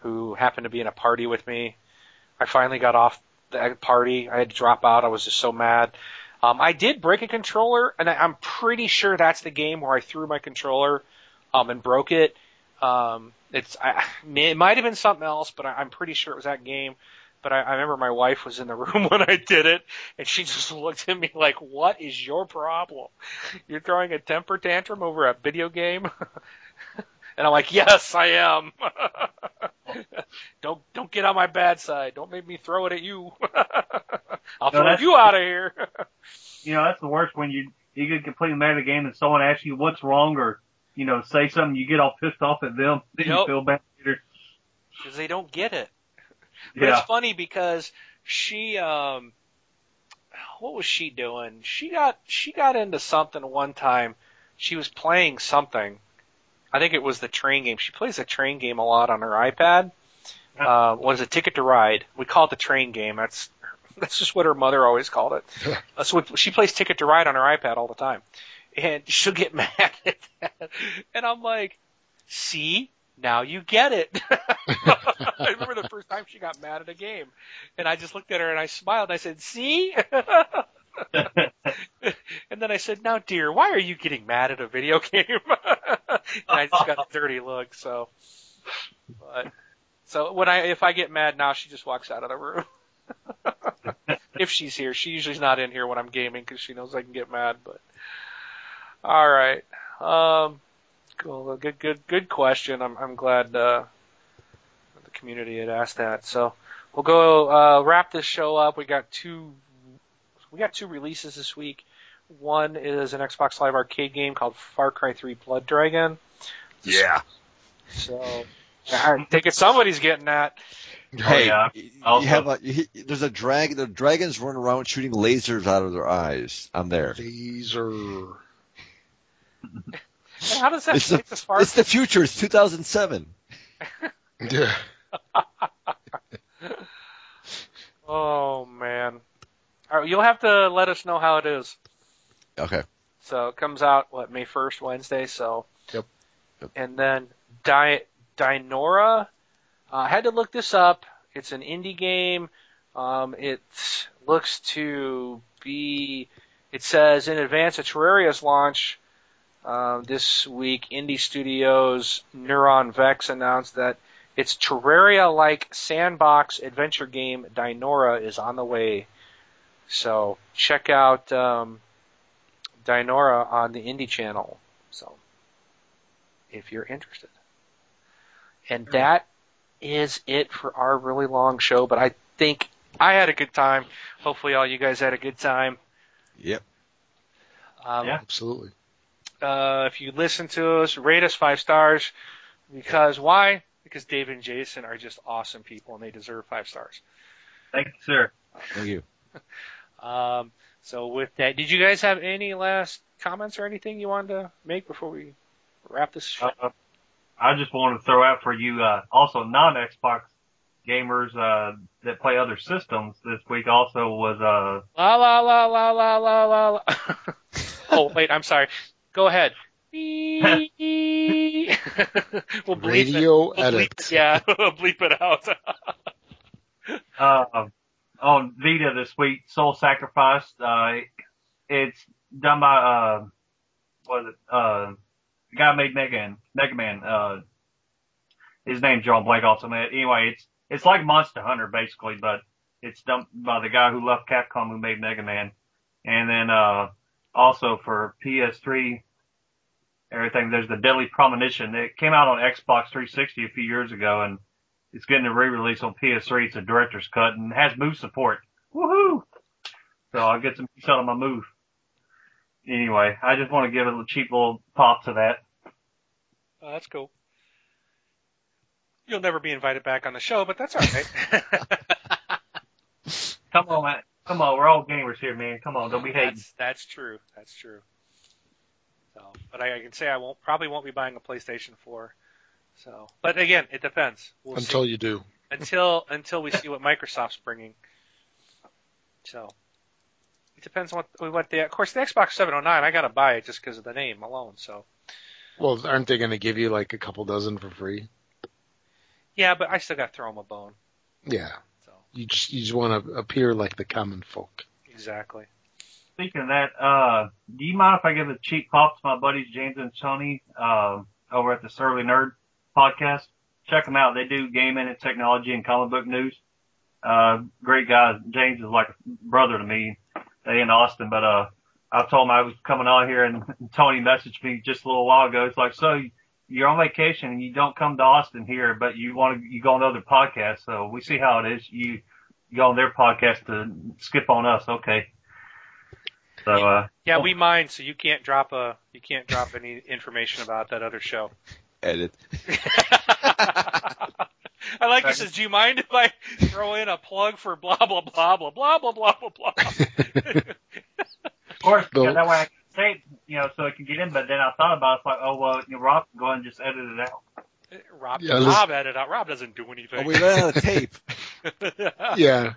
who happened to be in a party with me. I finally got off the party. I had to drop out. I was just so mad. Um, I did break a controller, and I, I'm pretty sure that's the game where I threw my controller um, and broke it. Um, it's I, [LAUGHS] it might have been something else, but I, I'm pretty sure it was that game. But I, I remember my wife was in the [LAUGHS] room when I did it, and she [LAUGHS] just looked at me like, "What is your problem? You're throwing a temper tantrum over a video game?" and I'm like, "Yes, I am." don't don't get on my bad side. Don't make me throw it at you. I'll No, throw you out of here. You know, that's the worst when you you get completely mad at a game and someone asks you what's wrong or you know say something, you get all pissed off at them, then you feel bad later. because they don't get it. But Yeah. it's funny because she, um, what was she doing? She got she got into something one time. She was playing something. I think it was the train game. She plays the train game a lot on her iPad. Uh, was it Ticket to Ride? We call it the train game. That's [LAUGHS] that's just what her mother always called it. [LAUGHS] Uh, so she plays Ticket to Ride on her iPad all the time, and she'll get [LAUGHS] mad at that. And I'm like, see, now you get it. [LAUGHS] I remember the first time she got mad at a game, and I just looked at her and I smiled. And I said, "See." [LAUGHS] and then I said, "Now, dear, why are you getting mad at a video game?" and I just got a dirty look. So, but so when I if I get mad now, she just walks out of the room. if she's here, she usually's not in here when I'm gaming because she knows I can get mad. But all right, um, cool, good, good, good question. I'm I'm glad uh, the community had asked that. So we'll go uh, wrap this show up. We got two we got two releases this week. One is an Xbox Live Arcade game called Far Cry 3 Blood Dragon. Yeah. So I take it somebody's getting that. [LAUGHS] Hey, yeah. you have a you, there's a dragon. The dragons run around shooting lasers out of their eyes. I'm there. These are. How does that It's the, take this far? it's the future. It's 2007. [LAUGHS] Yeah. [LAUGHS] Oh man. All right, you'll have to let us know how it is. Okay. So it comes out what May first, Wednesday. So. Yep. Yep. And then Di- Dinora. Uh, I had to look this up. It's an indie game. Um, it looks to be. It says in advance of Terraria's launch um, this week, Indie Studios Neuron Vex announced that its Terraria-like sandbox adventure game Dinora is on the way. So check out um, Dinora on the Indie channel. So if you're interested. And that is it for our really long show, but I think I had a good time. Hopefully all you guys had a good time. Yep. Um, Yeah. Absolutely. Uh, if you listen to us, rate us five stars. Because why? Because Dave and Jason are just awesome people and they deserve five stars. Thank you, sir. Thank you. [LAUGHS] Um, so with that, did you guys have any last comments or anything you wanted to make before we wrap this? Show? Uh, I just wanted to throw out for you, uh, also non-Xbox gamers, uh, that play other systems this week also was, uh, La la la la la la la. la. [LAUGHS] oh wait, I'm sorry. Go ahead. [LAUGHS] we'll bleep Radio it. We'll bleep edit. it. Yeah, [LAUGHS] we'll bleep it out. uh, [LAUGHS] on Vita this week, Soul Sacrifice. Uh, it's done by, uh, what is it, uh, the guy who made Mega Man, Mega Man, uh, his name's John Blake also made, anyway, it's, it's like Monster Hunter basically, but it's done by the guy who left Capcom who made Mega Man. And then, uh, also for PS3, everything, there's the Deadly Premonition. It came out on Xbox 360 a few years ago and it's getting a re-release on PS3. It's a director's cut and has move support. Woohoo! So I'll get some use out of my move. Anyway, I just want to give a little cheap little pop to that. Oh, that's cool. You'll never be invited back on the show, but that's all right. [LAUGHS] [LAUGHS] Come on, man. Come on, we're all gamers here, man. Come on, don't be hating. that's that's true. That's true. So, but I, I can say I won't probably won't be buying a PlayStation 4. So, but again, it depends. We'll see. Until you do. until until we see what Microsoft's bringing. So it depends on what what the of course the Xbox 709 I gotta buy it just because of the name alone. So Well, aren't they going to give you like a couple dozen for free? yeah, but I still gotta throw them a bone. Yeah. So You just you just want to appear like the common folk. exactly. speaking of that, uh, do you mind if I give a cheap pop to my buddies James and Tony, um, over at the Surly Nerd podcast? Check them out. They do gaming and technology and comic book news. Uh, great guys. James is like a brother to me. They in Austin, but, uh, I told him I was coming on here and [LAUGHS] Tony messaged me just a little while ago. It's like, so you're on vacation and you don't come to Austin here, but you want to, you go on other podcasts. So we see how it is. You, you go on their podcast to skip on us. Okay. So, uh, Yeah, we mind, so you can't drop a you can't drop any information about that other show. Edit. [LAUGHS] I like this. Says, do you mind if I throw in a plug for blah blah blah blah blah blah blah blah blah? of course, Bill. because that way I can say it, you know, so it can get in. But then I thought about it, it's like, oh well, you know, Rob can go ahead and just edit it out. Rob, Yeah, Rob edited out. Rob doesn't do Oh, anything. we ran out of tape. [LAUGHS] Yeah,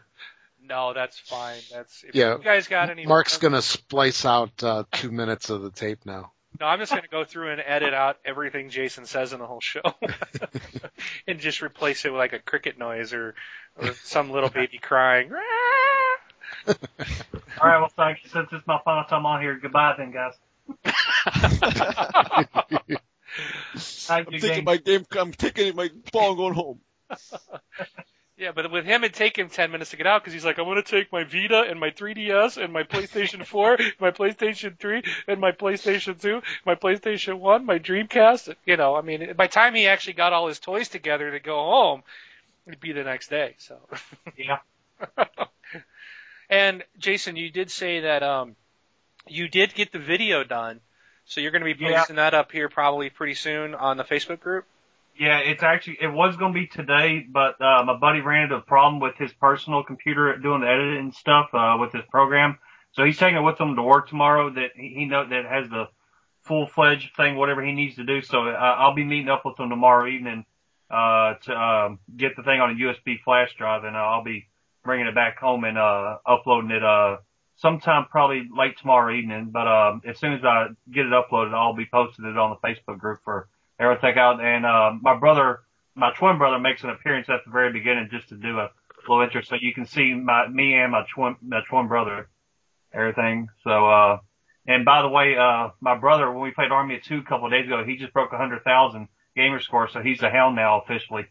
no, that's fine. That's if Yeah. you guys got any. Mark's gonna splice out uh, two minutes of the tape now. No, I'm just gonna go through and edit out everything Jason says in the whole show, [LAUGHS] and just replace it with like a cricket noise or or some little baby crying. All right, well, thank you. Since it's my final time on here, goodbye then, guys. Thank I'm you, taking gang. my game. I'm taking my ball and going home. [LAUGHS] Yeah, but with him, it'd take him 10 minutes to get out because he's like, I'm going to take my Vita and my 3DS and my PlayStation 4, [LAUGHS] my PlayStation 3 and my PlayStation 2, my PlayStation 1, my Dreamcast. You know, I mean, by the time he actually got all his toys together to go home, it'd be the next day, so. Yeah. [LAUGHS] and Jason, you did say that, um, you did get the video done. So you're going to be Yeah. posting that up here probably pretty soon on the Facebook group? Yeah, it's actually it was going to be today, but uh, my buddy ran into a problem with his personal computer doing the editing and stuff uh, with his program, so he's taking it with him to work tomorrow. That he he know that has the full fledged thing, whatever he needs to do. So uh, I'll be meeting up with him tomorrow evening uh, to um, get the thing on a USB flash drive, and I'll be bringing it back home and uh, uploading it uh, sometime probably late tomorrow evening. But um, as soon as I get it uploaded, I'll be posting it on the Facebook group for everyone to check out. And uh, my brother, my twin brother, makes an appearance at the very beginning just to do a little intro, so you can see my me and my twin my twin brother, everything. So. uh and by the way, uh, my brother, when we played Army of Two a couple of days ago, he just broke a hundred thousand gamer score, so he's a hound now officially.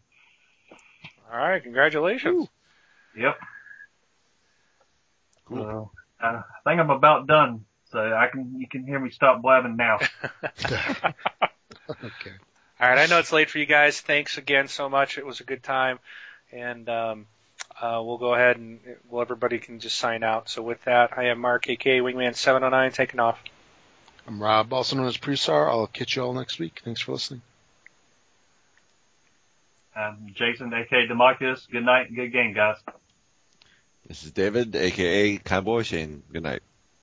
All right, congratulations. Yep. Cool. So, uh, I think I'm about done. So I can, you can hear me stop blabbing now. [LAUGHS] [LAUGHS] Okay. All right, I know it's late for you guys. Thanks again so much. It was a good time, and um, uh, we'll go ahead and well, everybody can just sign out. So with that, I am Mark, aka Wingman seven hundred nine, taking off. I'm Rob, also known as Presar. I'll catch you all next week. Thanks for listening. Um, Jason, aka Demarcus, good night good game, guys. This is David, aka Cowboy, saying good night.